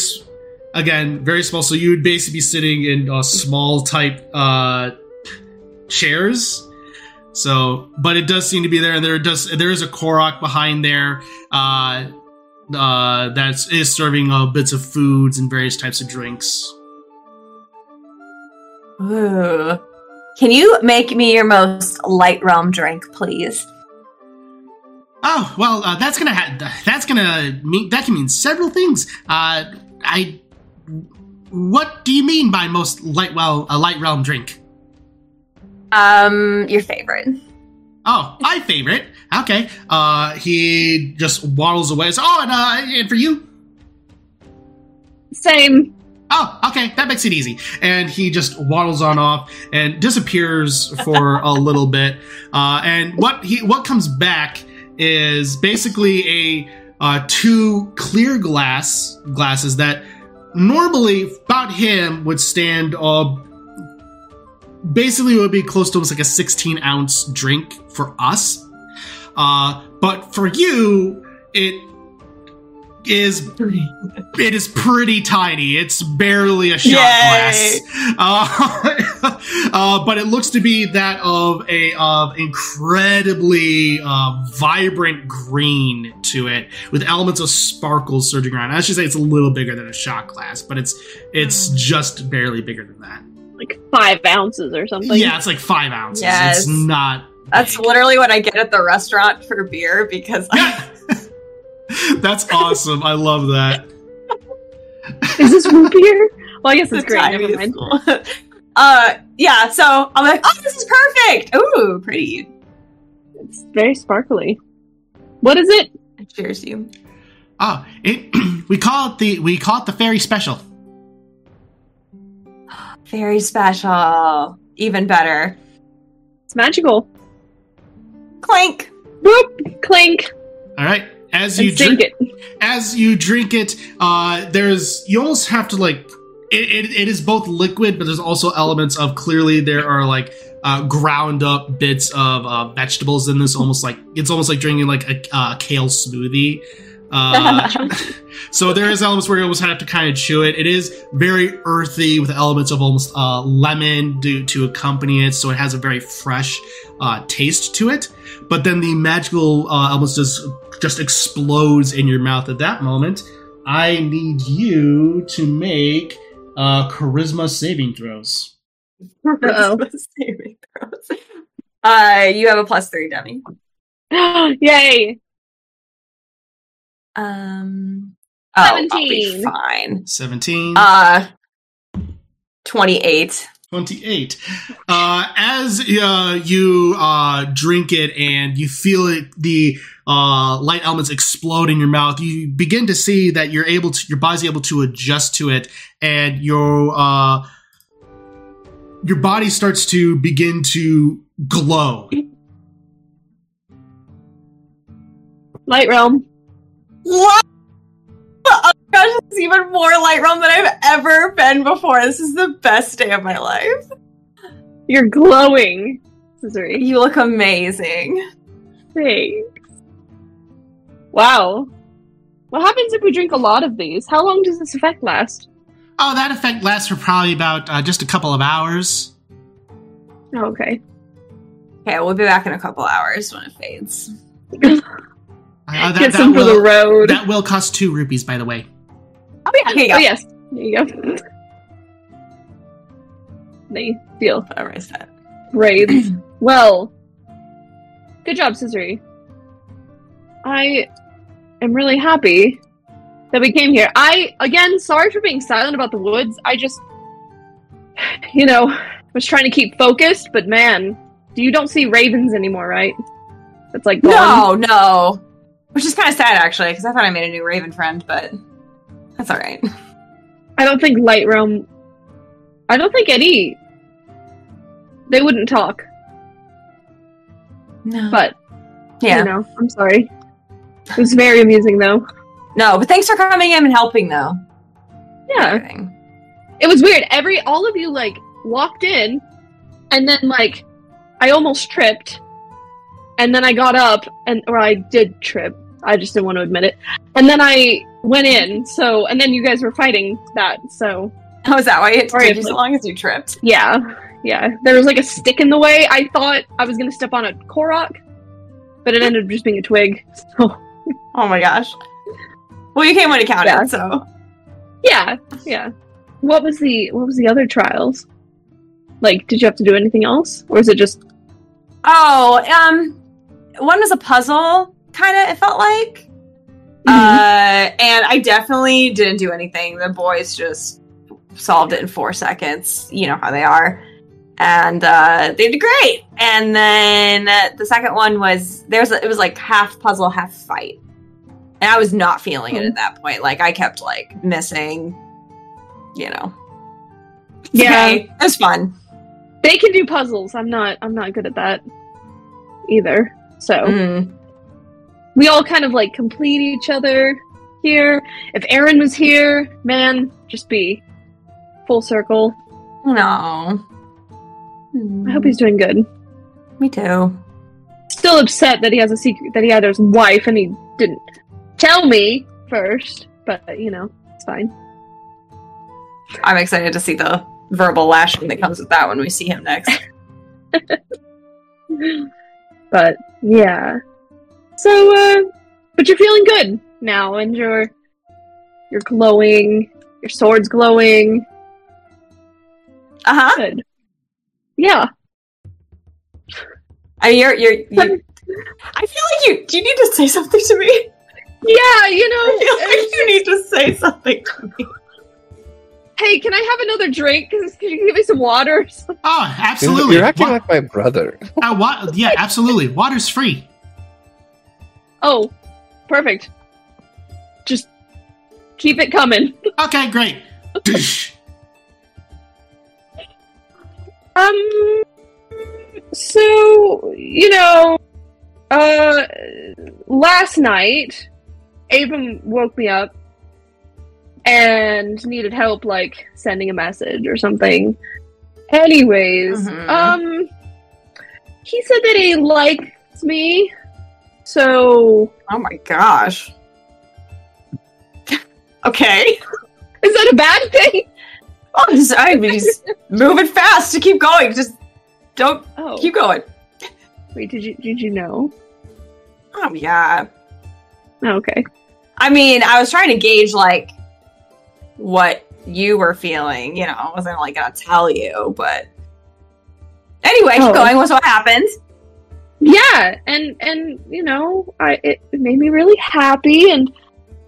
again very small, so you would basically be sitting in small type chairs. So, but it does seem to be there, and there does there is a Korok behind there uh, that is serving uh, bits of foods and various types of drinks. Ooh. Can you make me your most light realm drink, please? Oh well, uh, that's gonna ha- that's gonna mean that can mean several things. Uh, I what do you mean by most light well a light realm drink? Um, your favorite. Oh, my favorite. Okay. Uh, he just waddles away. So, oh, and uh, and for you, Same. Oh, okay, that makes it easy. And he just waddles on off and disappears for a [LAUGHS] little bit. Uh, and what he what comes back is basically a uh, two clear glass glasses that normally about him would stand uh, basically it would be close to almost like a 16 ounce drink for us. Uh, but for you, it is it is pretty tiny. It's barely a shot Yay. glass, uh, [LAUGHS] uh, but it looks to be that of a of incredibly uh, vibrant green to it, with elements of sparkles surging around. I should say it's a little bigger than a shot glass, but it's it's just barely bigger than that. Like five ounces or something. yeah, it's like five ounces. Yes. It's not. That's literally what I get at the restaurant for beer because I, [LAUGHS] [LAUGHS] That's awesome. I love that. Is this root beer? Well, I guess it's the great. Never mind. little- [LAUGHS] uh, yeah. So I'm like, oh, this is perfect. Ooh, pretty. It's very sparkly. What is it? Cheers, you. Oh, it [CLEARS THROAT] we call it the we call it the fairy special. Very special. Even better. It's magical. Clink. Boop! Clink! All right. As you drink, it. as you drink it, uh, there's you almost have to like it, it, it is both liquid, but there's also elements of clearly there are like uh, ground up bits of uh, vegetables in this. Almost like it's almost like drinking like a uh, kale smoothie. Uh, [LAUGHS] so there is elements where you almost have to kind of chew it. It is very earthy with elements of almost uh, lemon to, to accompany it, so it has a very fresh uh, taste to it. But then the magical uh, almost just just explodes in your mouth at that moment. I need you to make uh, charisma saving throws. Uh-oh. [LAUGHS] [LAUGHS] Saving throws. Uh, you have a plus three, Demi. [GASPS] Yay! Um. Oh, I'll be 17. fine. Seventeen. Uh, twenty-eight. 28. Uh, as uh, you uh, drink it and you feel it, the uh, light elements explode in your mouth, you begin to see that you're able to, your body's able to adjust to it, and your uh, your body starts to begin to glow. Light realm. What? Oh my gosh, this is even more light realm than I've ever been before. This is the best day of my life. You're glowing. Scissory. You look amazing. Thanks. Wow. What happens if we drink a lot of these? How long does this effect last? Oh, that effect lasts for probably about uh, just a couple of hours. Oh, okay. Okay, we'll be back in a couple hours when it fades. [LAUGHS] Uh, that, Get that some for will, the road. that will cost two rupees, by the way. Oh yeah, here you go. Oh, yes. There you go. they deal. Whatever I said. Raids. well, good job, Scissory. I am really happy that we came here. I, again, sorry for being silent about the woods. I just, [SIGHS] you know, was trying to keep focused, but man, you don't see ravens anymore, right? It's like gone. No, no. Which is kind of sad, actually, because I thought I made a new Raven friend, but that's all right. I don't think Light Realm. I don't think any. They wouldn't talk, No. but yeah. you know, I'm sorry. It was very amusing though. No, but thanks for coming in and helping, though. Yeah. Everything. It was weird. Every all of you like walked in, and then like I almost tripped, and then I got up and or I did trip. I just didn't want to admit it. And then I went in. So and then you guys were fighting that. So [LAUGHS] Oh, is that why it took you so long as you tripped? yeah, yeah. There was like a stick in the way. I thought I was gonna step on a korok, but it ended up just being a twig. So [LAUGHS] Oh my gosh. Well, you came when it counted, Yeah. so. yeah, yeah. What was the what was the other trials? Like, did you have to do anything else, or is it just Oh, um, one was a puzzle, kind of, it felt like. Mm-hmm. Uh, and I definitely didn't do anything. The boys just solved it in four seconds. You know how they are. And uh, they did great. And then uh, the second one was there's it was like half puzzle, half fight. And I was not feeling it Hmm. at that point. Like I kept like missing, you know. Yeah. okay. it was fun. they can do puzzles? I'm not. I'm not good at that either. So. Mm. We all kind of like complete each other here. If Aaron was here, man, just be full circle. No. I hope he's doing good. Me too. Still upset that he has a secret that he had his wife and he didn't tell me first, but you know, it's fine. I'm excited to see the verbal lashing that comes with that when we see him next. [LAUGHS] But yeah. So uh but you're feeling good now and you're you're glowing, your sword's glowing. Uh huh. Good. Yeah. I mean, you're, you're, you [LAUGHS] I feel like you. Do you need to say something to me? Yeah, you know, I feel like you need to say something to me. Hey, can I have another drink? Can you give me some water? Oh, You're, absolutely. you're acting Wa- like my brother. uh, wa- yeah, absolutely. Water's free. Oh, perfect. Just keep it coming. Okay, great. Um, so you know, uh, last night, Abram woke me up and needed help, like sending a message or something. Anyways, Mhm. um, he said that he likes me, so Oh my gosh. [LAUGHS] okay. is that a bad thing? Oh, just, I mean, just [LAUGHS] moving fast to keep going. Just don't Oh, keep going. wait, did you did you know? Oh yeah. Oh, okay. I mean, I was trying to gauge like what you were feeling. You know, I wasn't like gonna tell you, but anyway, Oh. keep going. What's what happened? Yeah and and you know i it, it made me really happy and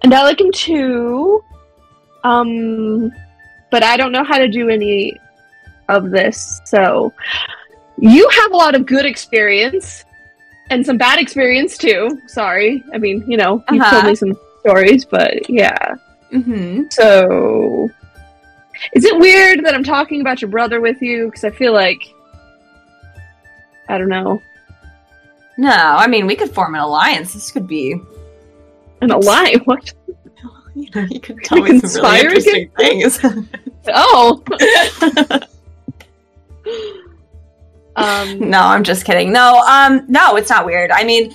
and i like him too. Um but i don't know how to do any of this so. You have a lot of good experience and some bad experience too sorry. I mean you know you've Uh-huh. told me some stories but yeah. Mm-hmm. so is it weird that i'm talking about your brother with you? Because i feel like i don't know No, I mean we could form an alliance. This could be an alliance what [LAUGHS] you know, you could tell me some really Conspire interesting things. [LAUGHS] Oh. [LAUGHS] um. no, I'm just kidding. No, um, no, it's not weird. I mean,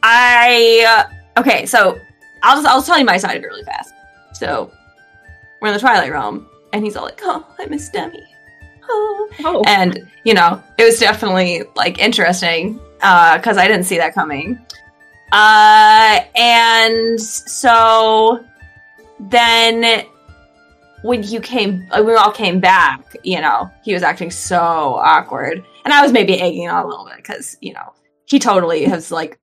I uh, okay. So I'll just I'll tell you my side of it really fast. So we're in the Twilight Realm, and he's all like, "Oh, I miss Demi." Oh. Oh. And you know, it was definitely like interesting because I didn't see that coming. Uh, and so then when you came, uh, when we all came back, you know, he was acting so awkward, and I was maybe egging on a little bit because you know he totally has like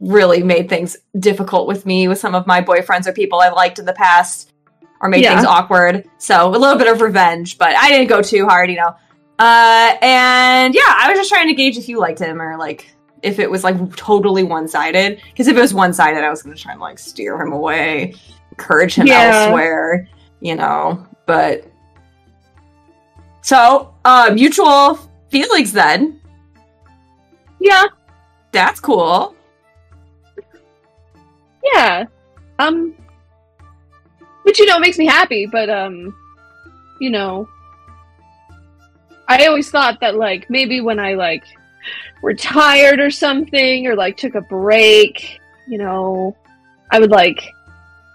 really made things difficult with me with some of my boyfriends or people I've liked in the past. or made Yeah. things awkward. So a little bit of revenge, but I didn't go too hard, you know. Uh, and yeah, I was just trying to gauge if you liked him or like if it was like totally one sided. Because if it was one sided, I was going to try and like steer him away, encourage him Yeah. elsewhere, you know. But so uh, mutual feelings then. Yeah, That's cool. yeah. Um, which you know makes me happy, but um, you know, I always thought that like maybe when I like retired or something, or like took a break, you know, I would like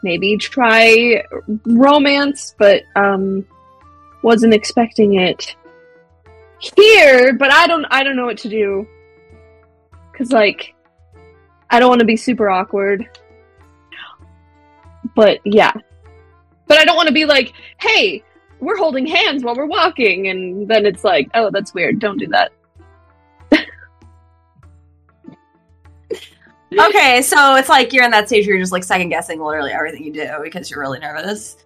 maybe try romance, but um, wasn't expecting it here. But I don't, I don't know what to do because like I don't want to be super awkward. But yeah. But I don't want to be like, hey, we're holding hands while we're walking. And then it's like, oh, that's weird. Don't do that. [LAUGHS] Okay, so it's like you're in that stage where you're just like second guessing literally everything you do because you're really nervous.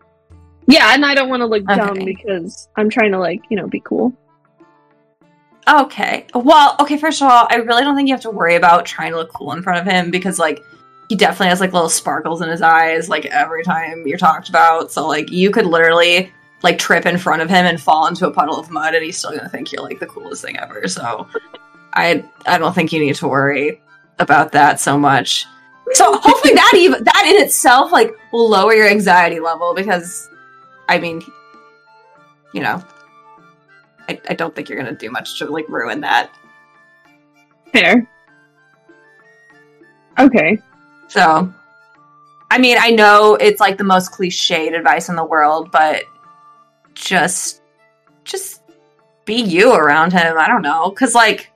Yeah, and I don't want to look dumb because I'm trying to, like, you know, be cool. Okay. Well, okay, first of all, I really don't think you have to worry about trying to look cool in front of him because like he definitely has like little sparkles in his eyes like every time you're talked about. So like you could literally like trip in front of him and fall into a puddle of mud and he's still gonna think you're like the coolest thing ever. So I I don't think you need to worry about that so much. So hopefully that even that in itself like will lower your anxiety level because I mean you know I, I don't think you're gonna do much to like ruin that. Fair. Okay. So, I mean, I know it's like the most cliched advice in the world, but just, just be you around him. I don't know, because like,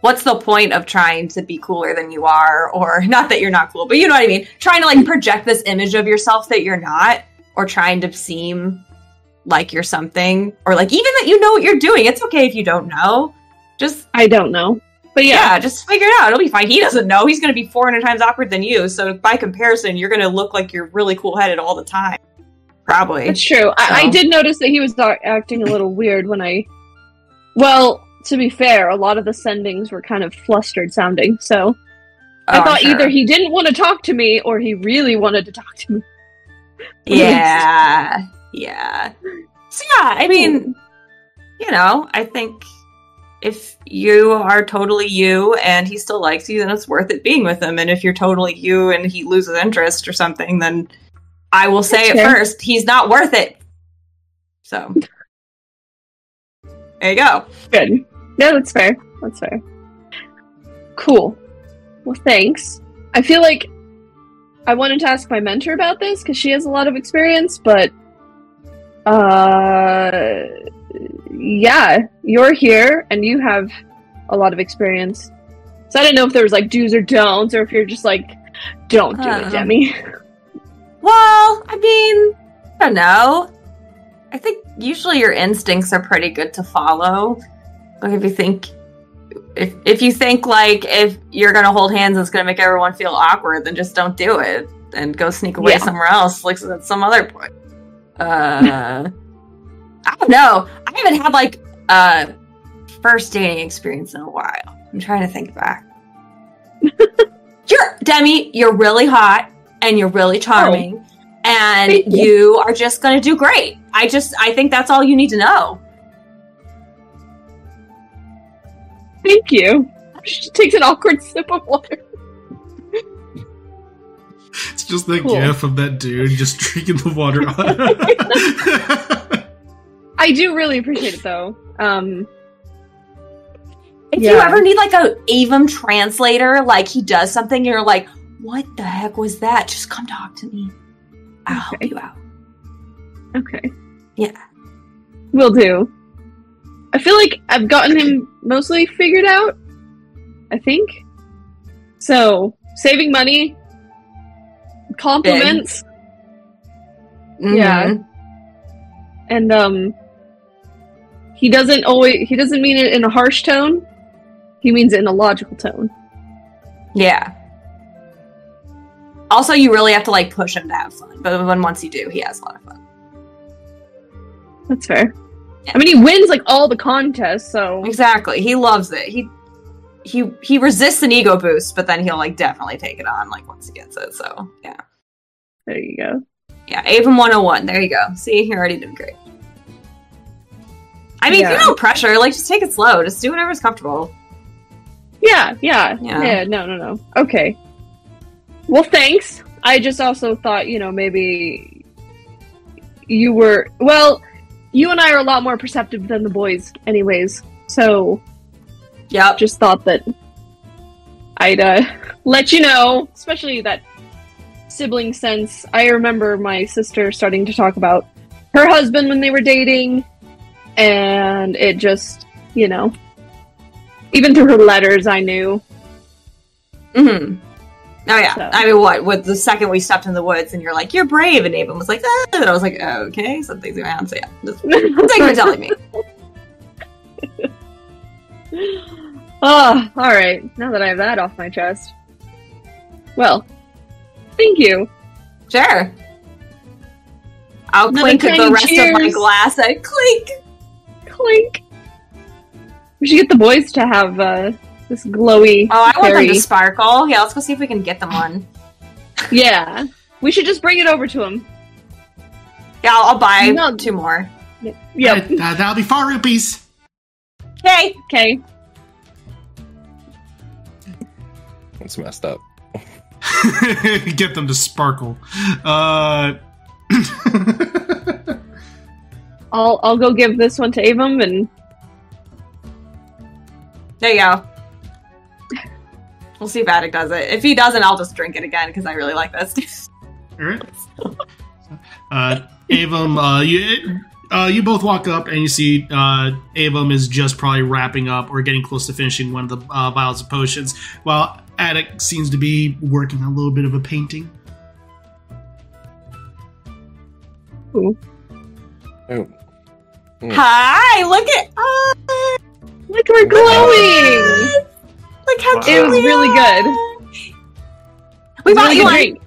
what's the point of trying to be cooler than you are, or [LAUGHS] not that you're not cool, but you know what I mean? Trying to like project this image of yourself that you're not, or trying to seem like you're something, or like even that you know what you're doing. It's okay if you don't know. Just I don't know. But yeah. yeah. just figure it out. It'll be fine. He doesn't know. He's going to be 400 times awkward than you. So by comparison, you're going to look like you're really cool headed all the time. Probably. That's true. I, I did notice that he was acting a little weird when I. Well, to be fair, a lot of the sendings were kind of flustered sounding, so oh, I Oh, I'm thought sure. either he didn't want to talk to me or he really wanted to talk to me. [LAUGHS] Yeah. Yeah. So yeah, I mean, you know, I think if you are totally you and he still likes you, then it's worth it being with him. And if you're totally you and he loses interest or something, then I will say That's fair. first, he's not worth it. So there you go. Good. No, that's fair. That's fair. Cool. Well, thanks. I feel like I wanted to ask my mentor about this because she has a lot of experience, but uh, yeah, you're here and you have a lot of experience. So I didn't know if there was like do's or don'ts, or if you're just like, don't do it, Um, Demi. [LAUGHS] Well, I mean, I don't know. I think usually your instincts are pretty good to follow. Like if you think if if you think like if you're gonna hold hands and it's gonna make everyone feel awkward, then just don't do it and go sneak away Yeah. somewhere else, like at some other point. Uh, [LAUGHS] I don't know. I haven't had like a first dating experience in a while. I'm trying to think back. [LAUGHS] you're Demi. You're really hot and you're really charming, and you. you are just gonna do great. I just I think that's all you need to know. Thank you. She takes an awkward sip of water. It's just that Cool. gif of that dude just [LAUGHS] drinking the water. [LAUGHS] I do really appreciate it though. Um, If you ever need like a Avum translator, like he does something, you're like, what the heck was that? Just come talk to me. I'll help you out. okay. Yeah. Will do. I feel like I've gotten him mostly figured out. I think. So, saving money, compliments, Yeah. Mhm. and um he doesn't always he doesn't mean it in a harsh tone. He means it in a logical tone. Yeah. Also, you really have to like push him to have fun. But when once you do, he has a lot of fun. That's fair. I mean, he wins like all the contests, so Exactly. He loves it. He he he resists an ego boost, but then he'll like definitely take it on like once he gets it. So yeah. there you go. Yeah, Avon 101. There you go. See, you already did great. I mean, Yeah. no pressure. Like, just take it slow. Just do whatever's comfortable. Yeah, yeah, Yeah. yeah, No, no, no. Okay. Well, thanks. I just also thought, you know, maybe you were well. You and I are a lot more perceptive than the boys, anyways. So yeah, just thought that I'd uh, let you know, especially that sibling sense. I remember my sister starting to talk about her husband when they were dating, and it just, you know, even through her letters, I knew. hmm Oh yeah. So- I mean, what? With the second we stepped in the woods, and you're like, "You're brave," and Avon was like, ah, and I was like, oh, "Okay, something's going on." So yeah, just [LAUGHS] thank you for telling me. [LAUGHS] Oh, all right. Now that I have that off my chest. Well, thank you. Sure. I'll Another clink the rest of my glass I clink. Clink. We should get the boys to have uh, this glowy. Oh, I want them to sparkle. Yeah, let's go see if we can get them one. Yeah, we should just bring it over to him. Yeah, I'll, I'll buy No. two more. Yep. Uh, that'll be four rupees. Okay. Okay. It's messed up. [LAUGHS] Get them to sparkle. Uh, [LAUGHS] I'll I'll go give this one to Avum and There you go. We'll see if Attic does it. If he doesn't, I'll just drink it again because I really like this. Alright. Uh, Avum, uh, you, uh, you both walk up and you see uh, Avum is just probably wrapping up or getting close to finishing one of the uh, vials of potions, while Attic seems to be working on a little bit of a painting. Oh, Hi, look at. Oh, look, we're glowing. Look how Wow. cute. It was we really are. good. We bought Really you good one. drink.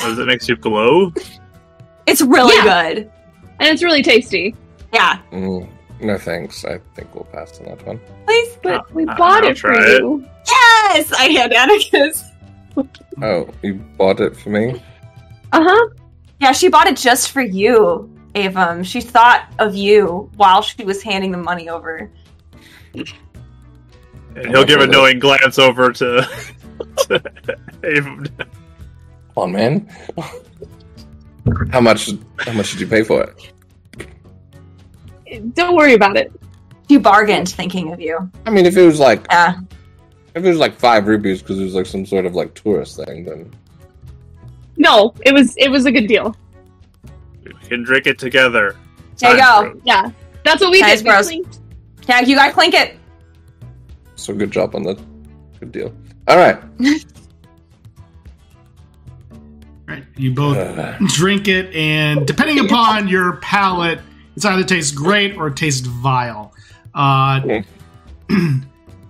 Does it makes you glow? It's really Yeah. good. and it's really tasty. Yeah. mm, no thanks. I think we'll pass on that one. Please. But we Uh, bought I'll it for it. you. Yes, I hand Atticus. Oh, you bought it for me? Uh huh. Yeah, she bought it just for you, Avum. She thought of you while she was handing the money over. And he'll give a knowing glance over to, [LAUGHS] to Avon. Come on, man. how much? How much did you pay for it? Don't worry about it. You bargained thinking of you. I mean, if it was like Yeah. if it was like five rupees because it was like some sort of like tourist thing, then No, it was it was a good deal. We can drink it together. There you go. for. Yeah, that's what we Guys, did. We bros. clinked. You gotta clink it. So good job on that. Good deal. All right. Right, you both Uh, drink it, and depending upon your palate, it's either tastes great or it tastes vile. Uh, [CLEARS THROAT]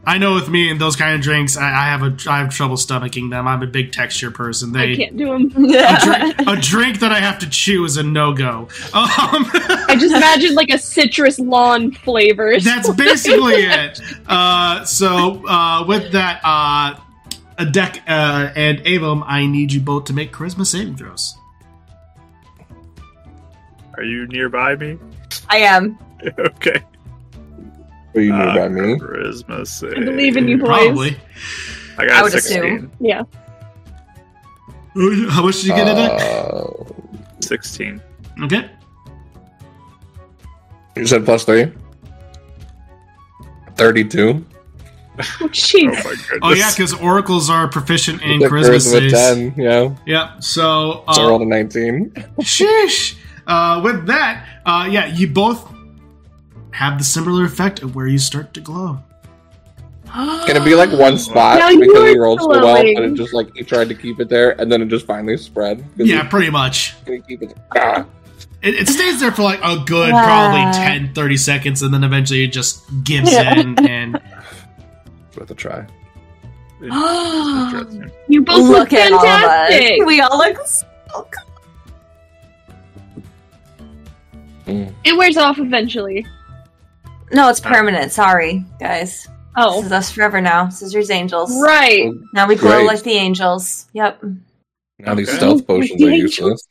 I know with me and those kind of drinks, I, I have a I have trouble stomaching them. I'm a big texture person. I They can't do them. a, [LAUGHS] drink, a drink that I have to chew is a no go. Um, I just imagine like a citrus lawn flavors. That's basically it. Uh, so uh, with that, uh, Attic uh, and Avum, I need you both to make charisma saving throws. Are you nearby me? I am. [LAUGHS] okay. Are you Uh, nearby me? Charisma save. I believe in you, boys. Probably. I I got would 16. assume. Yeah. How much did you get in it? Uh, 16. Okay. you said plus three. Thirty-two. Oh, [LAUGHS] Oh jeez. my goodness. Oh yeah, because oracles are proficient in The charisma charisma saves. ten. Yeah. Yeah. So, So I uh, rolled a nineteen. [LAUGHS] sheesh. Uh, with that, uh, yeah, you both have the similar effect of where you start to glow. Can it be like one [GASPS] spot Now because he rolled so well, glowing. but it just like he tried to keep it there, and then it just finally spread. Yeah, he- pretty much. Keep it? Ah. It, it stays there for like a good Wow. probably 10, 30 seconds, and then eventually it just gives in [LAUGHS] and worth a try. [GASPS] You both look, Look at all fantastic. We all look so good. It wears off eventually. No, it's permanent. Sorry, guys. Oh, This is us forever now. Scissors angels. right. Now we glow Great. like the angels. Yep. Now these Okay. stealth potions are [LAUGHS] useless.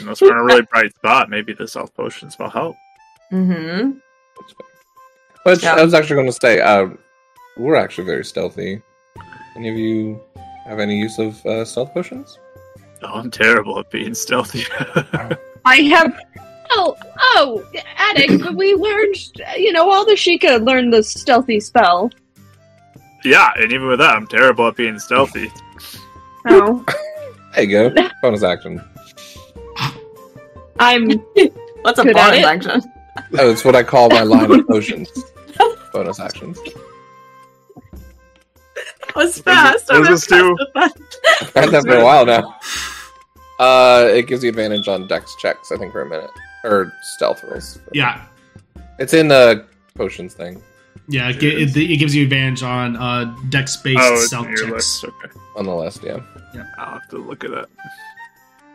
Unless we're in a really bright spot, maybe the self potions will help. mm-hmm. Which Yeah. I was actually going to say, uh, we're actually very stealthy. Any of you have any use of uh, stealth potions? Oh, I'm terrible at being stealthy. [LAUGHS] I have. Oh, oh, Attic, but we learned, you know, all the Sheikah learned the stealthy spell. yeah, and even with that, I'm terrible at being stealthy. Oh, [LAUGHS] There you go. Bonus action. I'm. [LAUGHS] What's a Good at bonus it. action? Oh, it's what I call my line of [LAUGHS] potions. Bonus actions. That was fast. I'm What does this do? I've had that for a while now. Uh, it gives you advantage on dex checks, I think, for a minute. Or stealth rolls. Yeah, It's in the potions thing yeah. It, gi- it, it gives you advantage on uh, dex based Oh, stealth checks. list. Okay. on the list, yeah. Yeah, I'll have to look at that.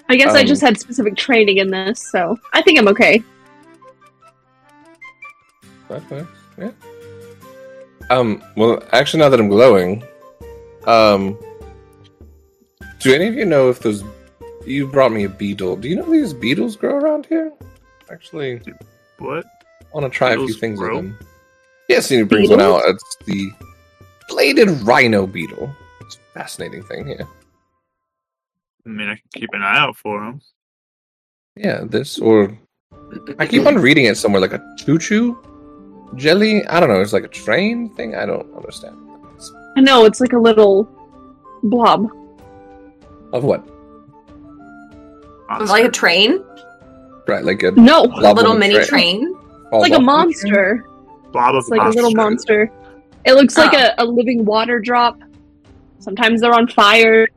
I guess I Um, just had specific training in this, so I think I'm okay. That works, yeah. Um, well, actually, now that I'm glowing, um, do any of you know if those. You brought me a beetle. Do you know these beetles grow around here? Actually, What? I want to try a few things grow? with them. Yes, he brings one out. It's the bladed rhino beetle. It's a fascinating thing, yeah. I mean, I can keep an eye out for them. Yeah, this, or. I keep on reading it somewhere like a Chuchu jelly. I don't know. It's like a train thing. I don't understand. I know it's like a little blob. Of what? Like a train? Right, like a No, A Blob little mini train. train? Fall like a monster. blob of It's like a little monster. monster. It looks like Oh. a, a living water drop. Sometimes they're on fire.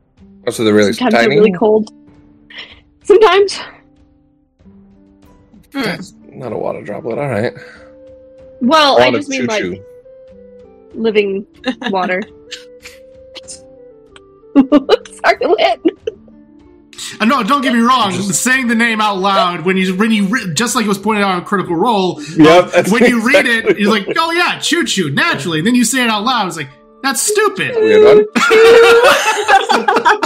Oh, so they're really Sometimes tiny. they're really cold. Sometimes. Hmm. That's not a water droplet. All right. Well, I just mean choo-choo. like living [LAUGHS] water. [LAUGHS] Scarlet. Uh, no, don't get me wrong. saying the name out loud when you when you re- just like it was pointed out on Critical Role. Yep, that's when you read it, you're like, oh yeah, choo choo, naturally. then you say it out loud. It's like that's stupid. [LAUGHS]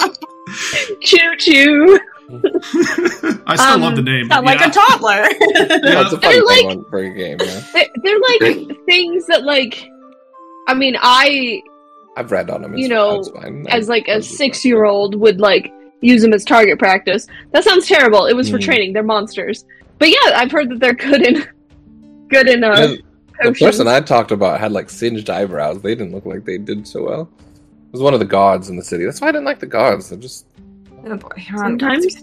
Choo choo. I still Um, love the name. Sound but like yeah. a toddler. [LAUGHS] Yeah, it's a funny They're thing like- on, for a game. Yeah, They're, they're like things that like. I mean, I I've read on them. It's, You know, it's as like a six year old would like use them as target practice. That sounds terrible. It was for Mm. training. They're monsters. But yeah, I've heard that they're good in [LAUGHS] good in uh, the person I talked about had like singed eyebrows. They didn't look like they did so well. It was one of the gods in the city. That's why I didn't like the gods. They're just. Oh boy. Sometimes.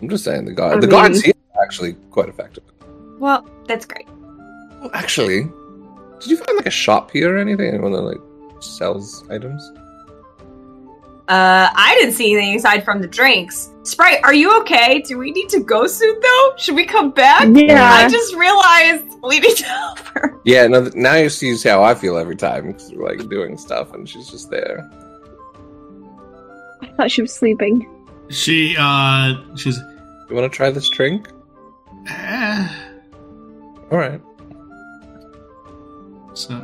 I'm just saying the gods. I the mean- gods here are actually quite effective. Well, that's great. Oh, actually, did you find like a shop here or anything? Anyone that like sells items? Uh, I didn't see anything aside from the drinks. Sprite, are you okay? Do we need to go soon, though? Should we come back? Yeah. I just realized we need to help her. Yeah, now, now you see how I feel every time because we're like doing stuff and she's just there. I thought she was sleeping. She uh she's You want to try this drink? eh. All right. so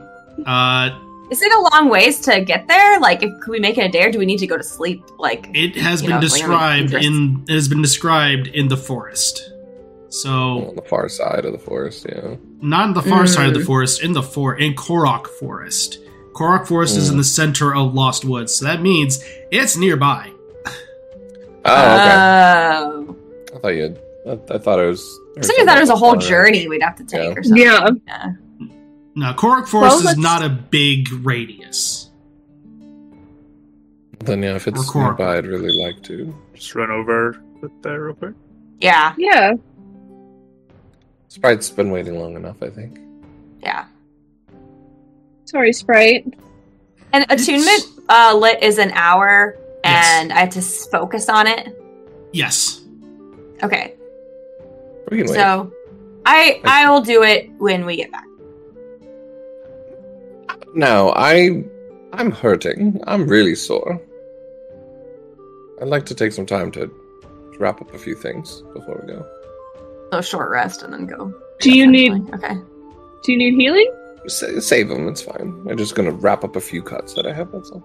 uh Is it a long ways to get there? Like, if, could we make it a day, or do we need to go to sleep? Like, it has been know, like, described in it has been described in the forest. So On the far side of the forest, yeah. not on the far side of the Mm. forest, in the for in Korok Forest. Korok Forest is in the center of Lost Woods, so that means it's nearby. Oh, okay. oh. I thought you. Had, I, I thought it was. For I thought it was a whole journey we'd have to take Yeah. or something. Yeah. Yeah. Now, Korok Forest is not a big radius. Then yeah, if it's nearby, I'd really like to. Just run over with that real quick. Yeah. Yeah. Sprite's been waiting long enough, I think. Yeah. Sorry, Sprite. And attunement uh, lit is an hour, Yes. and I have to focus on it. Yes. Okay. We can wait. So, I I will do it when we get back. No, I. I'm hurting. I'm really sore. I'd like to take some time to wrap up a few things before we go. So short rest and then go. Do you need Okay. do you need healing? Sa- save them, it's fine. I'm just gonna wrap up a few cuts that I have, that's all.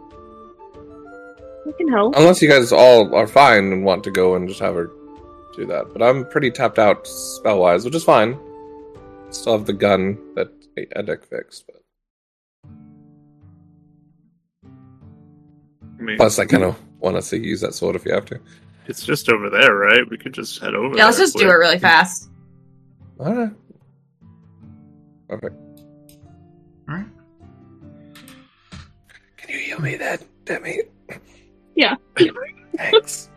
I can help. Unless you guys all are fine and want to go and just have her do that. But I'm pretty tapped out spell wise, which is fine. Still have the gun that Adek fixed, but mean, plus I kind of want us to use that sword if you have to. it's just over there, right? We could just head over. Yeah, let's there just do it really fast. Alright. Perfect. All right. Can you heal me that, Demi? Yeah. [LAUGHS] Thanks.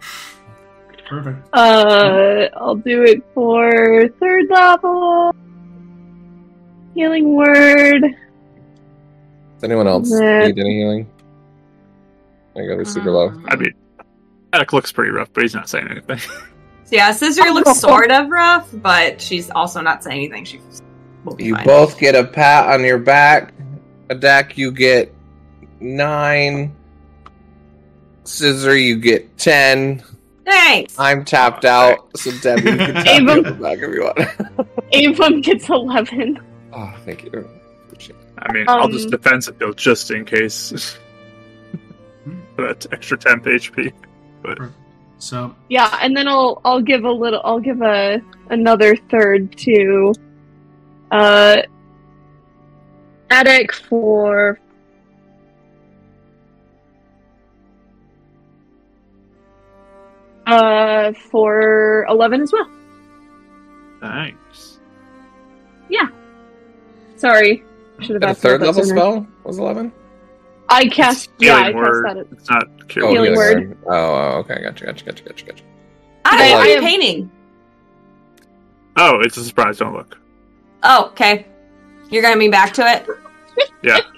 Perfect. Uh, I'll do it for third level. Healing word. Does anyone else Nah. need any healing? I gotta be super low. I mean, Attic looks pretty rough, but he's not saying anything. [LAUGHS] Yeah, Scissory looks sort of rough, but she's also not saying anything. She will be You fine. both get a pat on your back. Adek, you get nine. Scissor, you get ten. Thanks. I'm tapped out, so Debbie, you can tap me on the back if you want. [LAUGHS] Avon gets 11. oh, thank you. I mean, I'll Um, just defensive build just in case. [LAUGHS] [LAUGHS] that extra temp HP. But So Yeah, and then I'll I'll give a little I'll give a another third to uh Attic for uh for 11 as well. Thanks. Yeah. Sorry. Should have And a third level sooner. spell was 11? I cast yeah, I Healing cast word. that. At, It's not cure. Oh, Healing healing word. Oh, oh, okay. Gotcha, gotcha, gotcha, gotcha, gotcha. Attic, I- what are I you have- painting? Oh, it's a surprise. Don't look. Oh, okay. You're gonna be back to it. Yeah. [LAUGHS]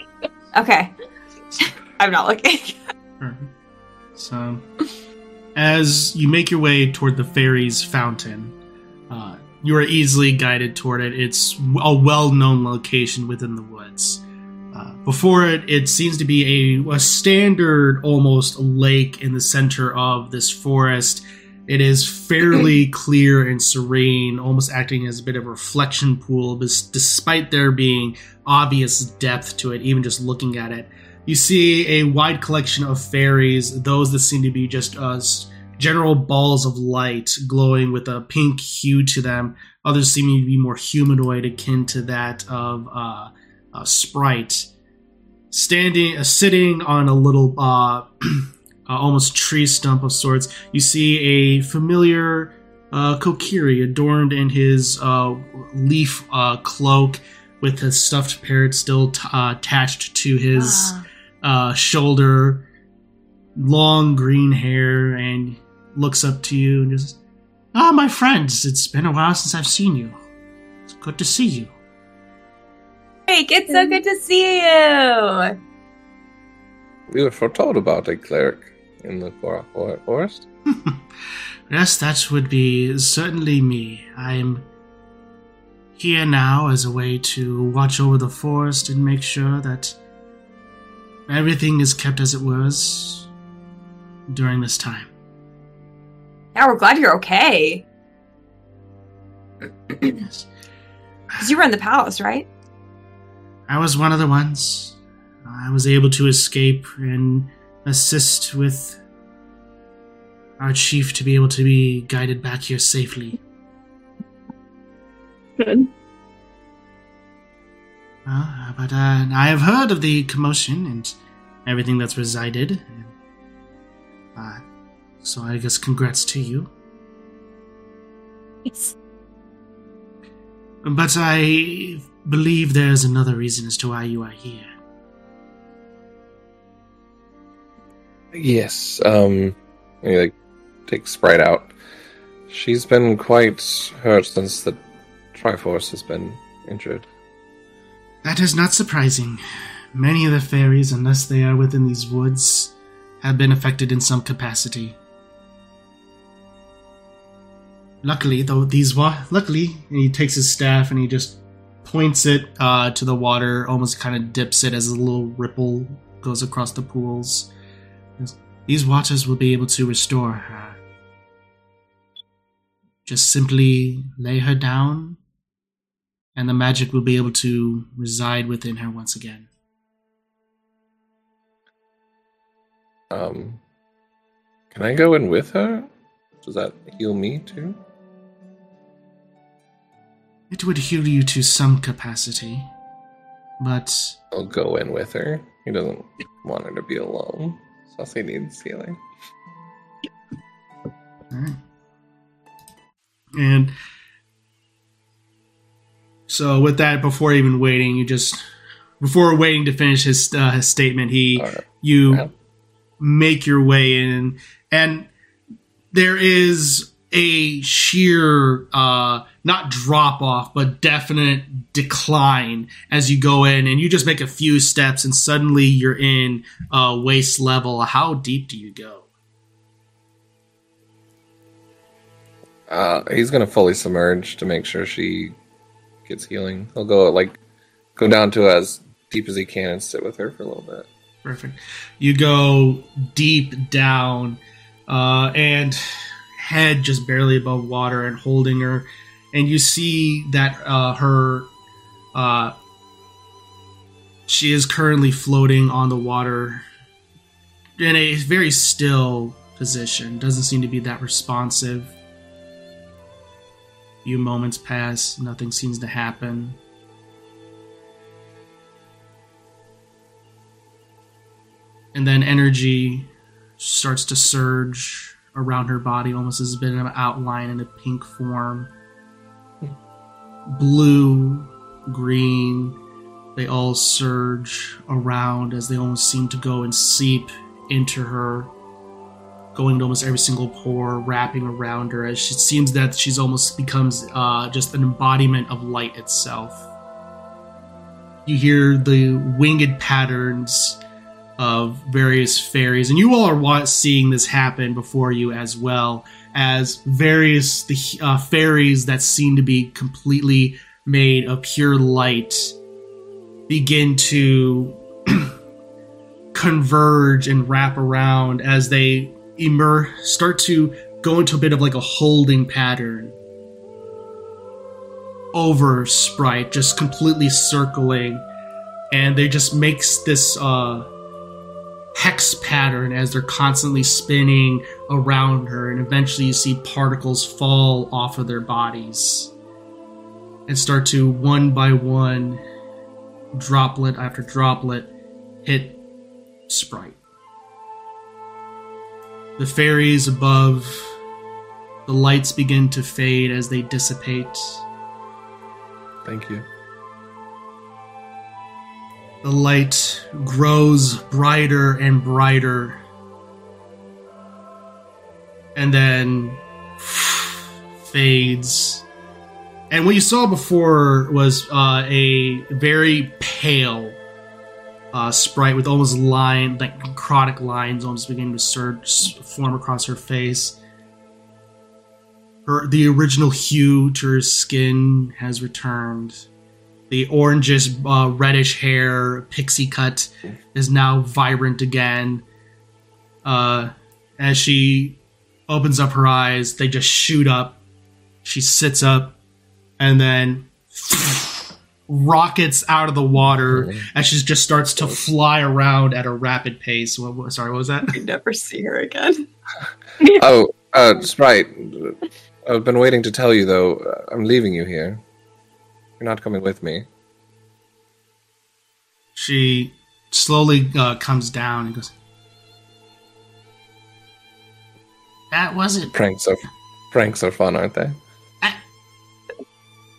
Okay. I'm not looking. Perfect. So, as you make your way toward the fairy's fountain, uh, you are easily guided toward it. It's a well-known location within the woods. Uh, before it, it seems to be a, a standard, almost lake in the center of this forest. It is fairly [CLEARS THROAT] clear and serene, almost acting as a bit of a reflection pool, despite there being obvious depth to it, even just looking at it. You see a wide collection of fairies, those that seem to be just uh, general balls of light glowing with a pink hue to them. Others seeming to be more humanoid, akin to that of uh, a sprite. Standing, uh, sitting on a little, uh, [CLEARS THROAT] uh, almost tree stump of sorts, you see a familiar uh, Kokiri adorned in his uh, leaf uh, cloak with a stuffed parrot still t- uh, attached to his Ah. uh, shoulder, long green hair, and looks up to you and just, Ah, my friends, it's been a while since I've seen you. It's good to see you. Hey, it's so good to see you. We were foretold about a cleric in the for- for- forest. [LAUGHS] yes, that would be certainly me. I'm here now as a way to watch over the forest and make sure that everything is kept as it was during this time. Yeah, we're glad you're okay. [CLEARS THROAT] Yes. Because you were in the palace, right? I was one of the ones. I was able to escape and assist with our chief to be able to be guided back here safely. Good. Uh, but uh, I have heard of the commotion and everything that's resided. Uh, so I guess congrats to you. Yes. But I believe there's another reason as to why you are here. Yes. Um, he like takes Sprite out. She's been quite hurt since the Triforce has been injured. That is not surprising. Many of the fairies, unless they are within these woods, have been affected in some capacity. Luckily, though, these wa- luckily, and he takes his staff and he just points it uh, to the water, almost kind of dips it as a little ripple goes across the pools. These waters will be able to restore her. just simply lay her down, and the magic will be able to reside within her once again. Um, can I go in with her? Does that heal me too? It would heal you to some capacity, but I'll go in with her. He doesn't want her to be alone. Saucy needs healing. Alright. And so, with that, before even waiting, you just before waiting to finish his uh, his statement, he Alright. you Yeah. make your way in, and there is a sheer uh not drop off but definite decline as you go in and you just make a few steps and suddenly you're in uh waist level how deep do you go Uh, he's gonna fully submerge to make sure she gets healing. He'll go like go down to as deep as he can and sit with her for a little bit. Perfect. You go deep down, uh, and head just barely above water, and holding her, and you see that uh, her, uh, she is currently floating on the water in a very still position. Doesn't seem to be that responsive. Few moments pass, nothing seems to happen. and then energy starts to surge around her body, almost as been an outline in a pink form. Blue, green, they all surge around as they almost seem to go and seep into her, going to almost every single pore, wrapping around her. As it seems that she's almost becomes uh, just an embodiment of light itself. You hear the winged patterns of various fairies, and you all are seeing this happen before you as well as various the uh, fairies that seem to be completely made of pure light begin to [CLEARS THROAT] converge and wrap around as they immer start to go into a bit of like a holding pattern over sprite just completely circling. And they just makes this uh hex pattern as they're constantly spinning around her, and eventually you see particles fall off of their bodies and start to one by one, droplet after droplet, hit Sprite. The fairies above, the lights begin to fade as they dissipate. Thank you. The light grows brighter and brighter. And then [SIGHS] fades. And what you saw before was uh, a very pale uh, sprite with almost line, like necrotic lines, almost beginning to surge, form across her face. Her, the original hue to her skin has returned the orangish uh, reddish hair pixie cut is now vibrant again uh, as she opens up her eyes they just shoot up she sits up and then [SNIFFS] rockets out of the water as she just starts to fly around at a rapid pace what, what- sorry what was that We never see her again. Oh, uh, Sprite. I've been waiting to tell you though. uh, I'm leaving you here. You're not coming with me. she slowly uh, comes down and goes that wasn't Pranks are pranks are fun, aren't they?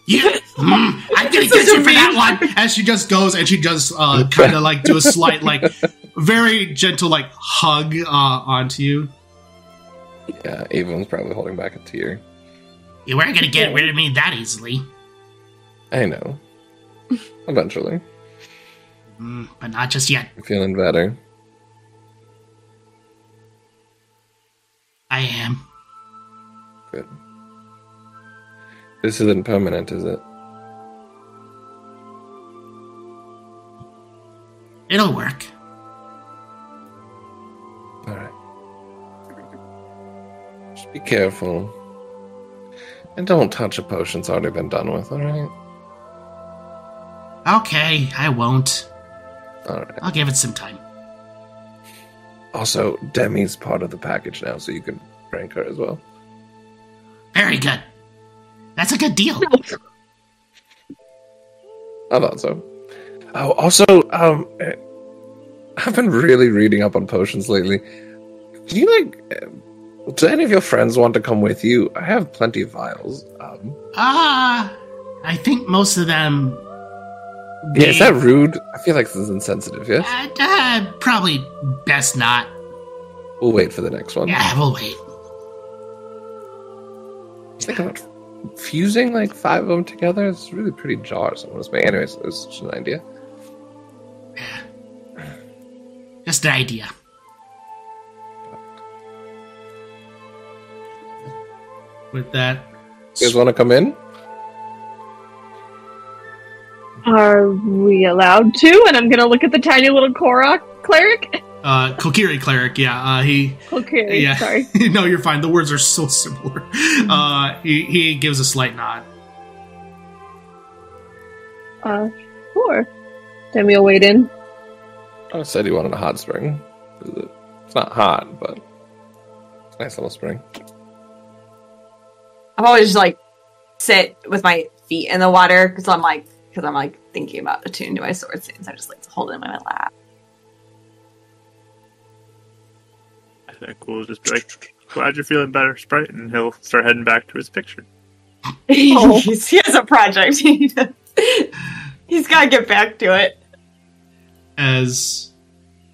Yeah, mm, I'm gonna get you for that one. As she just goes and she just uh, kind of like do a slight, like very gentle, like hug uh, onto you. Yeah, Avon's probably holding back a tear. You weren't gonna get rid of me that easily, I know. Eventually, mm, but not just yet. I'm feeling better. I am. Good. This isn't permanent, is it? It'll work. All right. Just be careful. And don't touch a potion that's already been done with, alright? Okay, I won't. I'll give it some time. Also, Demi's part of the package now, so you can rank her as well. Very good. That's a good deal. I thought so. Oh, also, um, I've been really reading up on potions lately. Do you like? eh, Do any of your friends want to come with you? I have plenty of vials. Um, Ah, I think most of them. Yeah, is that rude? I feel like this is insensitive. Yes, Uh, uh, probably best not. we'll wait for the next one. Yeah, we'll wait. Was thinking about fusing like five of them together. It's really pretty jars. Almost, but anyways, it was just an idea. [SIGHS] Just an idea. With that, You guys want to come in? Are we allowed to? And I'm gonna look at the tiny little Korok cleric. uh, Kokiri cleric, yeah, uh, he, Kokiri, yeah, sorry. [LAUGHS] no, you're fine. The words are so [LAUGHS] similar. Uh, he, he gives a slight nod. Uh, sure. Then we'll wait in. I said you wanted a hot spring. It's not hot, but it's a nice little spring. I've always just like sit with my feet in the water because I'm like because I'm like thinking about attuned to my sword stance. I just like to hold it in my lap. I think we'll just be like, glad you're feeling better, Sprite, and he'll start heading back to his picture. [LAUGHS] Oh. He has a project. [LAUGHS] He's got to get back to it. as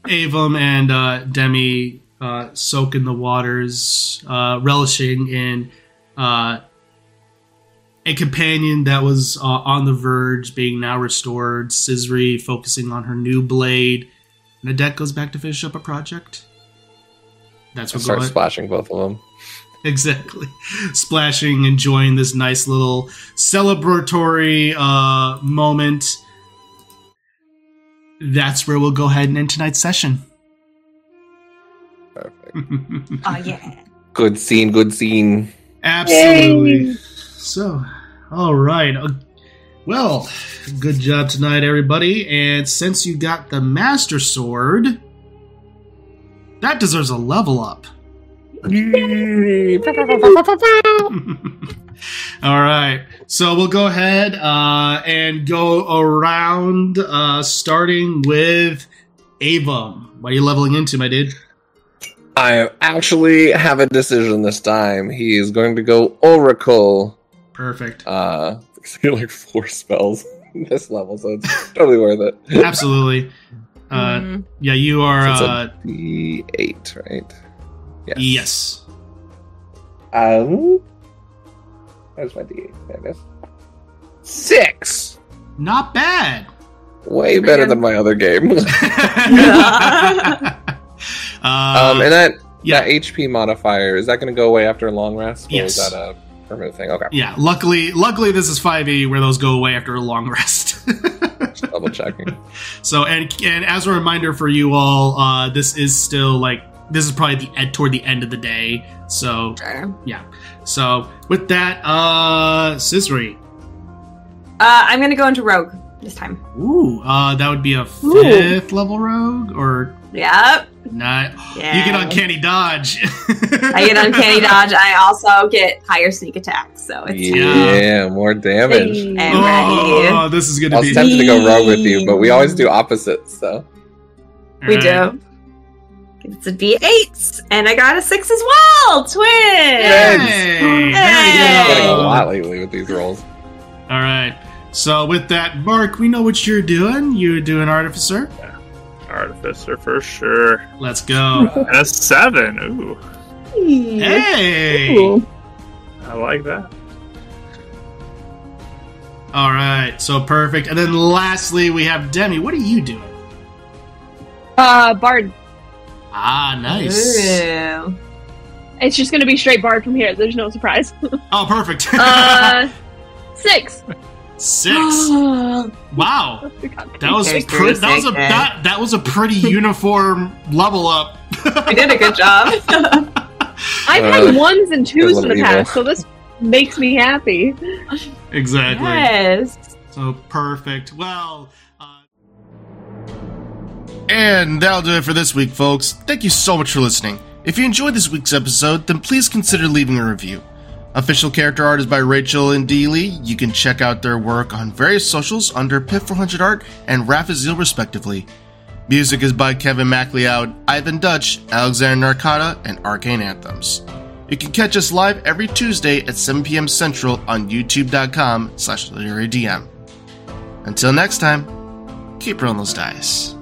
Avum and uh, Demi uh, soak in the waters, uh, relishing in uh, a companion that was uh, on the verge, being now restored. Sisri focusing on her new blade. And Nadette goes back to finish up a project. That's I what start going splashing both of them. [LAUGHS] exactly splashing, enjoying this nice little celebratory uh, moment. That's where we'll go ahead and end tonight's session. Perfect. [LAUGHS] Oh yeah. Good scene, good scene. Absolutely. Yay. So, all right. Uh, well, good job tonight, everybody. And since you got the Master Sword, that deserves a level up. [LAUGHS] All right. So we'll go ahead uh, and go around, uh, starting with Avum. What are you leveling into, my dude? I actually have a decision this time. He is going to go Oracle. Perfect. Uh, [LAUGHS] it's like four spells [LAUGHS] this level, so it's totally worth it. [LAUGHS] Absolutely. Uh, Mm. yeah, you are. So it's Uh, a D8, right? yes. Um, where's my D8? There it is. Six. Not bad. Way better than my other game. uh, um, and that yeah. that HP modifier is that going to go away after a long rest? Or Yes. is that a permanent thing? Okay, yeah, luckily, luckily, this is 5e where those go away after a long [LAUGHS] rest. just double checking. so, and and as a reminder for you all, uh, this is still like this is probably the ed toward the end of the day. So, Sure. so with that, uh, Sisri. Uh, I'm gonna go into rogue this time. Ooh, uh, that would be a fifth level rogue or Yep. not? Yeah. You get uncanny dodge. [LAUGHS] I get uncanny dodge. I also get higher sneak attack. So it's Yeah, more damage. I'm ready. Oh, this is gonna I was be. tempted to go rogue with you, but we always do opposites. So We Alright. do. It's a D8, and I got a six as well. Twins. Hey, Hey. there getting a lot lately with these rolls. All right. So with that, Mark, we know what you're doing. You're doing artificer. Artificer for sure. Let's go. And a seven. Ooh, hey. Ooh. I like that. All right. So perfect. And then lastly, we have Demi. What are you doing? Uh, Bard. Ah, nice. Ooh. It's just gonna be straight Bard from here. There's no surprise. [LAUGHS] Oh, perfect. [LAUGHS] Uh, six. Six. [GASPS] Wow. That was pre- that was a that, that was a pretty [LAUGHS] uniform level up. We did a good job. [LAUGHS] I've Uh, had ones and twos in the past, so this makes me happy. Exactly. Yes. So perfect. Well, uh, And that'll do it for this week, folks. Thank you so much for listening. If you enjoyed this week's episode, then please consider leaving a review. Official character art is by Rachel and Dee Lee. You can check out their work on various socials under Pip400 Art and Raphazil, respectively. Music is by Kevin MacLeod, Ivan Dutch, Alexander Nakarada, and Arcane Anthems. You can catch us live every Tuesday at 7 p.m. Central on youtube.com slash. Until next time, keep rolling those dice.